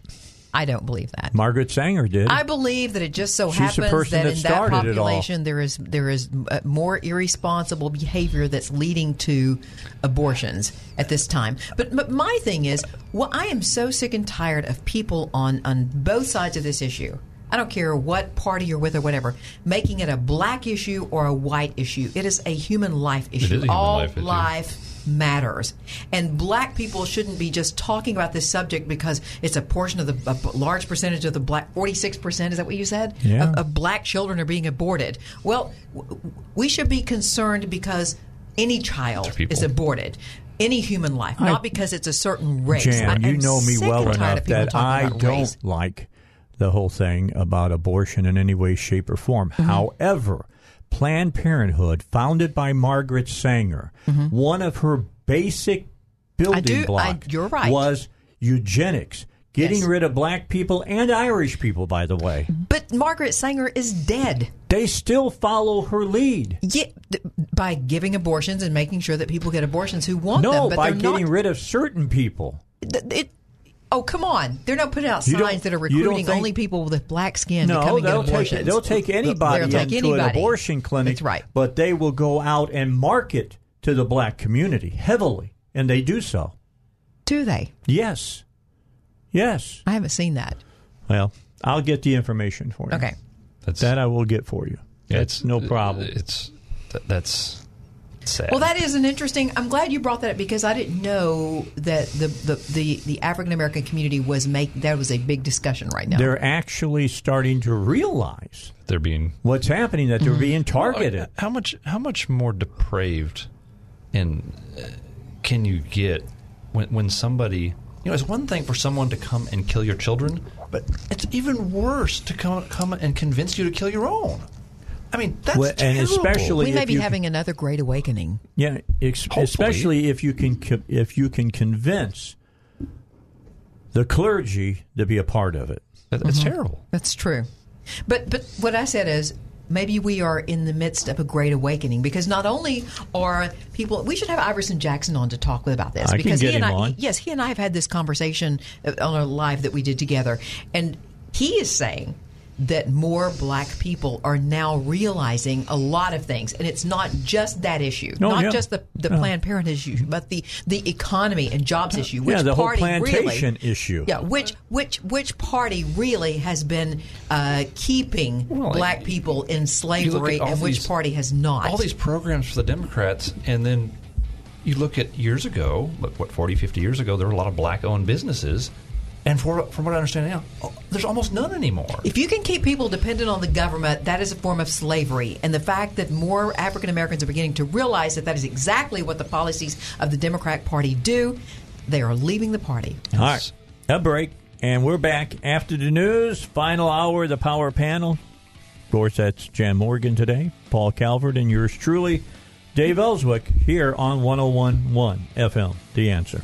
Speaker 3: I don't believe that.
Speaker 1: Margaret Sanger did.
Speaker 3: I believe that it just so
Speaker 1: She's
Speaker 3: happens that
Speaker 1: that
Speaker 3: in that
Speaker 1: started it all.
Speaker 3: population there is there is uh, more irresponsible behavior that's leading to abortions at this time. But, but my thing is, well, I am so sick and tired of people on on both sides of this issue. I don't care what party you're with or whatever, making it a black issue or a white issue. It is a human life issue.
Speaker 4: is a human
Speaker 3: All
Speaker 4: life issue.
Speaker 3: life matters. And black people shouldn't be just talking about this subject because it's a portion of the a large percentage of the black 46% is that what you said?
Speaker 1: Yeah.
Speaker 3: Of, of black children are being aborted. Well, w- w- we should be concerned because any child is aborted. Any human life,
Speaker 1: I-
Speaker 3: not because it's a certain race.
Speaker 1: Jan,
Speaker 3: I
Speaker 1: you know me well enough that I don't
Speaker 3: race.
Speaker 1: like the whole thing about abortion in any way, shape, or form.
Speaker 3: Mm-hmm.
Speaker 1: However, Planned Parenthood, founded by Margaret Sanger, one of her basic building
Speaker 3: Mm-hmm. do-
Speaker 1: blocks
Speaker 3: right.
Speaker 1: was eugenics, getting
Speaker 3: Yes.
Speaker 1: rid of black people and Irish people, by the way.
Speaker 3: But Margaret Sanger is dead.
Speaker 1: They still follow her lead.
Speaker 3: Yeah, by giving abortions and making sure that people get abortions who want
Speaker 1: No,
Speaker 3: them. But
Speaker 1: by getting
Speaker 3: not,
Speaker 1: rid of certain people.
Speaker 3: it, oh, come on. They're not putting out signs that are recruiting
Speaker 1: think-
Speaker 3: only people with black skin to
Speaker 1: No,
Speaker 3: come and get
Speaker 1: they'll take
Speaker 3: abortions.
Speaker 1: they'll take anybody
Speaker 3: They'll take
Speaker 1: into an abortion clinic.
Speaker 3: That's right.
Speaker 1: But they will go out and market to the black community heavily, and they do so.
Speaker 3: Do they?
Speaker 1: Yes, yes.
Speaker 3: I haven't seen that.
Speaker 1: Well, I'll get the information for you.
Speaker 3: Okay.
Speaker 1: that I will get for you. That's no uh, problem.
Speaker 4: It's that's sad.
Speaker 3: Well, that is an interesting. I'm glad you brought that up because I didn't know that the the the, the African American community was make that was a big discussion right now.
Speaker 1: They're actually starting to realize
Speaker 4: they're being
Speaker 1: what's happening. That they're being targeted.
Speaker 4: How much how much more depraved and uh, can you get when when somebody you know it's one thing for someone to come and kill your children, but it's even worse to come come and convince you to kill your own. I mean, that's
Speaker 1: Well, and
Speaker 4: terrible.
Speaker 1: especially
Speaker 3: we may be
Speaker 1: you-
Speaker 3: having another great awakening.
Speaker 1: Yeah, ex- especially if you can if you can convince the clergy to be a part of it.
Speaker 4: That's
Speaker 3: Mhm.
Speaker 4: terrible.
Speaker 3: That's true. But but what I said is maybe we are in the midst of a great awakening because not only are people we should have Iverson Jackson on to talk with about this
Speaker 1: I can
Speaker 3: because
Speaker 1: get
Speaker 3: he and
Speaker 1: him
Speaker 3: I
Speaker 1: on.
Speaker 3: yes he and I have had this conversation uh, on a live that we did together and he is saying that more black people are now realizing a lot of things and it's not just that issue
Speaker 1: Oh,
Speaker 3: not
Speaker 1: yeah.
Speaker 3: just the, the
Speaker 1: Yeah.
Speaker 3: planned parenthood issue but the the economy and jobs issue which
Speaker 1: yeah, the whole
Speaker 3: party
Speaker 1: plantation
Speaker 3: really,
Speaker 1: issue.
Speaker 3: yeah, which which which party really has been uh, keeping black people in slavery, and which
Speaker 4: these-
Speaker 3: party has not?
Speaker 4: all these programs for the Democrats, and then you look at years ago, like, what 40, 50 years ago, there were a lot of black-owned businesses, and for, from what I understand now, oh, there's almost none anymore.
Speaker 3: If you can keep people dependent on the government, that is a form of slavery. And the fact that more African Americans are beginning to realize that that is exactly what the policies of the Democratic Party do, they are leaving the party.
Speaker 1: All right, a break, and we're back after the news. Final hour of the Power Panel. Of course, that's Jan Morgan today, Paul Calvert, and yours truly, Dave Elswick, here on 1011 FM. The answer.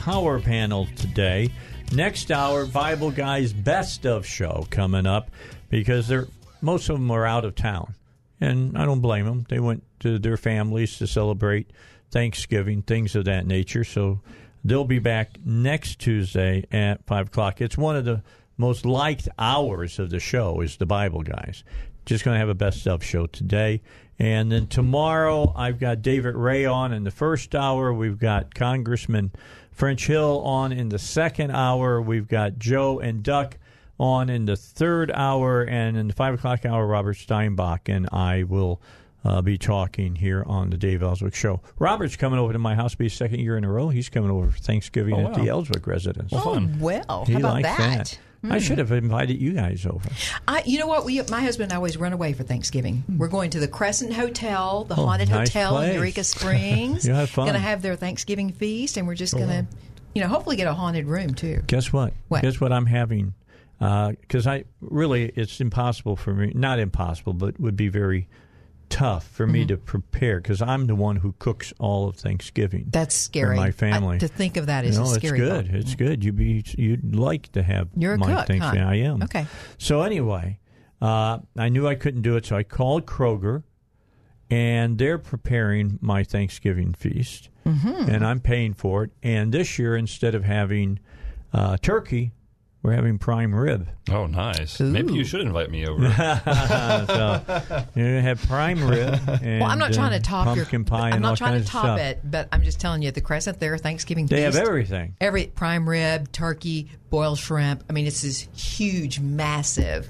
Speaker 1: Power Panel today. Next hour, Bible Guys Best of Show coming up because they're most of them are out of town, and I don't blame them. They went to their families to celebrate Thanksgiving, things of that nature. So they'll be back next Tuesday at five o'clock. It's one of the most liked hours of the show is the Bible guys. Just going to have a best of show today. And then tomorrow, I've got David Ray on in the first hour. We've got Congressman French Hill on in the second hour. We've got Joe and Duck on in the third hour. And in the five o'clock hour, Robert Steinbuch and I will uh, be talking here on the Dave Elswick Show. Robert's coming over to my house, be second year in a row. He's coming over for Thanksgiving
Speaker 3: Oh,
Speaker 1: at the
Speaker 3: wow.
Speaker 1: Elswick residence.
Speaker 3: Oh, well,
Speaker 1: He
Speaker 3: how about
Speaker 1: likes
Speaker 3: that?
Speaker 1: I
Speaker 3: Hmm.
Speaker 1: should have invited you guys over.
Speaker 3: I, you know what? We, my husband and I always run away for Thanksgiving. We're going to the Crescent Hotel, the.
Speaker 1: Oh,
Speaker 3: haunted
Speaker 1: nice
Speaker 3: hotel in. Eureka Springs.
Speaker 1: You'll have fun.
Speaker 3: Going to have their Thanksgiving feast, and we're just going to, you know, hopefully get a haunted room too.
Speaker 1: Guess what?
Speaker 3: What?
Speaker 1: Guess what I'm having? Because I really, it's impossible for me. Not impossible, but would be very tough for me
Speaker 3: Mhm.
Speaker 1: to prepare because I'm the one who cooks all of Thanksgiving.
Speaker 3: That's scary.
Speaker 1: For my family.
Speaker 3: I- to think of that is
Speaker 1: no,
Speaker 3: a scary
Speaker 1: It's good.
Speaker 3: thought.
Speaker 1: It's good. You be you'd like to have
Speaker 3: You're a
Speaker 1: my
Speaker 3: cook,
Speaker 1: Thanksgiving.
Speaker 3: huh?
Speaker 1: I am.
Speaker 3: Okay.
Speaker 1: So anyway, uh, I knew I couldn't do it, so I called Kroger, and they're preparing my Thanksgiving feast,
Speaker 3: Mhm.
Speaker 1: and I'm paying for it. And this year, instead of having uh, turkey, we're having prime rib.
Speaker 4: Oh, nice. Maybe you should invite me over.
Speaker 1: so you're gonna have prime rib. And,
Speaker 3: well, I'm not trying
Speaker 1: uh,
Speaker 3: to top your.
Speaker 1: pumpkin pie
Speaker 3: I'm not trying to top
Speaker 1: stuff.
Speaker 3: it, but I'm just telling you, the Crescent there, Thanksgiving
Speaker 1: They have everything.
Speaker 3: Every prime rib, turkey, boiled shrimp. I mean, it's this huge, massive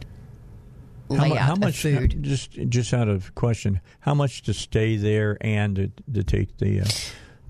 Speaker 1: How, mu- how much?
Speaker 3: food.
Speaker 1: Just just out of question, how much to stay there and to, to take the uh,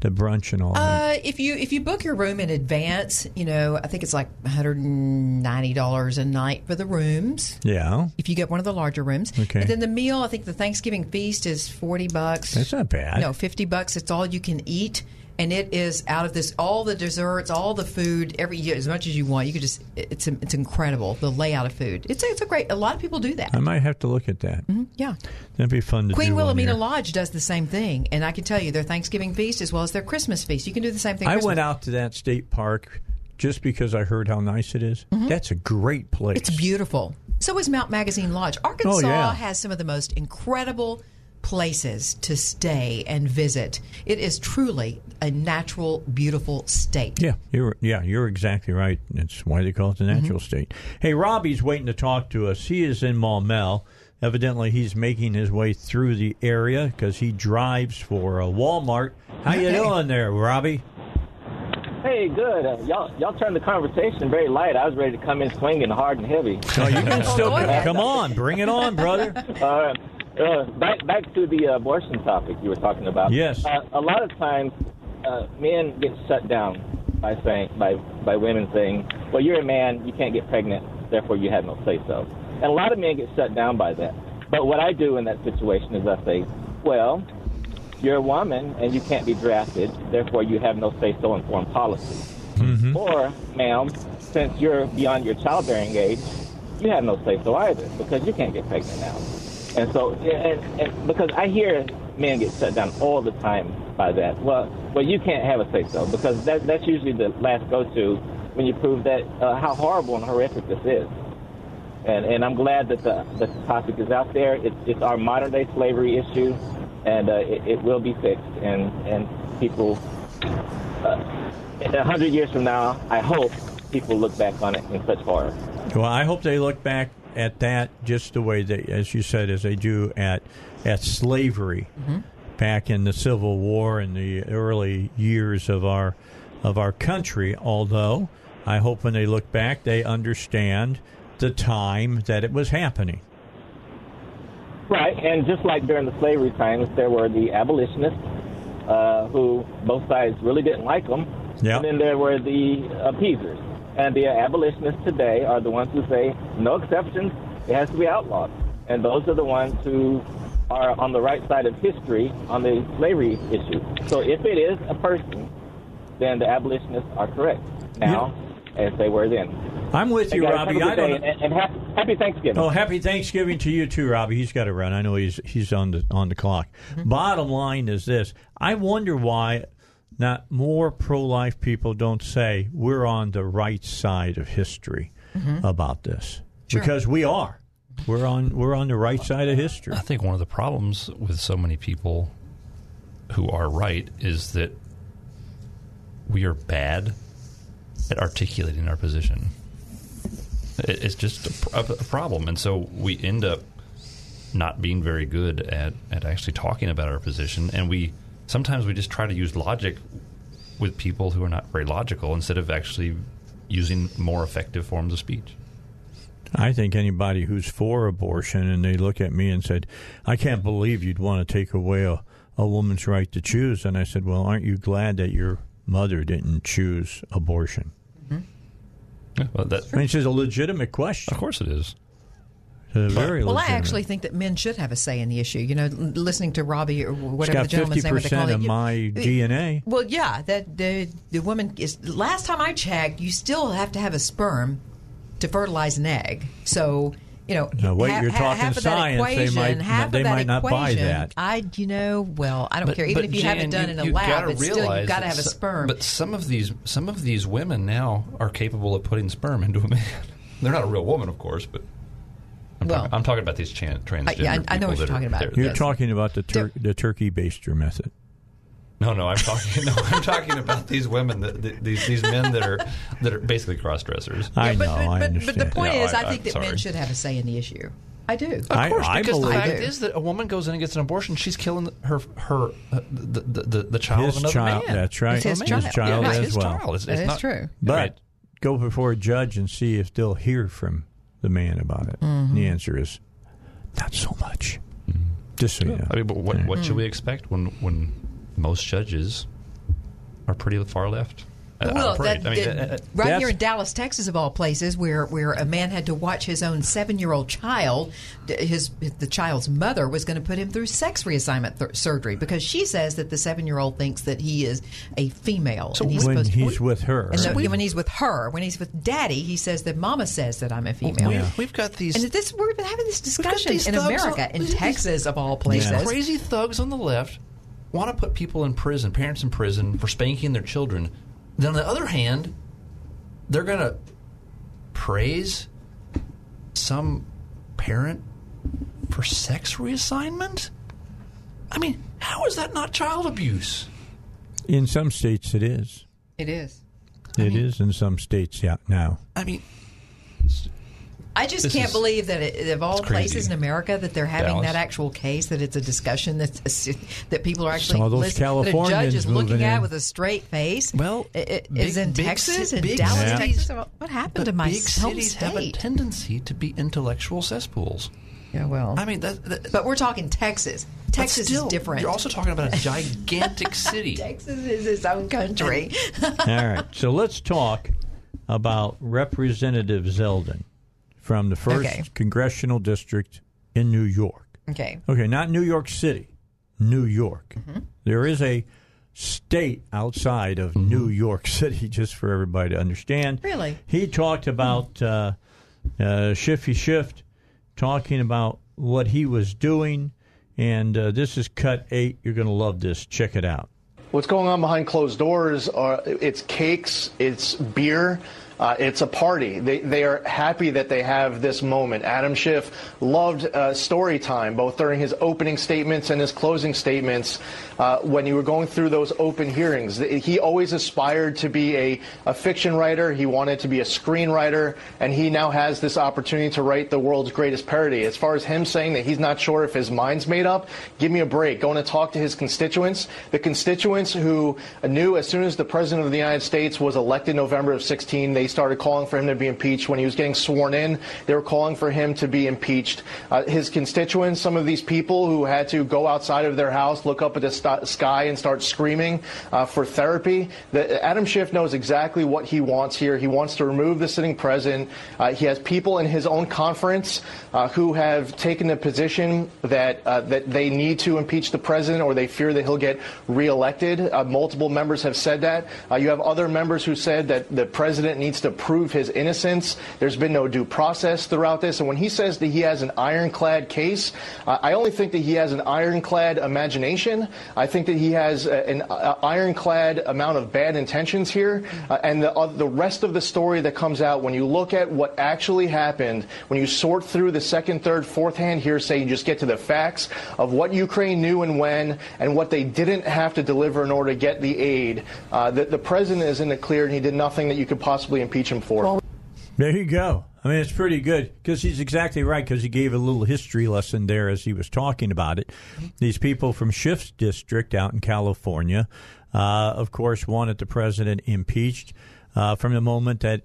Speaker 1: the brunch and all that?
Speaker 3: Uh, if you if you book your room in advance, you know I think it's like 190 dollars a night for the rooms.
Speaker 1: Yeah,
Speaker 3: If you get one of the larger rooms,
Speaker 1: Okay.
Speaker 3: and then the meal, I think the Thanksgiving feast is 40 bucks.
Speaker 1: that's not bad.
Speaker 3: No, 50 bucks. It's all you can eat. And it is out of this, all the desserts, all the food, every as much as you want. You could just, it's it's incredible the layout of food. It's a, it's a great. A lot of people do that.
Speaker 1: I might have to look at that.
Speaker 3: Yeah,
Speaker 1: That'd be fun to
Speaker 3: Queen Wilhelmina. Lodge does the same thing, and I can tell you their Thanksgiving feast as well as their Christmas feast. You can do the same thing.
Speaker 1: I
Speaker 3: Christmas.
Speaker 1: went out to that state park just because I heard how nice it is. That's a great place.
Speaker 3: Mm-hmm. It's beautiful. So is Mount Magazine Lodge. Arkansas
Speaker 1: Oh, yeah.
Speaker 3: has some of the most incredible places to stay and visit. It is truly a natural, beautiful state.
Speaker 1: Yeah, you're yeah, you're exactly right. That's why they call it the natural
Speaker 3: Mm-hmm.
Speaker 1: state. Hey, Robbie's waiting to talk to us. He is in Maumelle. Evidently, he's making his way through the area because he drives for a Walmart. How you doing there, Robbie?
Speaker 16: Hey, good. Uh, y'all, y'all turned the conversation very light. I was ready to come in swinging hard and heavy.
Speaker 1: No, you can still come on, bring it on, brother.
Speaker 16: Uh, uh, back back to the abortion topic you were talking about.
Speaker 1: Yes.
Speaker 16: Uh, a lot of times, uh, men get shut down by saying by by women saying, "Well, you're a man, you can't get pregnant, therefore you have no say so." And a lot of men get shut down by that. But what I do in that situation is I say, "Well, you're a woman and you can't be drafted, therefore you have no say so in foreign policy." Or, ma'am, since you're beyond your childbearing age, you have no say so either because you can't get pregnant now. And so, and, and because I hear men get shut down all the time by that. Well, well, you can't have a say so because that, that's usually the last go to when you prove that uh, how horrible and horrific this is. And and I'm glad that the the topic is out there. It's it's our modern day slavery issue, and uh, it, it will be fixed. And and people, uh, a hundred years from now, I hope people look back on it in such horror.
Speaker 1: Well, I hope they look back at that just the way they, as you said, as they do at at slavery back in the Civil War and the early years of our of our country. Although I hope when they look back, they understand the time that it was happening.
Speaker 16: Right, and just like during the slavery times, there were the abolitionists uh, who both sides really didn't like them,
Speaker 1: Yeah.
Speaker 16: and then there were the appeasers. And the abolitionists today are the ones who say no exceptions; it has to be outlawed. And those are the ones who are on the right side of history on the slavery issue. So if it is a person, then the abolitionists are correct now, as they were then.
Speaker 1: I'm with
Speaker 16: Hey,
Speaker 1: you,
Speaker 16: guys,
Speaker 1: Robbie.
Speaker 16: Have a
Speaker 1: I
Speaker 16: good
Speaker 1: don't.
Speaker 16: and, and happy, happy Thanksgiving.
Speaker 1: Oh, happy Thanksgiving to you too, Robbie. He's got to run. I know he's he's on the on the clock. Mm-hmm. Bottom line is this: I wonder why not more pro life people don't say we're on the right side of history
Speaker 3: Mhm.
Speaker 1: about this
Speaker 3: Sure.
Speaker 1: because we are. We're on we're on the right side of history.
Speaker 4: I think one of the problems with so many people who are right is that we are bad at articulating our position. It's just a, a problem, and so we end up not being very good at, at actually talking about our position, and we sometimes we just try to use logic with people who are not very logical instead of actually using more effective forms of speech.
Speaker 1: I think anybody who's for abortion and they look at me and said, "I can't believe you'd want to take away a, a woman's right to choose," and I said, "Well, aren't you glad that your mother didn't choose abortion?" Mm-hmm.
Speaker 4: well, that,
Speaker 1: I mean, it's a legitimate question.
Speaker 4: Of course, it is.
Speaker 1: It's very
Speaker 3: Well, I actually think that men should have a say in the issue. You know, listening to Robbie or whatever
Speaker 1: got
Speaker 3: the gentleman's name, what they call
Speaker 1: 50%
Speaker 3: it.
Speaker 1: of
Speaker 3: you-
Speaker 1: my DNA.
Speaker 3: Well, yeah, that the the woman is. Last time I checked, you still have to have a sperm to fertilize an egg. So you know,
Speaker 1: Now, wait,
Speaker 3: ha-
Speaker 1: you're
Speaker 3: ha-
Speaker 1: talking
Speaker 3: half of
Speaker 1: science,
Speaker 3: That
Speaker 1: they
Speaker 3: equation,
Speaker 1: might-
Speaker 3: half
Speaker 1: they
Speaker 3: of that
Speaker 1: might not buy
Speaker 3: equation,
Speaker 1: that.
Speaker 3: I, you know, well, I don't
Speaker 4: But-
Speaker 3: care. Even if you
Speaker 4: Jan,
Speaker 3: have it done it in a lab,
Speaker 4: gotta
Speaker 3: it's still you've got to have a sperm.
Speaker 4: But some of these some of these women now are capable of putting sperm into a man. They're not a real woman, of course, but I'm,
Speaker 3: Well-
Speaker 4: talking, I'm talking about these chan- transgender
Speaker 3: yeah, I- I know
Speaker 4: people
Speaker 3: what you're
Speaker 4: that are-
Speaker 3: talking about.
Speaker 4: they're-
Speaker 1: You're
Speaker 4: they're-
Speaker 1: talking about the tur- the turkey baster method.
Speaker 4: No, no, I'm talking. No, I'm talking about these women, that, that- these these men that are that are basically cross dressers.
Speaker 1: I
Speaker 3: but,
Speaker 1: know,
Speaker 3: but,
Speaker 1: I understand.
Speaker 3: but the point
Speaker 4: No,
Speaker 3: is, I,
Speaker 4: I-
Speaker 3: think
Speaker 4: I'm
Speaker 3: that men should have a say in the issue. I do.
Speaker 4: Of course,
Speaker 1: I
Speaker 4: because the fact is that a woman goes in and gets an abortion, she's killing her her uh, the, the, the the child
Speaker 1: His
Speaker 4: of another
Speaker 1: child,
Speaker 4: man.
Speaker 1: that's right.
Speaker 3: It's his
Speaker 1: His
Speaker 3: child.
Speaker 1: child
Speaker 3: Yeah,
Speaker 1: as
Speaker 4: his
Speaker 1: well.
Speaker 4: child. It's,
Speaker 3: That
Speaker 4: it's
Speaker 3: is
Speaker 4: not,
Speaker 3: true.
Speaker 1: But go before a judge and see if they'll hear from the man about it.
Speaker 3: Mm-hmm.
Speaker 1: The answer is not so much. Just so you know.
Speaker 4: I mean, but what, what should we expect when when most judges are pretty far left? Uh, I-
Speaker 3: Well,
Speaker 4: I'm
Speaker 3: that,
Speaker 4: I mean,
Speaker 3: that-
Speaker 4: uh, uh,
Speaker 3: right here in Dallas, Texas, of all places, where where a man had to watch his own seven year old child, his the child's mother was going to put him through sex reassignment th- surgery because she says that the seven year old thinks that he is a female. and he's
Speaker 1: when
Speaker 3: supposed
Speaker 1: he's with her.
Speaker 3: and the-
Speaker 1: right?
Speaker 3: when he's with her, when he's with daddy, he says that mama says that I'm a female.
Speaker 4: we, we've got these
Speaker 3: And this we've been having this discussion in America,
Speaker 4: on-
Speaker 3: in
Speaker 4: these-
Speaker 3: Texas, of all
Speaker 4: these
Speaker 3: places.
Speaker 4: crazy thugs on the left want to put people in prison, parents in prison for spanking their children. Then on the other hand, they're going to praise some parent for sex reassignment. I mean, how is that not child abuse?
Speaker 1: in some states, it is.
Speaker 3: It is.
Speaker 1: It is in some states yeah, now.
Speaker 4: I mean,
Speaker 3: I just
Speaker 4: This
Speaker 3: can't
Speaker 4: is-
Speaker 3: believe that it, of all places in America that they're having
Speaker 4: Dallas.
Speaker 3: that actual case that it's a discussion that that people are actually
Speaker 1: Some of those
Speaker 3: listening, that a judge is looking
Speaker 1: moving
Speaker 3: at with a straight face.
Speaker 4: Well,
Speaker 3: it, it
Speaker 4: big-
Speaker 3: is in
Speaker 4: big
Speaker 3: Texas
Speaker 4: ci-
Speaker 3: and Dallas,
Speaker 4: cities-
Speaker 3: Texas. What happened
Speaker 4: but
Speaker 3: to my
Speaker 4: big
Speaker 3: home
Speaker 4: cities have a tendency to be intellectual cesspools.
Speaker 3: Yeah, well,
Speaker 4: I mean, that, that,
Speaker 3: but we're talking Texas.
Speaker 4: but
Speaker 3: Texas
Speaker 4: still,
Speaker 3: is different.
Speaker 4: You're also talking about a gigantic city.
Speaker 3: Texas is its own country.
Speaker 1: All right. So let's talk about Representative Zeldin from the first
Speaker 3: Okay.
Speaker 1: congressional district in New York.
Speaker 3: okay.
Speaker 1: Okay, not New York City, New York. There is a state outside of New York City, just for everybody to understand.
Speaker 3: Really?
Speaker 1: He talked about uh, uh, Shifty Schiff, talking about what he was doing, and uh, this is cut eight. You're going to love this. Check it out.
Speaker 18: What's going on behind closed doors are it's cakes, it's beer, uh, it's a party. They, they are happy that they have this moment. Adam Schiff loved uh, story time, both during his opening statements and his closing statements. Uh, when you were going through those open hearings, he always aspired to be a, a fiction writer. He wanted to be a screenwriter, and he now has this opportunity to write the world's greatest parody. As far as him saying that he's not sure if his mind's made up, give me a break. Going to talk to his constituents, the constituents who knew as soon as the president of the United States was elected November of 16, they started calling for him to be impeached. When he was getting sworn in, they were calling for him to be impeached. Uh, his constituents, some of these people who had to go outside of their house, look up at the sky, and start screaming uh, for therapy. The, Adam Schiff knows exactly what he wants here. He wants to remove the sitting president. Uh, he has people in his own conference uh, who have taken the position that uh, that they need to impeach the president or they fear that he'll get reelected. Uh, multiple members have said that. Uh, you have other members who said that the president needs to prove his innocence. There's been no due process throughout this. And when he says that he has an ironclad case, I only think that he has an ironclad imagination. I think that he has an ironclad amount of bad intentions here. Uh, and the, uh, the rest of the story that comes out, when you look at what actually happened, when you sort through the second, third, fourth hand hearsay, you just get to the facts of what Ukraine knew and when and what they didn't have to deliver in order to get the aid. Uh, the, the president is in the clear and he did nothing that you could possibly impeach him for.
Speaker 1: There you go. I mean, it's pretty good because he's exactly right because he gave a little history lesson there as he was talking about it. These people from Schiff's district out in California, uh, of course, wanted the president impeached uh, from the moment that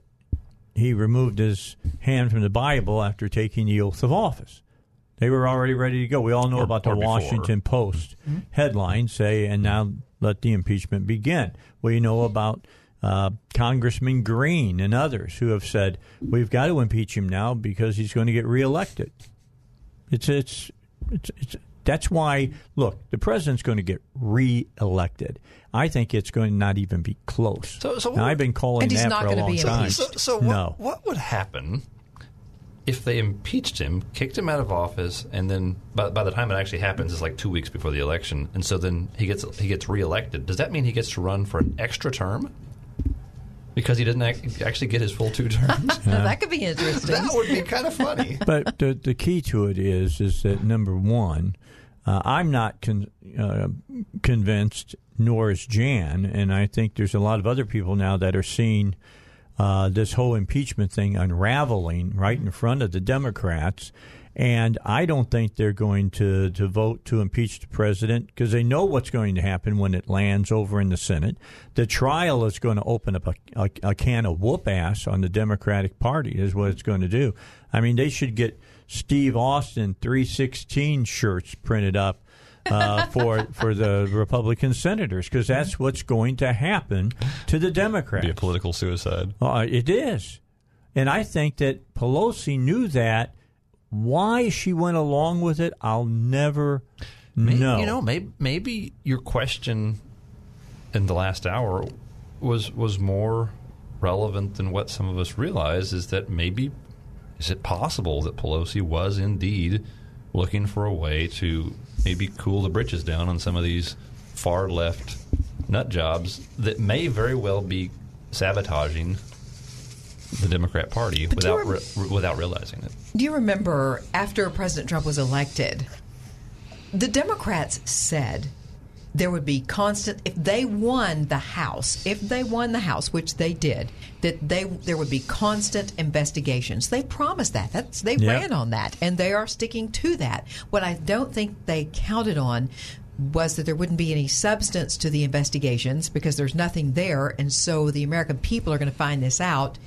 Speaker 1: he removed his hand from the Bible after taking the oath of office. They were already ready to go. We all know
Speaker 4: Or-
Speaker 1: about the. Washington Post headline say, and now let the impeachment begin. We know about uh, Congressman Green and others who have said we've got to impeach him now because he's going to get reelected. It's it's it's, it's that's why look the president's going to get reelected. I think it's going to not even be close.
Speaker 4: So- so
Speaker 1: Now,
Speaker 4: what-
Speaker 1: I've been calling
Speaker 3: And he's
Speaker 1: that
Speaker 3: not
Speaker 1: for a
Speaker 3: gonna
Speaker 1: long
Speaker 3: be
Speaker 1: time.
Speaker 4: So, so
Speaker 1: no.
Speaker 4: what, what would happen if they impeached him, kicked him out of office, and then by, by the time it actually happens, it's like two weeks before the election, and so then he gets he gets reelected. Does that mean he gets to run for an extra term? Because he didn't ac- actually get his full two terms.
Speaker 3: that could be interesting.
Speaker 4: that would be kind of funny.
Speaker 1: but the the key to it is is that number one, uh, I'm not con- uh, convinced, nor is Jan, and I think there's a lot of other people now that are seeing uh, this whole impeachment thing unraveling right in front of the Democrats. And I don't think they're going to, to vote to impeach the president because they know what's going to happen when it lands over in the Senate. The trial is going to open up a, a, a can of whoop ass on the Democratic Party, is what it's going to do. I mean, they should get Steve Austin 316 shirts printed up uh, for for the Republican senators because that's what's going to happen to the Democrats.
Speaker 4: Be a political suicide.
Speaker 1: Uh, it is. And I think that Pelosi knew that. Why she went along with it, I'll never
Speaker 4: Maybe,
Speaker 1: know.
Speaker 4: You know, maybe, maybe your question in the last hour was was more relevant than what some of us realize. Is that maybe is it possible that Pelosi was indeed looking for a way to maybe cool the britches down on some of these far left nut jobs that may very well be sabotaging the Democrat Party
Speaker 3: But
Speaker 4: without re- without realizing it.
Speaker 3: Do you remember after President Trump was elected, the Democrats said there would be constant if they won the House, if they won the House, which they did, that they there would be constant investigations. They promised that. That's they
Speaker 19: Yep.
Speaker 3: ran on that, and they are sticking to that. What I don't think they counted on was that there wouldn't be any substance to the investigations because there's nothing there, and so the American people are going to find this out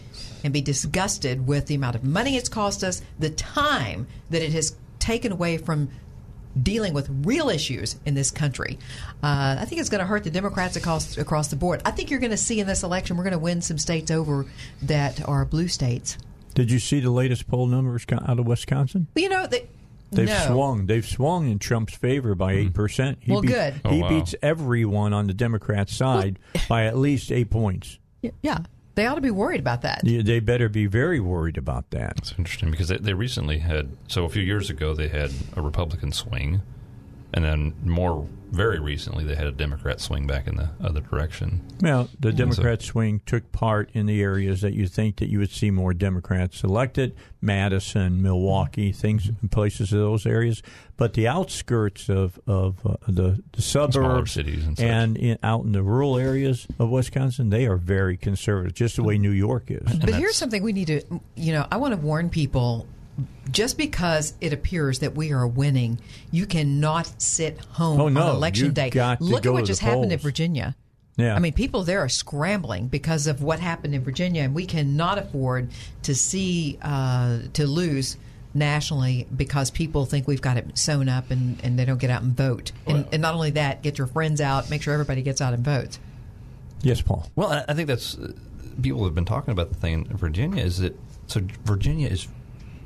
Speaker 3: and be disgusted with the amount of money it's cost us, the time that it has taken away from dealing with real issues in this country. Uh, I think it's going to hurt the Democrats across across the board. I think you're going to see in this election we're going to win some states over that are blue states.
Speaker 1: Did you see the latest poll numbers out of Wisconsin?
Speaker 3: Well, you know they.
Speaker 1: They've
Speaker 3: no.
Speaker 1: swung. They've swung in Trump's favor by eight percent.
Speaker 3: Well, good.
Speaker 1: He
Speaker 3: Oh, wow.
Speaker 1: beats everyone on the Democrat side by at least eight points.
Speaker 3: Yeah, they ought to be worried about that.
Speaker 1: Yeah, They better be very worried about that.
Speaker 4: It's interesting because they, they recently had so a few years ago they had a Republican swing, and then more very recently they had a Democrat swing back in the other direction.
Speaker 1: Well, the
Speaker 4: And so-
Speaker 1: Democrat swing took part in the areas that you think that you would see more Democrats elected, Madison, Milwaukee, things, places of those areas. But the outskirts of of uh, the, the suburbs
Speaker 4: cities and such.
Speaker 1: in, out in the rural areas of Wisconsin, they are very conservative, just the way New York is.
Speaker 3: But here's something we need to, you know, I want to warn people just because it appears that we are winning, you cannot sit home
Speaker 1: Oh, no,
Speaker 3: on election
Speaker 1: you've
Speaker 3: day.
Speaker 1: got to
Speaker 3: Look
Speaker 1: go
Speaker 3: at what
Speaker 1: to
Speaker 3: just
Speaker 1: the
Speaker 3: happened in. Virginia.
Speaker 1: Yeah.
Speaker 3: I mean, people there are scrambling because of what happened in Virginia, and we cannot afford to see uh, to lose nationally because people think we've got it sewn up and, and they don't get out and vote. And, and not only that, get your friends out, make sure everybody gets out and votes.
Speaker 1: Yes, Paul.
Speaker 4: Well, I, I think that's uh, people have been talking about the thing in Virginia is that so Virginia is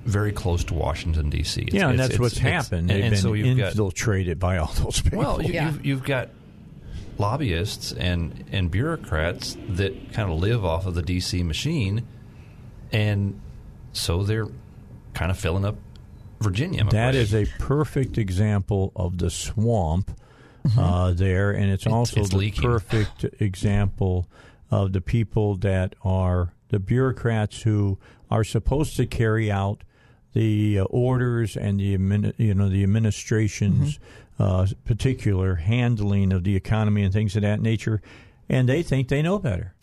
Speaker 4: very close to Washington D.C. It's-
Speaker 1: yeah, and
Speaker 4: it's-
Speaker 1: that's
Speaker 4: it's-
Speaker 1: what's
Speaker 4: it's-
Speaker 1: happened.
Speaker 4: and-
Speaker 1: They've
Speaker 4: and
Speaker 1: been
Speaker 4: so you've got
Speaker 1: infiltrated by all those people.
Speaker 4: Well, you, you've, you've got lobbyists and and bureaucrats that kind of live off of the DC machine, and so they're kind of filling up Virginia. I'm
Speaker 1: That
Speaker 4: afraid.
Speaker 1: is a perfect example of the swamp uh, there, and it's
Speaker 4: It's-
Speaker 1: also
Speaker 4: it's
Speaker 1: the
Speaker 4: leaking.
Speaker 1: perfect example of the people that are the bureaucrats who are supposed to carry out the uh, orders and the you know the administration's uh, particular handling of the economy and things of that nature, and they think they know better.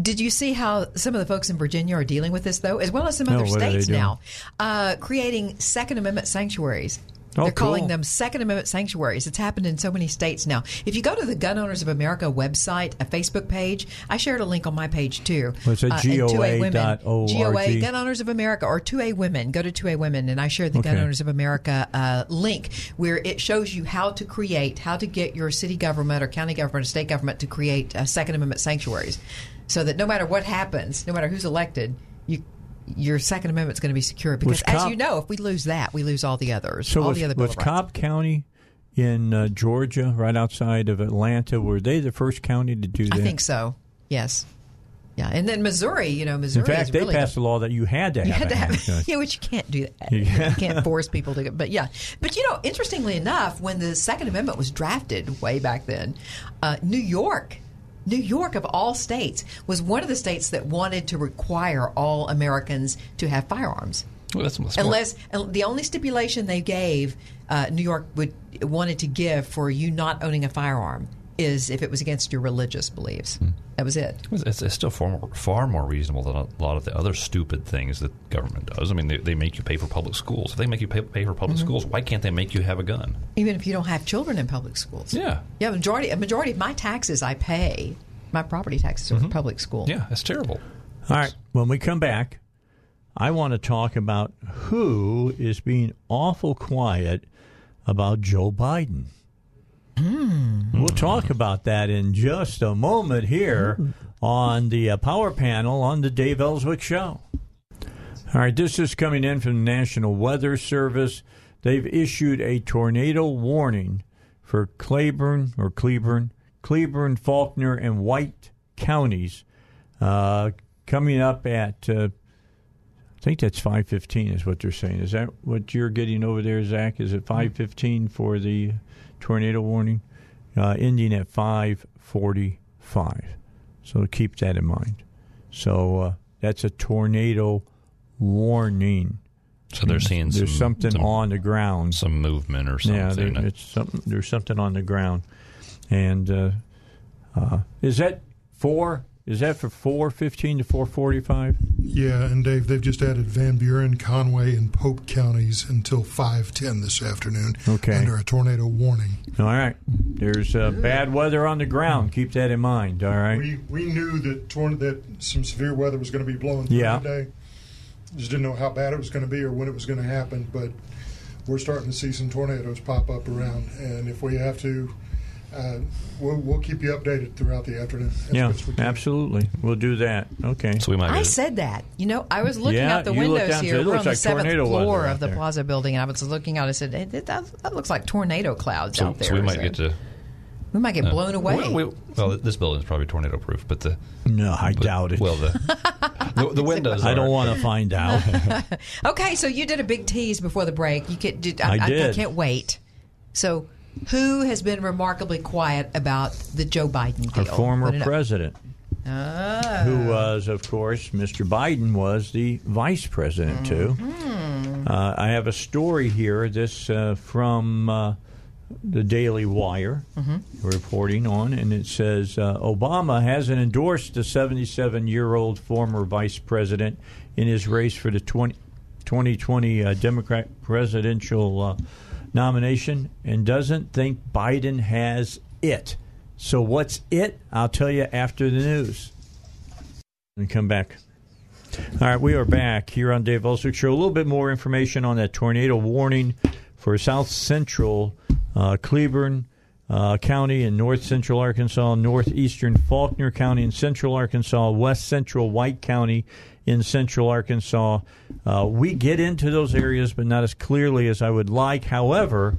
Speaker 3: Did you see how some of the folks in Virginia are dealing with this, though, as well as some
Speaker 1: No,
Speaker 3: other
Speaker 1: what are they
Speaker 3: states now, uh, creating Second Amendment sanctuaries?
Speaker 1: Oh,
Speaker 3: They're calling them Second Amendment sanctuaries. It's happened in so many states now. If you go to the Gun Owners of America website, a Facebook page, I shared a link on my page too.
Speaker 1: What's it,
Speaker 3: Uh, and 2A Women.
Speaker 1: GOA.org?
Speaker 3: GOA, Gun Owners of America, or 2A Women. Go to 2A Women, and I shared the Gun Owners of America uh, link where it shows you how to create, how to get your city government or county government or state government to create uh, Second Amendment sanctuaries, so that no matter what happens, no matter who's elected, you. Your Second Amendment is going to be secure because, as you know, if we lose that, we lose all the others.
Speaker 1: So
Speaker 3: all
Speaker 1: was,
Speaker 3: the other
Speaker 1: was. Cobb County in uh, Georgia, right outside of Atlanta, were they the first county to do that?
Speaker 3: I think so. Yes. Yeah, and then Missouri, you know, Missouri
Speaker 1: In fact, they
Speaker 3: really
Speaker 1: passed a law that you had to
Speaker 3: you
Speaker 1: have
Speaker 3: had to have, yeah, which you can't do that.
Speaker 1: Yeah.
Speaker 3: You can't force people to. But yeah, but you know, interestingly enough, when the Second Amendment was drafted way back then, uh, New York, New York of all states, was one of the states that wanted to require all Americans to have firearms.
Speaker 4: Well,
Speaker 3: Unless the only stipulation they gave, uh, New York would wanted to give for you not owning a firearm is if it was against your religious beliefs. That was it.
Speaker 4: It's, it's still far more, far more reasonable than a lot of the other stupid things that government does. I mean, they, they make you pay for public schools. If they make you pay, pay for public
Speaker 3: Mhm.
Speaker 4: schools, why can't they make you have a gun?
Speaker 3: Even if you don't have children in public schools.
Speaker 4: Yeah.
Speaker 3: Yeah, majority a majority of my taxes I pay. My property taxes are for public school.
Speaker 4: Yeah, that's terrible.
Speaker 1: All right, when we come back, I want to talk about who is being awful quiet about Joe Biden. We'll talk about that in just a moment here on the uh, Power Panel on the Dave Elswick Show. All right, this is coming in from the National Weather Service. They've issued a tornado warning for Claiborne or Cleburne, Cleburne, Faulkner, and White counties uh, coming up at. Uh, I think that's five fifteen is what they're saying. Is that what you're getting over there, Zach? Is it five fifteen for the tornado warning, uh, ending at five forty five? So keep that in mind. So uh, that's a tornado warning.
Speaker 4: So they're seeing
Speaker 1: there's
Speaker 4: some-
Speaker 1: something
Speaker 4: some-
Speaker 1: on the ground,
Speaker 4: some movement or
Speaker 1: Yeah,
Speaker 4: something.
Speaker 1: there, it's something. There's something on the ground, and uh, uh, is that four? Is that for four fifteen to four forty five?
Speaker 19: Yeah, and Dave, they've just added Van Buren, Conway, and Pope counties until 510 this afternoon
Speaker 1: Okay.
Speaker 19: under a tornado warning.
Speaker 1: All right. There's uh, bad weather on the ground. Keep that in mind. All right.
Speaker 19: We, we knew that torn- that some severe weather was going to be blowing through
Speaker 1: Yeah.
Speaker 19: today. Just didn't know how bad it was going to be or when it was going to happen, but we're starting to see some tornadoes pop up around. And if we have to, uh, we'll, we'll keep you updated throughout the afternoon.
Speaker 1: Yeah,
Speaker 19: we
Speaker 1: absolutely. We'll do that. Okay.
Speaker 4: So we might
Speaker 3: I said that. You know, I was looking
Speaker 1: Yeah,
Speaker 3: out the
Speaker 1: you
Speaker 3: windows
Speaker 1: down,
Speaker 3: here.
Speaker 1: it
Speaker 3: We're
Speaker 1: looks
Speaker 3: on the seventh floor
Speaker 1: weather
Speaker 3: of the
Speaker 1: there.
Speaker 3: Plaza building, and I was looking out. I said, hey, that, that looks like tornado clouds
Speaker 4: so,
Speaker 3: out there.
Speaker 4: so we might
Speaker 3: So
Speaker 4: get to.
Speaker 3: we might get
Speaker 4: uh,
Speaker 3: blown away.
Speaker 4: Well, we- well, this building is probably tornado proof, but the
Speaker 1: no, I
Speaker 4: but-
Speaker 1: doubt it.
Speaker 4: Well, the the, the windows.
Speaker 1: I don't want to find out.
Speaker 3: okay, so you did a big tease before the break. You can, did, I,
Speaker 1: I
Speaker 3: I, can't wait. So, who has been remarkably quiet about the Joe Biden
Speaker 1: Our
Speaker 3: deal?
Speaker 1: former
Speaker 3: it up.
Speaker 1: president,
Speaker 3: Ah.
Speaker 1: who was, of course, Mr. Biden was the vice president too.
Speaker 3: Mm-hmm.
Speaker 1: Uh, I have a story here. This uh, from uh, the Daily Wire
Speaker 3: Mhm.
Speaker 1: reporting on, and it says uh, Obama hasn't endorsed the 77 year old former vice president in his race for the 20, 2020 uh, Democrat presidential uh, nomination and doesn't think Biden has it. So, what's it? I'll tell you after the news. And come back. All right, we are back here on Dave Elswick Show. A little bit more information on that tornado warning for South Central uh, Cleburne uh, County in north central Arkansas, northeastern Faulkner County in central Arkansas, west central White County in central Arkansas. Uh, we get into those areas, but not as clearly as I would like. However,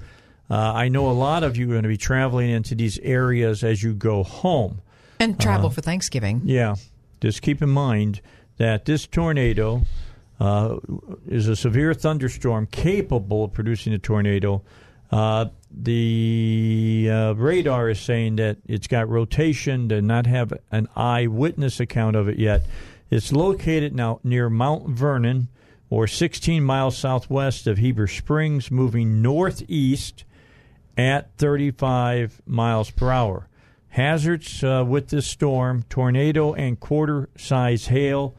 Speaker 1: Uh, I know a lot of you are going to be traveling into these areas as you go home.
Speaker 3: And travel
Speaker 1: Uh,
Speaker 3: for Thanksgiving.
Speaker 1: Yeah. Just keep in mind that this tornado uh, is a severe thunderstorm capable of producing a tornado. Uh, the uh, radar is saying that it's got rotation, to not have an eyewitness account of it yet. It's located now near Mount Vernon, or 16 miles southwest of Heber Springs, moving northeast at 35 miles per hour. Hazards uh, with this storm tornado and quarter size hail.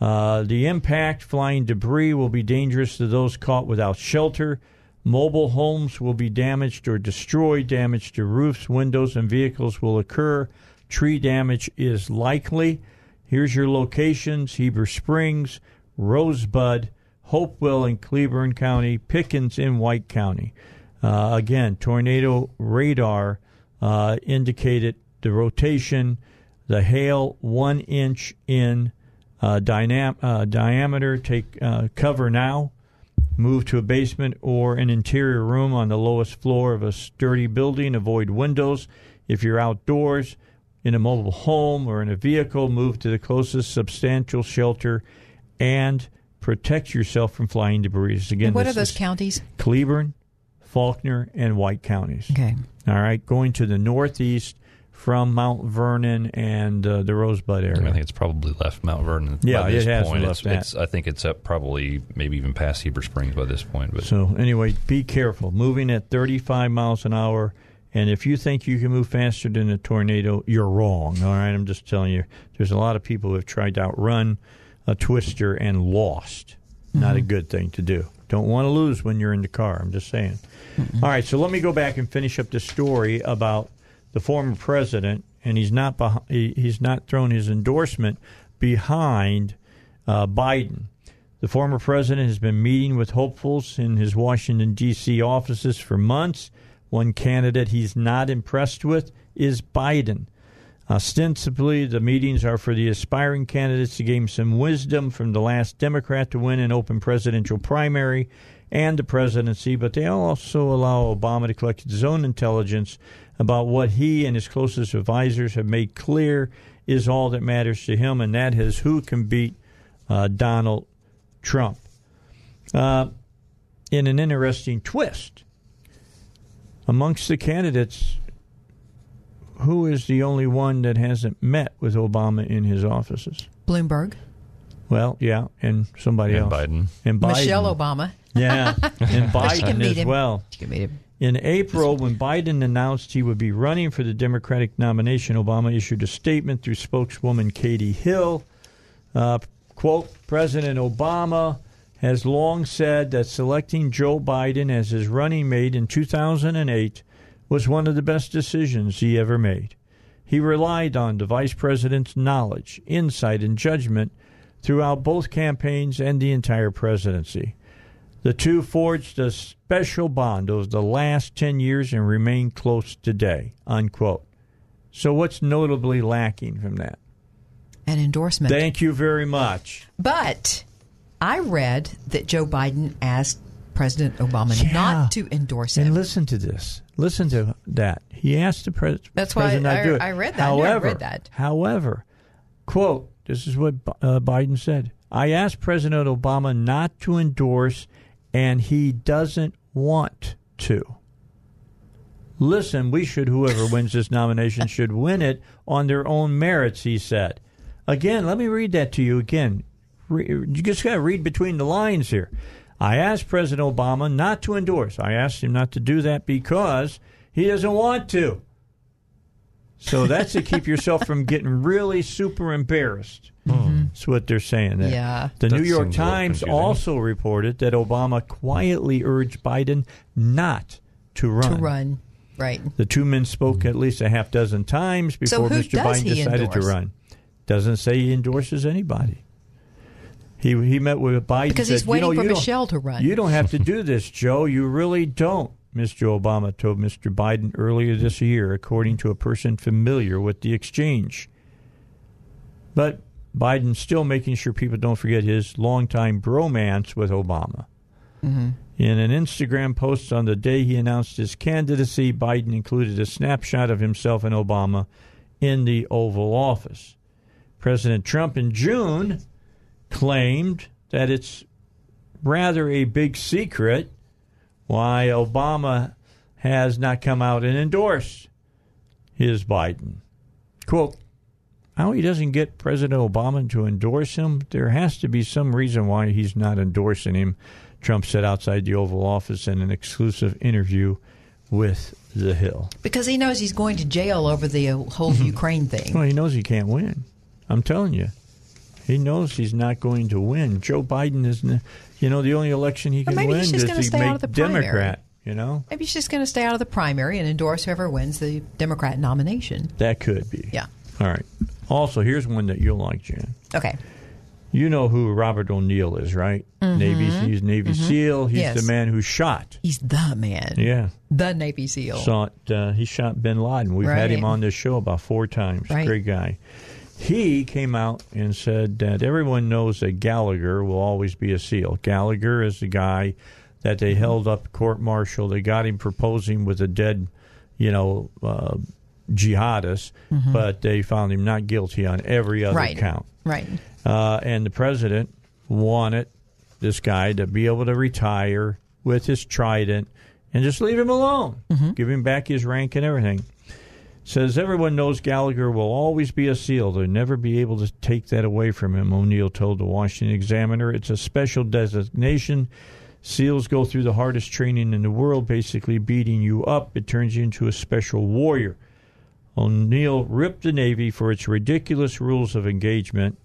Speaker 1: Uh, the impact, flying debris will be dangerous to those caught without shelter. Mobile homes will be damaged or destroyed. Damage to roofs, windows, and vehicles will occur. Tree damage is likely. Here's your locations Heber Springs, Rosebud, Hopewell in Cleburne County, Pickens in White County. Uh, again, tornado radar uh, indicated the rotation, the hail one inch in uh, dynam- uh, diameter. Take uh, cover now. Move to a basement or an interior room on the lowest floor of a sturdy building. Avoid windows. If you're outdoors, in a mobile home or in a vehicle, move to the closest substantial shelter and protect yourself from flying debris. Again,
Speaker 3: And what are those counties?
Speaker 1: Cleburne, Faulkner, and White counties.
Speaker 3: Okay.
Speaker 1: All right, going to the northeast from Mount Vernon and uh, the Rosebud area.
Speaker 4: I think it's probably left Mount Vernon.
Speaker 1: Yeah,
Speaker 4: by this
Speaker 1: it has
Speaker 4: point.
Speaker 1: left
Speaker 4: it's,
Speaker 1: that.
Speaker 4: It's, I think it's up probably maybe even past Heber Springs by this point. But
Speaker 1: So anyway, be careful. Moving at 35 miles an hour, and if you think you can move faster than a tornado, you're wrong. All right, I'm just telling you. There's a lot of people who have tried to outrun a twister and lost. Not a good thing to do. Don't want to lose when you're in the car. I'm just saying. All right, so let me go back and finish up the story about the former president, and he's not beh- he, he's not thrown his endorsement behind uh, Biden. The former president has been meeting with hopefuls in his Washington, D.C. offices for months. One candidate he's not impressed with is Biden. Ostensibly, the meetings are for the aspiring candidates to gain some wisdom from the last Democrat to win an open presidential primary and the presidency, but they also allow Obama to collect his own intelligence about what he and his closest advisors have made clear is all that matters to him, and that is who can beat uh, Donald Trump. Uh, in an interesting twist, amongst the candidates, who is the only one that hasn't met with Obama in his offices?
Speaker 3: Bloomberg.
Speaker 1: Well, yeah, and somebody
Speaker 4: And
Speaker 1: else.
Speaker 4: Biden.
Speaker 1: And Biden.
Speaker 3: Michelle Obama.
Speaker 1: Yeah, and
Speaker 3: But she can
Speaker 1: Biden
Speaker 3: meet
Speaker 1: as
Speaker 3: him.
Speaker 1: well.
Speaker 3: She can meet him.
Speaker 1: In April, when Biden announced he would be running for the Democratic nomination, Obama issued a statement through spokeswoman Katie Hill. Uh, quote, President Obama has long said that selecting Joe Biden as his running mate in 2008 was one of the best decisions he ever made. He relied on the vice president's knowledge, insight, and judgment throughout both campaigns and the entire presidency. The two forged a special bond over the last 10 years and remain close today. Unquote. So, what's notably lacking from that?
Speaker 3: An endorsement.
Speaker 1: Thank you very much.
Speaker 3: But I read that Joe Biden asked President Obama
Speaker 1: Yeah.
Speaker 3: not to endorse him.
Speaker 1: And listen to this. Listen to that. He asked the pres-
Speaker 3: That's why
Speaker 1: president not to
Speaker 3: I-
Speaker 1: do it.
Speaker 3: I read that. I I
Speaker 1: However,
Speaker 3: read that.
Speaker 1: however, quote, this is what uh, Biden said. I asked President Obama not to endorse, and he doesn't want to. Listen, we should, whoever wins this nomination, should win it on their own merits, he said. Again, let me read that to you again. Re- you just got to read between the lines here. I asked President Obama not to endorse. I asked him not to do that because he doesn't want to. So that's to keep yourself from getting really super embarrassed. Hmm. That's what they're saying there.
Speaker 3: Yeah.
Speaker 1: The
Speaker 4: That
Speaker 1: New York
Speaker 4: seems a little
Speaker 1: Times also reported that Obama quietly urged Biden not to run.
Speaker 3: To run. Right.
Speaker 1: The two men spoke at least a half dozen times before
Speaker 3: who
Speaker 1: Mr. Biden decided
Speaker 3: endorse?
Speaker 1: to run. Doesn't say he endorses anybody. He he met with Biden
Speaker 3: Because
Speaker 1: said,
Speaker 3: he's waiting
Speaker 1: you know,
Speaker 3: for Michelle to run.
Speaker 1: You don't have to do this, Joe. You really don't. Mr. Obama told Mr. Biden earlier this year, according to a person familiar with the exchange. But Biden's still making sure people don't forget his longtime bromance with Obama.
Speaker 3: Mm-hmm.
Speaker 1: In an Instagram post on the day he announced his candidacy, Biden included a snapshot of himself and Obama in the Oval Office. President Trump in June claimed that it's rather a big secret why Obama has not come out and endorsed his Biden. Quote, how he doesn't get President Obama to endorse him, there has to be some reason why he's not endorsing him, Trump said outside the Oval Office in an exclusive interview with The Hill.
Speaker 3: Because he knows he's going to jail over the whole Ukraine thing.
Speaker 1: Well, he knows he can't win. I'm telling you. He knows he's not going to win. Joe Biden is, you know, the only election he can
Speaker 3: maybe
Speaker 1: win is
Speaker 3: gonna stay out of
Speaker 1: make
Speaker 3: the primary.
Speaker 1: Democrat. You know,
Speaker 3: Maybe he's just going to stay out of the primary and endorse whoever wins the Democrat nomination.
Speaker 1: that could be.
Speaker 3: Yeah.
Speaker 1: All right. Also, here's one that you'll like, Jan.
Speaker 3: Okay.
Speaker 1: You know who Robert O'Neill is, right?
Speaker 3: Mhm.
Speaker 1: Navy. He's Navy
Speaker 3: Mhm.
Speaker 1: SEAL. He's
Speaker 3: Yes.
Speaker 1: the man who shot.
Speaker 3: He's the man.
Speaker 1: Yeah.
Speaker 3: The Navy SEAL.
Speaker 1: Shot. Uh, he shot Bin Laden. We've had him on this show about four times.
Speaker 3: Right.
Speaker 1: Great guy. He came out and said that everyone knows that Gallagher will always be a SEAL. Gallagher is the guy that they held up court martial. They got him proposing with a dead, you know, uh, jihadist,
Speaker 3: Mhm.
Speaker 1: but they found him not guilty on every other
Speaker 3: right.
Speaker 1: count.
Speaker 3: Right.
Speaker 1: Uh, and the president wanted this guy to be able to retire with his trident and just leave him alone, give him back his rank and everything. Says everyone knows Gallagher will always be a SEAL. They'll never be able to take that away from him, O'Neill told the Washington Examiner. It's a special designation. SEALs go through the hardest training in the world, basically beating you up. It turns you into a special warrior. O'Neill ripped the Navy for its ridiculous rules of engagement.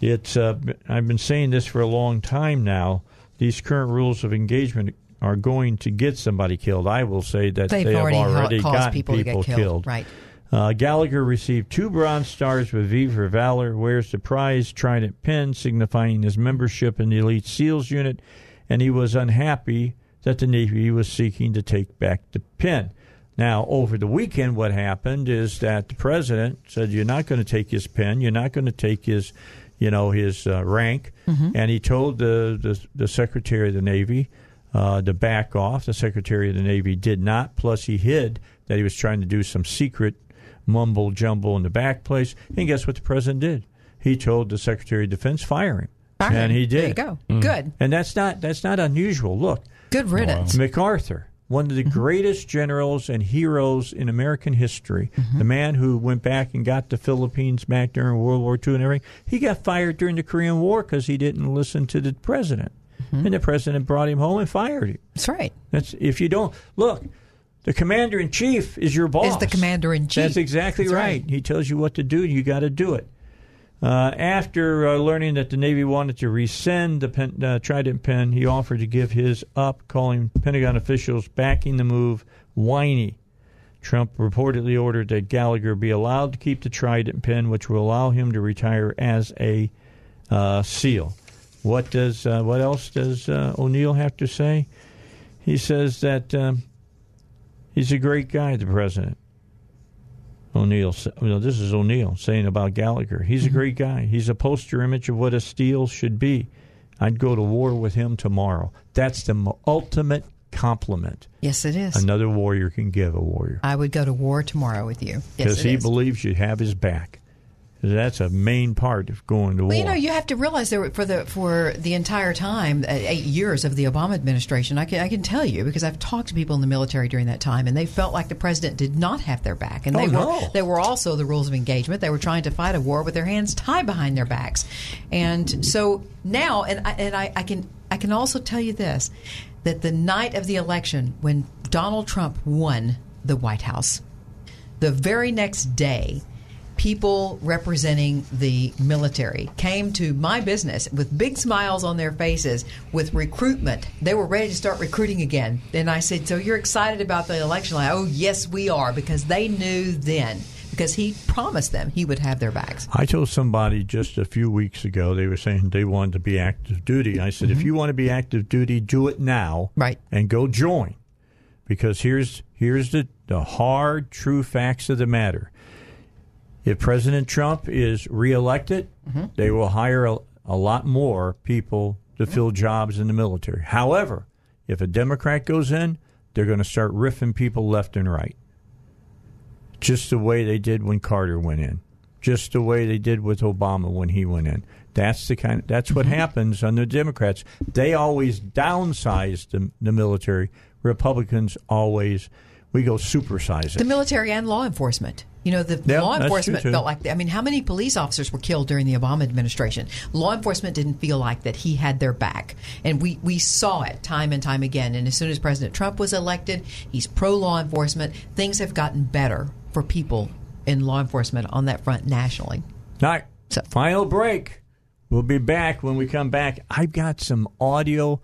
Speaker 1: It's uh, I've been saying this for a long time now. These current rules of engagement are going to get somebody killed. I will say that
Speaker 3: They've
Speaker 1: they have
Speaker 3: already
Speaker 1: already
Speaker 3: caused
Speaker 1: gotten
Speaker 3: people to get killed. Right.
Speaker 1: Uh, Gallagher received two Bronze Stars with V for Valor, wears the prize Trident pin signifying his membership in the Elite SEALs unit, and he was unhappy that the Navy was seeking to take back the pin. Now, over the weekend, what happened is that the president said, "You're not going to take his pin. You're not going to take his, you know, his uh, rank."
Speaker 3: Mhm.
Speaker 1: And he told the, the the Secretary of the Navy uh, to back off. The Secretary of the Navy did not. Plus, he hid that he was trying to do some secret mumble jumble in the back place. And guess what the president did? He told the Secretary of Defense fire him,
Speaker 3: Fire
Speaker 1: and
Speaker 3: him.
Speaker 1: he did.
Speaker 3: There you go. Mm. Good.
Speaker 1: And that's not that's not unusual. Look,
Speaker 3: Good riddance.
Speaker 1: MacArthur, one of the greatest generals and heroes in American history, the man who went back and got the Philippines back during World War II and everything, he got fired during the Korean War because he didn't listen to the president. And the president brought him home and fired him.
Speaker 3: That's right.
Speaker 1: That's if you don't look. The commander in chief is your boss.
Speaker 3: Is the commander in chief.
Speaker 1: That's exactly
Speaker 3: That's
Speaker 1: right.
Speaker 3: right.
Speaker 1: He tells you what to do. You got to do it. Uh, after uh, learning that the Navy wanted to rescind the pen, uh, Trident pen, he offered to give his up, calling Pentagon officials backing the move whiny. Trump reportedly ordered that Gallagher be allowed to keep the Trident pen, which will allow him to retire as a uh, SEAL. What does uh, what else does uh, O'Neill have to say? He says that um, he's a great guy, the president. O'Neill, sa- well, this is O'Neill saying about Gallagher. He's a great guy. He's a poster image of what a SEAL should be. I'd go to war with him tomorrow. That's the ultimate compliment
Speaker 3: Yes, it is.
Speaker 1: another warrior can give a warrior
Speaker 3: I would go to war tomorrow with you. Yes,
Speaker 1: because
Speaker 3: it
Speaker 1: he
Speaker 3: is.
Speaker 1: believes you have his back. That's a main part of going to
Speaker 3: Well,
Speaker 1: war.
Speaker 3: you know, you have to realize that for the for the entire time, uh, eight years of the Obama administration, I can I can tell you because I've talked to people in the military during that time, and they felt like the president did not have their back, and
Speaker 1: Oh,
Speaker 3: they were
Speaker 1: no.
Speaker 3: they were also the rules of engagement. They were trying to fight a war with their hands tied behind their backs, and so now, and I, and I, I can I can also tell you this that the night of the election when Donald Trump won the White House, the very next day, people representing the military came to my business with big smiles on their faces with recruitment. They were ready to start recruiting again. And I said, So you're excited about the election? Like, oh, yes, we are, because they knew then, because he promised them he would have their backs.
Speaker 1: I told somebody just a few weeks ago they were saying they wanted to be active duty. I said, if mm-hmm. you want to be active duty, do it now,
Speaker 3: right?
Speaker 1: And go join, because here's here's the the hard, true facts of the matter. If President Trump is reelected, mm-hmm. they will hire a, a lot more people to fill jobs in the military. However, if a Democrat goes in, they're going to start riffing people left and right. Just the way they did when Carter went in. Just the way they did with Obama when he went in. That's the kind. that's what mm-hmm. happens under Democrats. They always downsize the, the military. Republicans always we go supersize it.
Speaker 3: The military and law enforcement. You know, the
Speaker 1: Yeah,
Speaker 3: law enforcement
Speaker 1: true,
Speaker 3: felt like, I mean, how many police officers were killed during the Obama administration? Law enforcement didn't feel like that he had their back. And we, we saw it time and time again. And as soon as President Trump was elected, he's pro law enforcement. Things have gotten better for people in law enforcement on that front nationally.
Speaker 1: All right. Final break. We'll be back when we come back. I've got some audio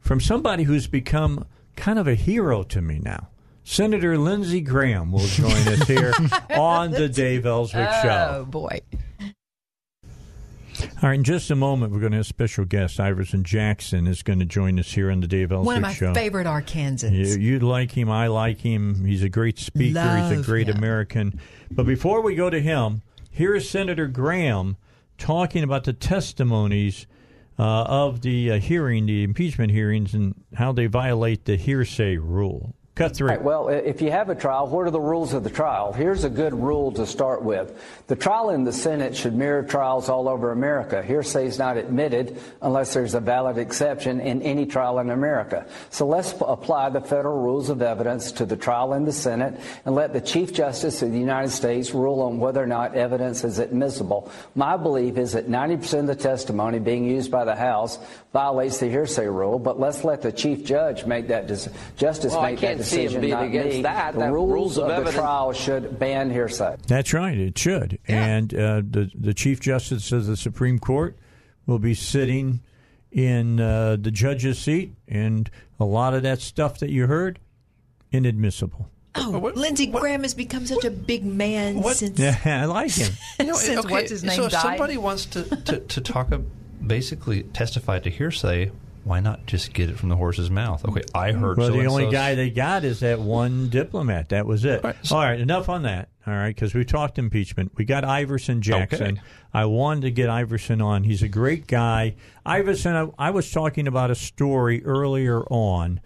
Speaker 1: from somebody who's become kind of a hero to me now. Senator Lindsey Graham will join us here on the Dave Elswick
Speaker 3: Oh,
Speaker 1: Show.
Speaker 3: Oh, boy.
Speaker 1: All right, in just a moment, we're going to have special guest Iverson Jackson is going to join us here on the Dave Elswick Show.
Speaker 3: One of my
Speaker 1: Show.
Speaker 3: favorite Arkansans.
Speaker 1: You, you like him. I like him. He's a great speaker. He's a great
Speaker 3: him.
Speaker 1: American. But before we go to him, here is Senator Graham talking about the testimonies uh, of the uh, hearing, the impeachment hearings, and how they violate the hearsay rule. Cut through.
Speaker 20: Right, well, if you have a trial, what are the rules of the trial? Here's a good rule to start with. The trial in the Senate should mirror trials all over America. Hearsay is not admitted unless there's a valid exception in any trial in America. So let's apply the federal rules of evidence to the trial in the Senate and let the Chief Justice of the United States rule on whether or not evidence is admissible. My belief is that 90% of the testimony being used by the House violates the hearsay rule, but let's let the Chief Judge make that dec- justice
Speaker 21: Well, I
Speaker 20: make
Speaker 21: can't
Speaker 20: that
Speaker 21: see him
Speaker 20: decision,
Speaker 21: being
Speaker 20: not
Speaker 21: against
Speaker 20: me.
Speaker 21: that.
Speaker 20: The
Speaker 21: That
Speaker 20: rules,
Speaker 21: rules of
Speaker 20: of, the
Speaker 21: evidence-
Speaker 20: trial should ban hearsay.
Speaker 1: That's right. It should. And uh, the the Chief Justice of the Supreme Court will be sitting in uh, the judge's seat, and a lot of that stuff that you heard, inadmissible.
Speaker 3: Oh, Lindsey Graham has become such a big man since.
Speaker 1: Yeah, I like him.
Speaker 4: You know,
Speaker 3: Since
Speaker 4: okay,
Speaker 3: what's his name
Speaker 4: so if
Speaker 3: died?
Speaker 4: somebody wants to, to, to talk, ab- basically testify to hearsay, why not just get it from the horse's mouth? Okay, I heard.
Speaker 1: Well, the
Speaker 4: so-and-so's-
Speaker 1: only guy they got is that one diplomat. That was it. All right, enough on that. All right, because we talked impeachment. We got Iverson Jackson.
Speaker 4: Okay.
Speaker 1: I wanted to get Iverson on. He's a great guy. Iverson, I, I was talking about a story earlier on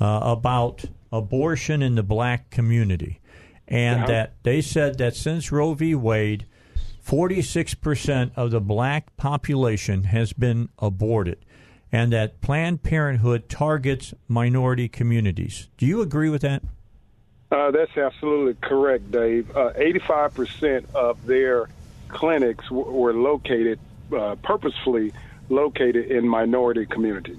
Speaker 1: uh, about abortion in the black community, and
Speaker 22: Yeah.
Speaker 1: that they said that since Roe v. Wade, 46% of the black population has been aborted, and that Planned Parenthood targets minority communities. Do you agree with that?
Speaker 22: Uh, that's absolutely correct, Dave. Uh, 85% of their clinics w- were located, uh, purposefully located in minority communities.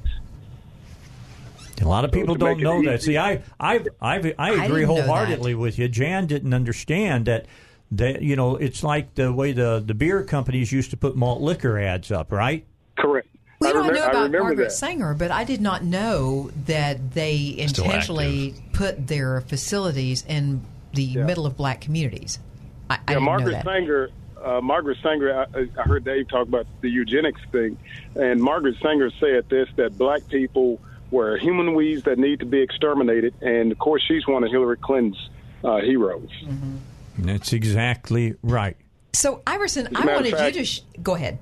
Speaker 1: A lot of
Speaker 22: So
Speaker 1: people
Speaker 22: to
Speaker 1: don't
Speaker 22: make it
Speaker 1: know that. See, I, I, I, I agree
Speaker 22: didn't
Speaker 1: wholeheartedly with you. Jan didn't understand that. That you know, it's like the way the the beer companies used to put malt liquor ads up, right?
Speaker 22: Correct.
Speaker 3: We
Speaker 22: I
Speaker 3: don't
Speaker 22: remem-
Speaker 3: know about
Speaker 22: remember
Speaker 3: Margaret
Speaker 22: that.
Speaker 3: Sanger, but I did not know that they intentionally put their facilities in the middle of black communities. I, I
Speaker 22: yeah,
Speaker 3: didn't know
Speaker 22: Margaret
Speaker 3: that.
Speaker 22: Sanger. Uh, Margaret Sanger. I, I heard Dave talk about the eugenics thing, and Margaret Sanger said this: that black people were human weeds that need to be exterminated, and of course, she's one of Hillary Clinton's uh, heroes.
Speaker 1: That's exactly right.
Speaker 3: So, Iverson,
Speaker 22: I a
Speaker 3: I
Speaker 22: matter of
Speaker 3: wanted you to sh- go ahead.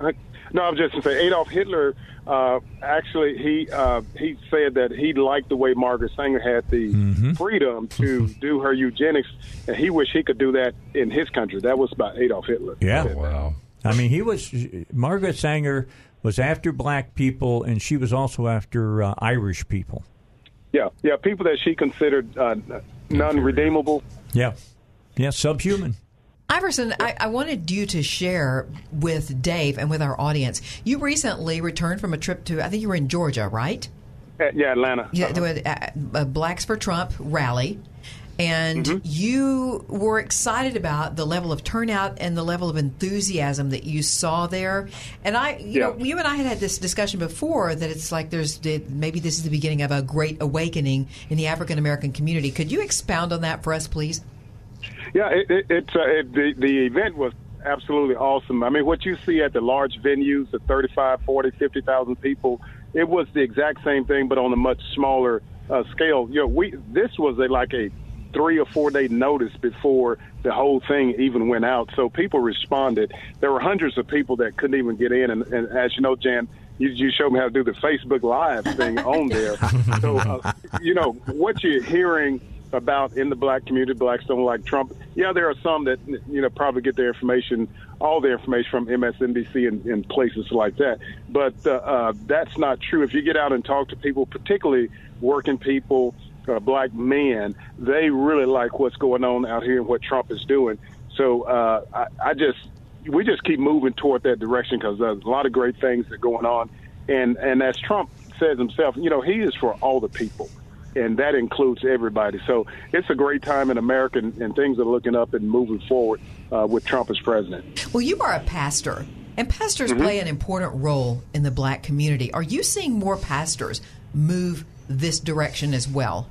Speaker 22: I- No, I'm just going to say Adolf Hitler. Uh, actually, he uh, he said that he liked the way Margaret Sanger had the freedom to do her eugenics, and he wished he could do that in his country. That was about Adolf Hitler.
Speaker 1: Yeah. wow. I mean, he was Margaret Sanger was after black people, and she was also after uh, Irish people.
Speaker 22: Yeah, yeah, people that she considered uh, non-redeemable.
Speaker 1: Yeah, yeah, subhuman.
Speaker 3: Iverson, I, I wanted you to share with Dave and with our audience. You recently returned from a trip to, I think you were in Georgia, right?
Speaker 22: Uh, yeah, Atlanta.
Speaker 3: Yeah, there was a, Blacks for Trump rally. And
Speaker 22: Mm-hmm.
Speaker 3: you were excited about the level of turnout and the level of enthusiasm that you saw there. And I, you know, you and I had had this discussion before that it's like there's maybe this is the beginning of a great awakening in the African American community. Could you expound on that for us, please?
Speaker 22: Yeah, it, it, it's uh, it, the the event was absolutely awesome. I mean, what you see at the large venues, the 35, 40, 50,000 people, it was the exact same thing, but on a much smaller uh, scale. You know, we this was a, like a three or four day notice before the whole thing even went out. So people responded. There were hundreds of people that couldn't even get in, and, and as you know, Jan, you, you showed me how to do the Facebook Live thing on there. So, uh, you know, what you're hearing about in the black community, blacks don't like Trump. Yeah, there are some that you know probably get their information, all their information from MSNBC and, and places like that. But uh, uh, that's not true. If you get out and talk to people, particularly working people, uh, black men, they really like what's going on out here and what Trump is doing. So uh, I, I just we just keep moving toward that direction because there's a lot of great things that are going on. And and as Trump says himself, you know, he is for all the people and that includes everybody. So it's a great time in America, and, and things are looking up and moving forward uh, with Trump as president.
Speaker 3: Well, you are a pastor, and pastors
Speaker 22: Mhm.
Speaker 3: play an important role in the black community. Are you seeing more pastors move this direction as well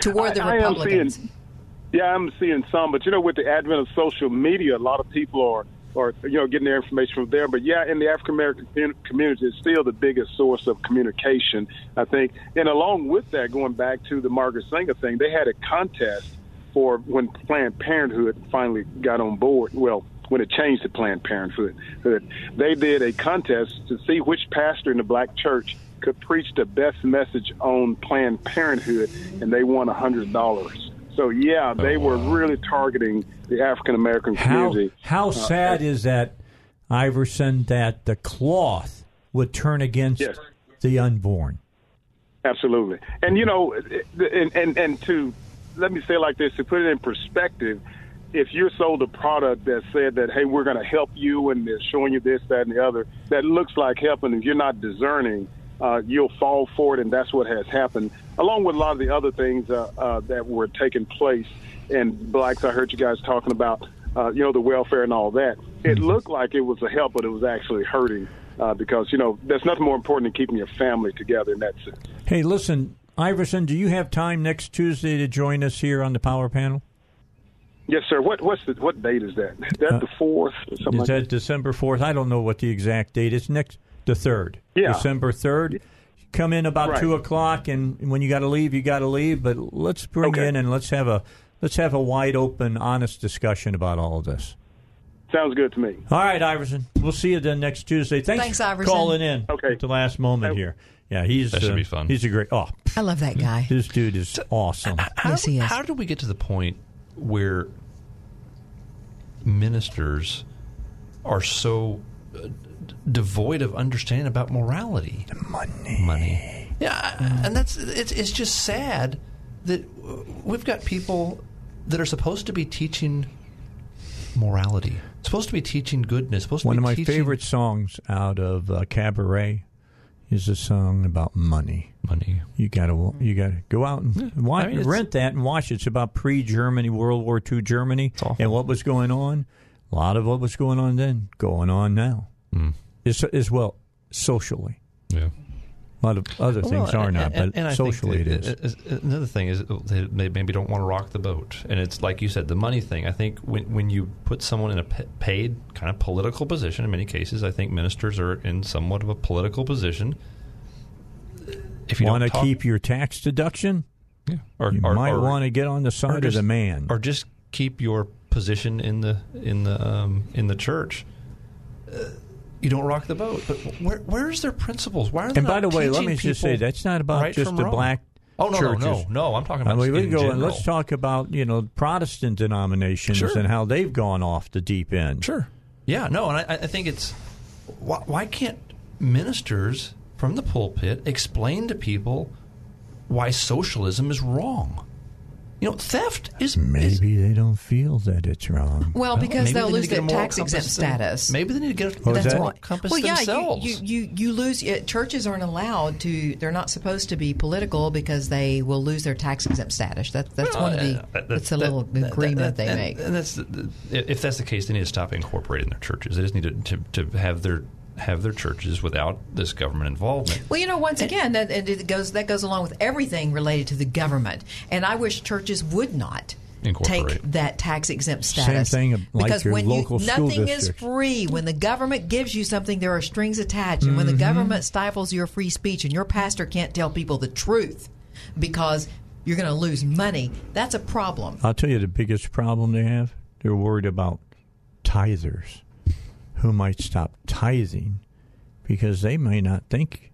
Speaker 3: toward the
Speaker 22: I, I
Speaker 3: Republicans?
Speaker 22: seeing, yeah, I'm seeing some, but you know, with the advent of social media, a lot of people are are you know getting their information from there. But yeah, in the African American community, it's still the biggest source of communication, I think. And along with that, going back to the Margaret Sanger thing, they had a contest for when Planned Parenthood finally got on board. Well, when it changed to Planned Parenthood, they did a contest to see which pastor in the black church could preach the best message on Planned Parenthood, and they won a hundred dollars. So yeah, they were really targeting the African American community.
Speaker 1: how
Speaker 22: Uh,
Speaker 1: sad is that, Iverson, that the cloth would turn against
Speaker 22: Yes.
Speaker 1: the unborn?
Speaker 22: Absolutely. And you know, and, and and to let me say it like this to put it in perspective, if you're sold a product that said that hey, we're going to help you and they're showing you this, that, and the other, that looks like helping, if you're not discerning, uh, you'll fall for it, and that's what has happened. Along with a lot of the other things uh, uh, that were taking place, and blacks, I heard you guys talking about, uh, you know, the welfare and all that. It looked like it was a help, but it was actually hurting. Uh, because you know, there's nothing more important than keeping your family together in that sense.
Speaker 1: Hey, listen, Iverson, do you have time next Tuesday to join us here on the Power Panel?
Speaker 22: Yes, sir. What what's the what date is that? Is that the fourth?
Speaker 1: Is
Speaker 22: like
Speaker 1: that December fourth? I don't know what the exact date is. Next, the third.
Speaker 22: Yeah.
Speaker 1: December third. Come in about
Speaker 22: Right.
Speaker 1: two o'clock, and when you got to leave, you got to leave. But let's bring you in and let's have a let's have a wide open, honest discussion about all of this.
Speaker 22: Sounds good to me.
Speaker 1: All right, Iverson. We'll see you then next Tuesday. Thanks,
Speaker 3: Thanks,
Speaker 1: for
Speaker 3: Iverson.
Speaker 1: calling in. Okay. At the last moment here. Yeah, he's
Speaker 4: That should
Speaker 1: uh,
Speaker 4: be fun.
Speaker 1: He's a great. Oh,
Speaker 3: I love that guy.
Speaker 1: this dude is awesome.
Speaker 4: How,
Speaker 3: Yes, he is.
Speaker 4: How did we get to the point where ministers are so uh, d- devoid of understanding about morality?
Speaker 1: Money.
Speaker 4: Money. Yeah, and that's it's it's just sad that we've got people that are supposed to be teaching morality, supposed to be teaching goodness, supposed to
Speaker 1: One
Speaker 4: be
Speaker 1: of my
Speaker 4: teaching
Speaker 1: favorite songs out of uh, Cabaret is a song about money.
Speaker 4: Money.
Speaker 1: You gotta you gotta go out and watch,
Speaker 4: I mean,
Speaker 1: rent that and watch it. It's about pre-Germany, World War II Germany, and what was going on. A lot of what was going on then going on now, as, as well socially.
Speaker 4: Yeah.
Speaker 1: A lot of other things are
Speaker 4: and-
Speaker 1: not,
Speaker 4: and-
Speaker 1: but
Speaker 4: and
Speaker 1: socially it
Speaker 4: that-
Speaker 1: is.
Speaker 4: Another thing is uh, they they maybe don't want to rock the boat, and it's like you said, the money thing. I think when when you put someone in a paid kind of political position, in many cases, I think ministers are in somewhat of a political position. If you
Speaker 1: want to
Speaker 4: talk-
Speaker 1: keep your tax deduction,
Speaker 4: yeah, or,
Speaker 1: you
Speaker 4: or-
Speaker 1: might want to get on the
Speaker 4: or
Speaker 1: side of
Speaker 4: just-
Speaker 1: the man.
Speaker 4: or just keep your position in the in the um, in the church. Uh, you don't rock the boat, but where where's their principles? Why are they
Speaker 1: And by the way, let me just say that's not about
Speaker 4: right
Speaker 1: just the
Speaker 4: wrong?
Speaker 1: black
Speaker 4: Oh no,
Speaker 1: churches.
Speaker 4: no, no, no! I'm talking about
Speaker 1: I mean, we go and let's talk about you know Protestant denominations
Speaker 4: Sure.
Speaker 1: and how they've gone off the deep end.
Speaker 4: Sure. Yeah, no, and I, I think it's why, why can't ministers from the pulpit explain to people why socialism is wrong? You know, theft is
Speaker 1: Maybe they don't feel that it's wrong.
Speaker 3: Well, because they'll
Speaker 4: they
Speaker 3: lose their tax exempt
Speaker 4: compass them-
Speaker 3: status.
Speaker 4: Maybe they need to get a
Speaker 1: What was
Speaker 4: that's
Speaker 1: that?
Speaker 4: moral compass
Speaker 3: well, yeah,
Speaker 4: themselves.
Speaker 3: you, you, you, you lose. Uh, churches aren't allowed to. They're not supposed to be political because they will lose their tax exempt status. That, that's one of the.
Speaker 4: Uh, that-
Speaker 3: that's a
Speaker 4: that-
Speaker 3: little
Speaker 4: that-
Speaker 3: agreement
Speaker 4: that-
Speaker 3: they
Speaker 4: and,
Speaker 3: make.
Speaker 4: And that's the, the- if that's the case, they need to stop incorporating their churches. They just need to, to, to have their have their churches without this government involvement.
Speaker 3: Well, you know, once again, that and it goes that goes along with everything related to the government. And I wish churches would not take that tax exempt status.
Speaker 1: Same
Speaker 3: status.
Speaker 1: thing like
Speaker 3: because
Speaker 1: your
Speaker 3: when
Speaker 1: local
Speaker 3: you,
Speaker 1: school
Speaker 3: nothing is free. When the government gives you something, there are strings attached. And when the
Speaker 1: Mhm.
Speaker 3: government stifles your free speech, and your pastor can't tell people the truth because you're going to lose money, that's a problem.
Speaker 1: I'll tell you the biggest problem they have. They're worried about tithers who might stop tithing because they may not think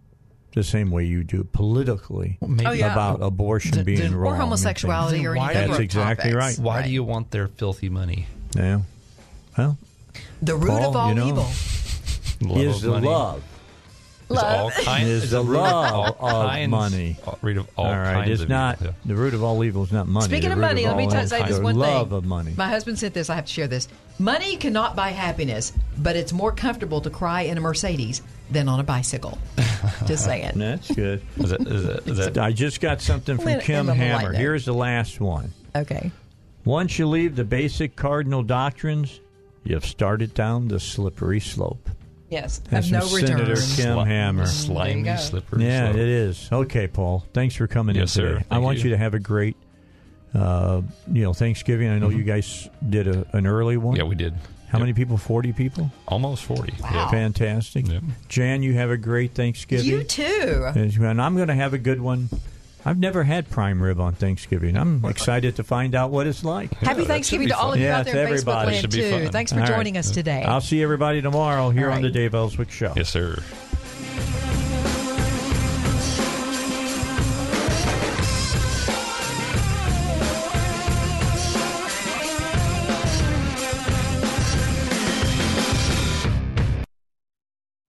Speaker 1: the same way you do politically
Speaker 4: maybe-
Speaker 3: Oh, yeah.
Speaker 1: about abortion
Speaker 4: Then-
Speaker 1: being
Speaker 4: then-
Speaker 1: wrong.
Speaker 3: Or homosexuality or any
Speaker 1: That's exactly
Speaker 3: topics.
Speaker 1: right.
Speaker 4: Why do you want their filthy money?
Speaker 1: Yeah. Well,
Speaker 3: The root
Speaker 1: Paul,
Speaker 3: of all
Speaker 1: you know,
Speaker 3: evil.
Speaker 1: Is the
Speaker 4: money.
Speaker 1: love.
Speaker 4: Is all kind-
Speaker 1: is
Speaker 4: is
Speaker 1: the
Speaker 4: the of
Speaker 1: love
Speaker 4: all
Speaker 1: of
Speaker 4: kinds-
Speaker 1: money.
Speaker 4: all- root of all
Speaker 1: all right,
Speaker 4: kinds
Speaker 1: it's
Speaker 4: of
Speaker 1: not
Speaker 4: evil,
Speaker 1: the root of all evil is not money.
Speaker 3: Speaking
Speaker 1: The
Speaker 3: of
Speaker 1: root
Speaker 3: money, let me
Speaker 1: all
Speaker 3: t-
Speaker 1: evil
Speaker 3: say
Speaker 1: is
Speaker 3: this
Speaker 1: the
Speaker 3: one thing.
Speaker 1: love of money.
Speaker 3: My husband said this. I have to share this. Money cannot buy happiness, but it's more comfortable to cry in a Mercedes than on a bicycle. Just saying.
Speaker 1: That's good.
Speaker 4: Is that, is that, is that,
Speaker 1: I just got something from Kim Hammer. Here's the last one.
Speaker 3: Okay.
Speaker 1: Once you leave the basic cardinal doctrines, you've started down the slippery slope.
Speaker 3: Yes.
Speaker 1: That's
Speaker 3: of no
Speaker 1: from
Speaker 3: return.
Speaker 1: Senator Kim
Speaker 4: Sli-
Speaker 1: Hammer.
Speaker 4: slimy,
Speaker 3: go.
Speaker 4: slippery
Speaker 1: Yeah,
Speaker 4: slope.
Speaker 1: it is. Okay, Paul. Thanks for coming
Speaker 4: Yes,
Speaker 1: in
Speaker 4: sir.
Speaker 1: today. I want you.
Speaker 4: you.
Speaker 1: to have a great, uh, you know, Thanksgiving. I know you guys did a, an early one.
Speaker 4: Mm-hmm. Yeah, we did.
Speaker 1: How many people? Forty people.
Speaker 4: Almost 40.
Speaker 3: Wow.
Speaker 1: Fantastic.
Speaker 4: Yep.
Speaker 1: Jan, you have a great Thanksgiving.
Speaker 3: You too.
Speaker 1: And I'm going to have a good one. I've never had prime rib on Thanksgiving. I'm excited to find out what it's like.
Speaker 3: Happy
Speaker 4: that
Speaker 3: Thanksgiving to all of you
Speaker 1: Yes,
Speaker 3: out there in
Speaker 1: everybody.
Speaker 3: Facebook
Speaker 4: Should
Speaker 3: land too.
Speaker 4: fun.
Speaker 3: Thanks for
Speaker 1: All right.
Speaker 3: joining us today.
Speaker 1: I'll see everybody tomorrow here
Speaker 3: All
Speaker 1: on the
Speaker 3: right.
Speaker 1: Dave Elswick Show.
Speaker 4: Yes, sir.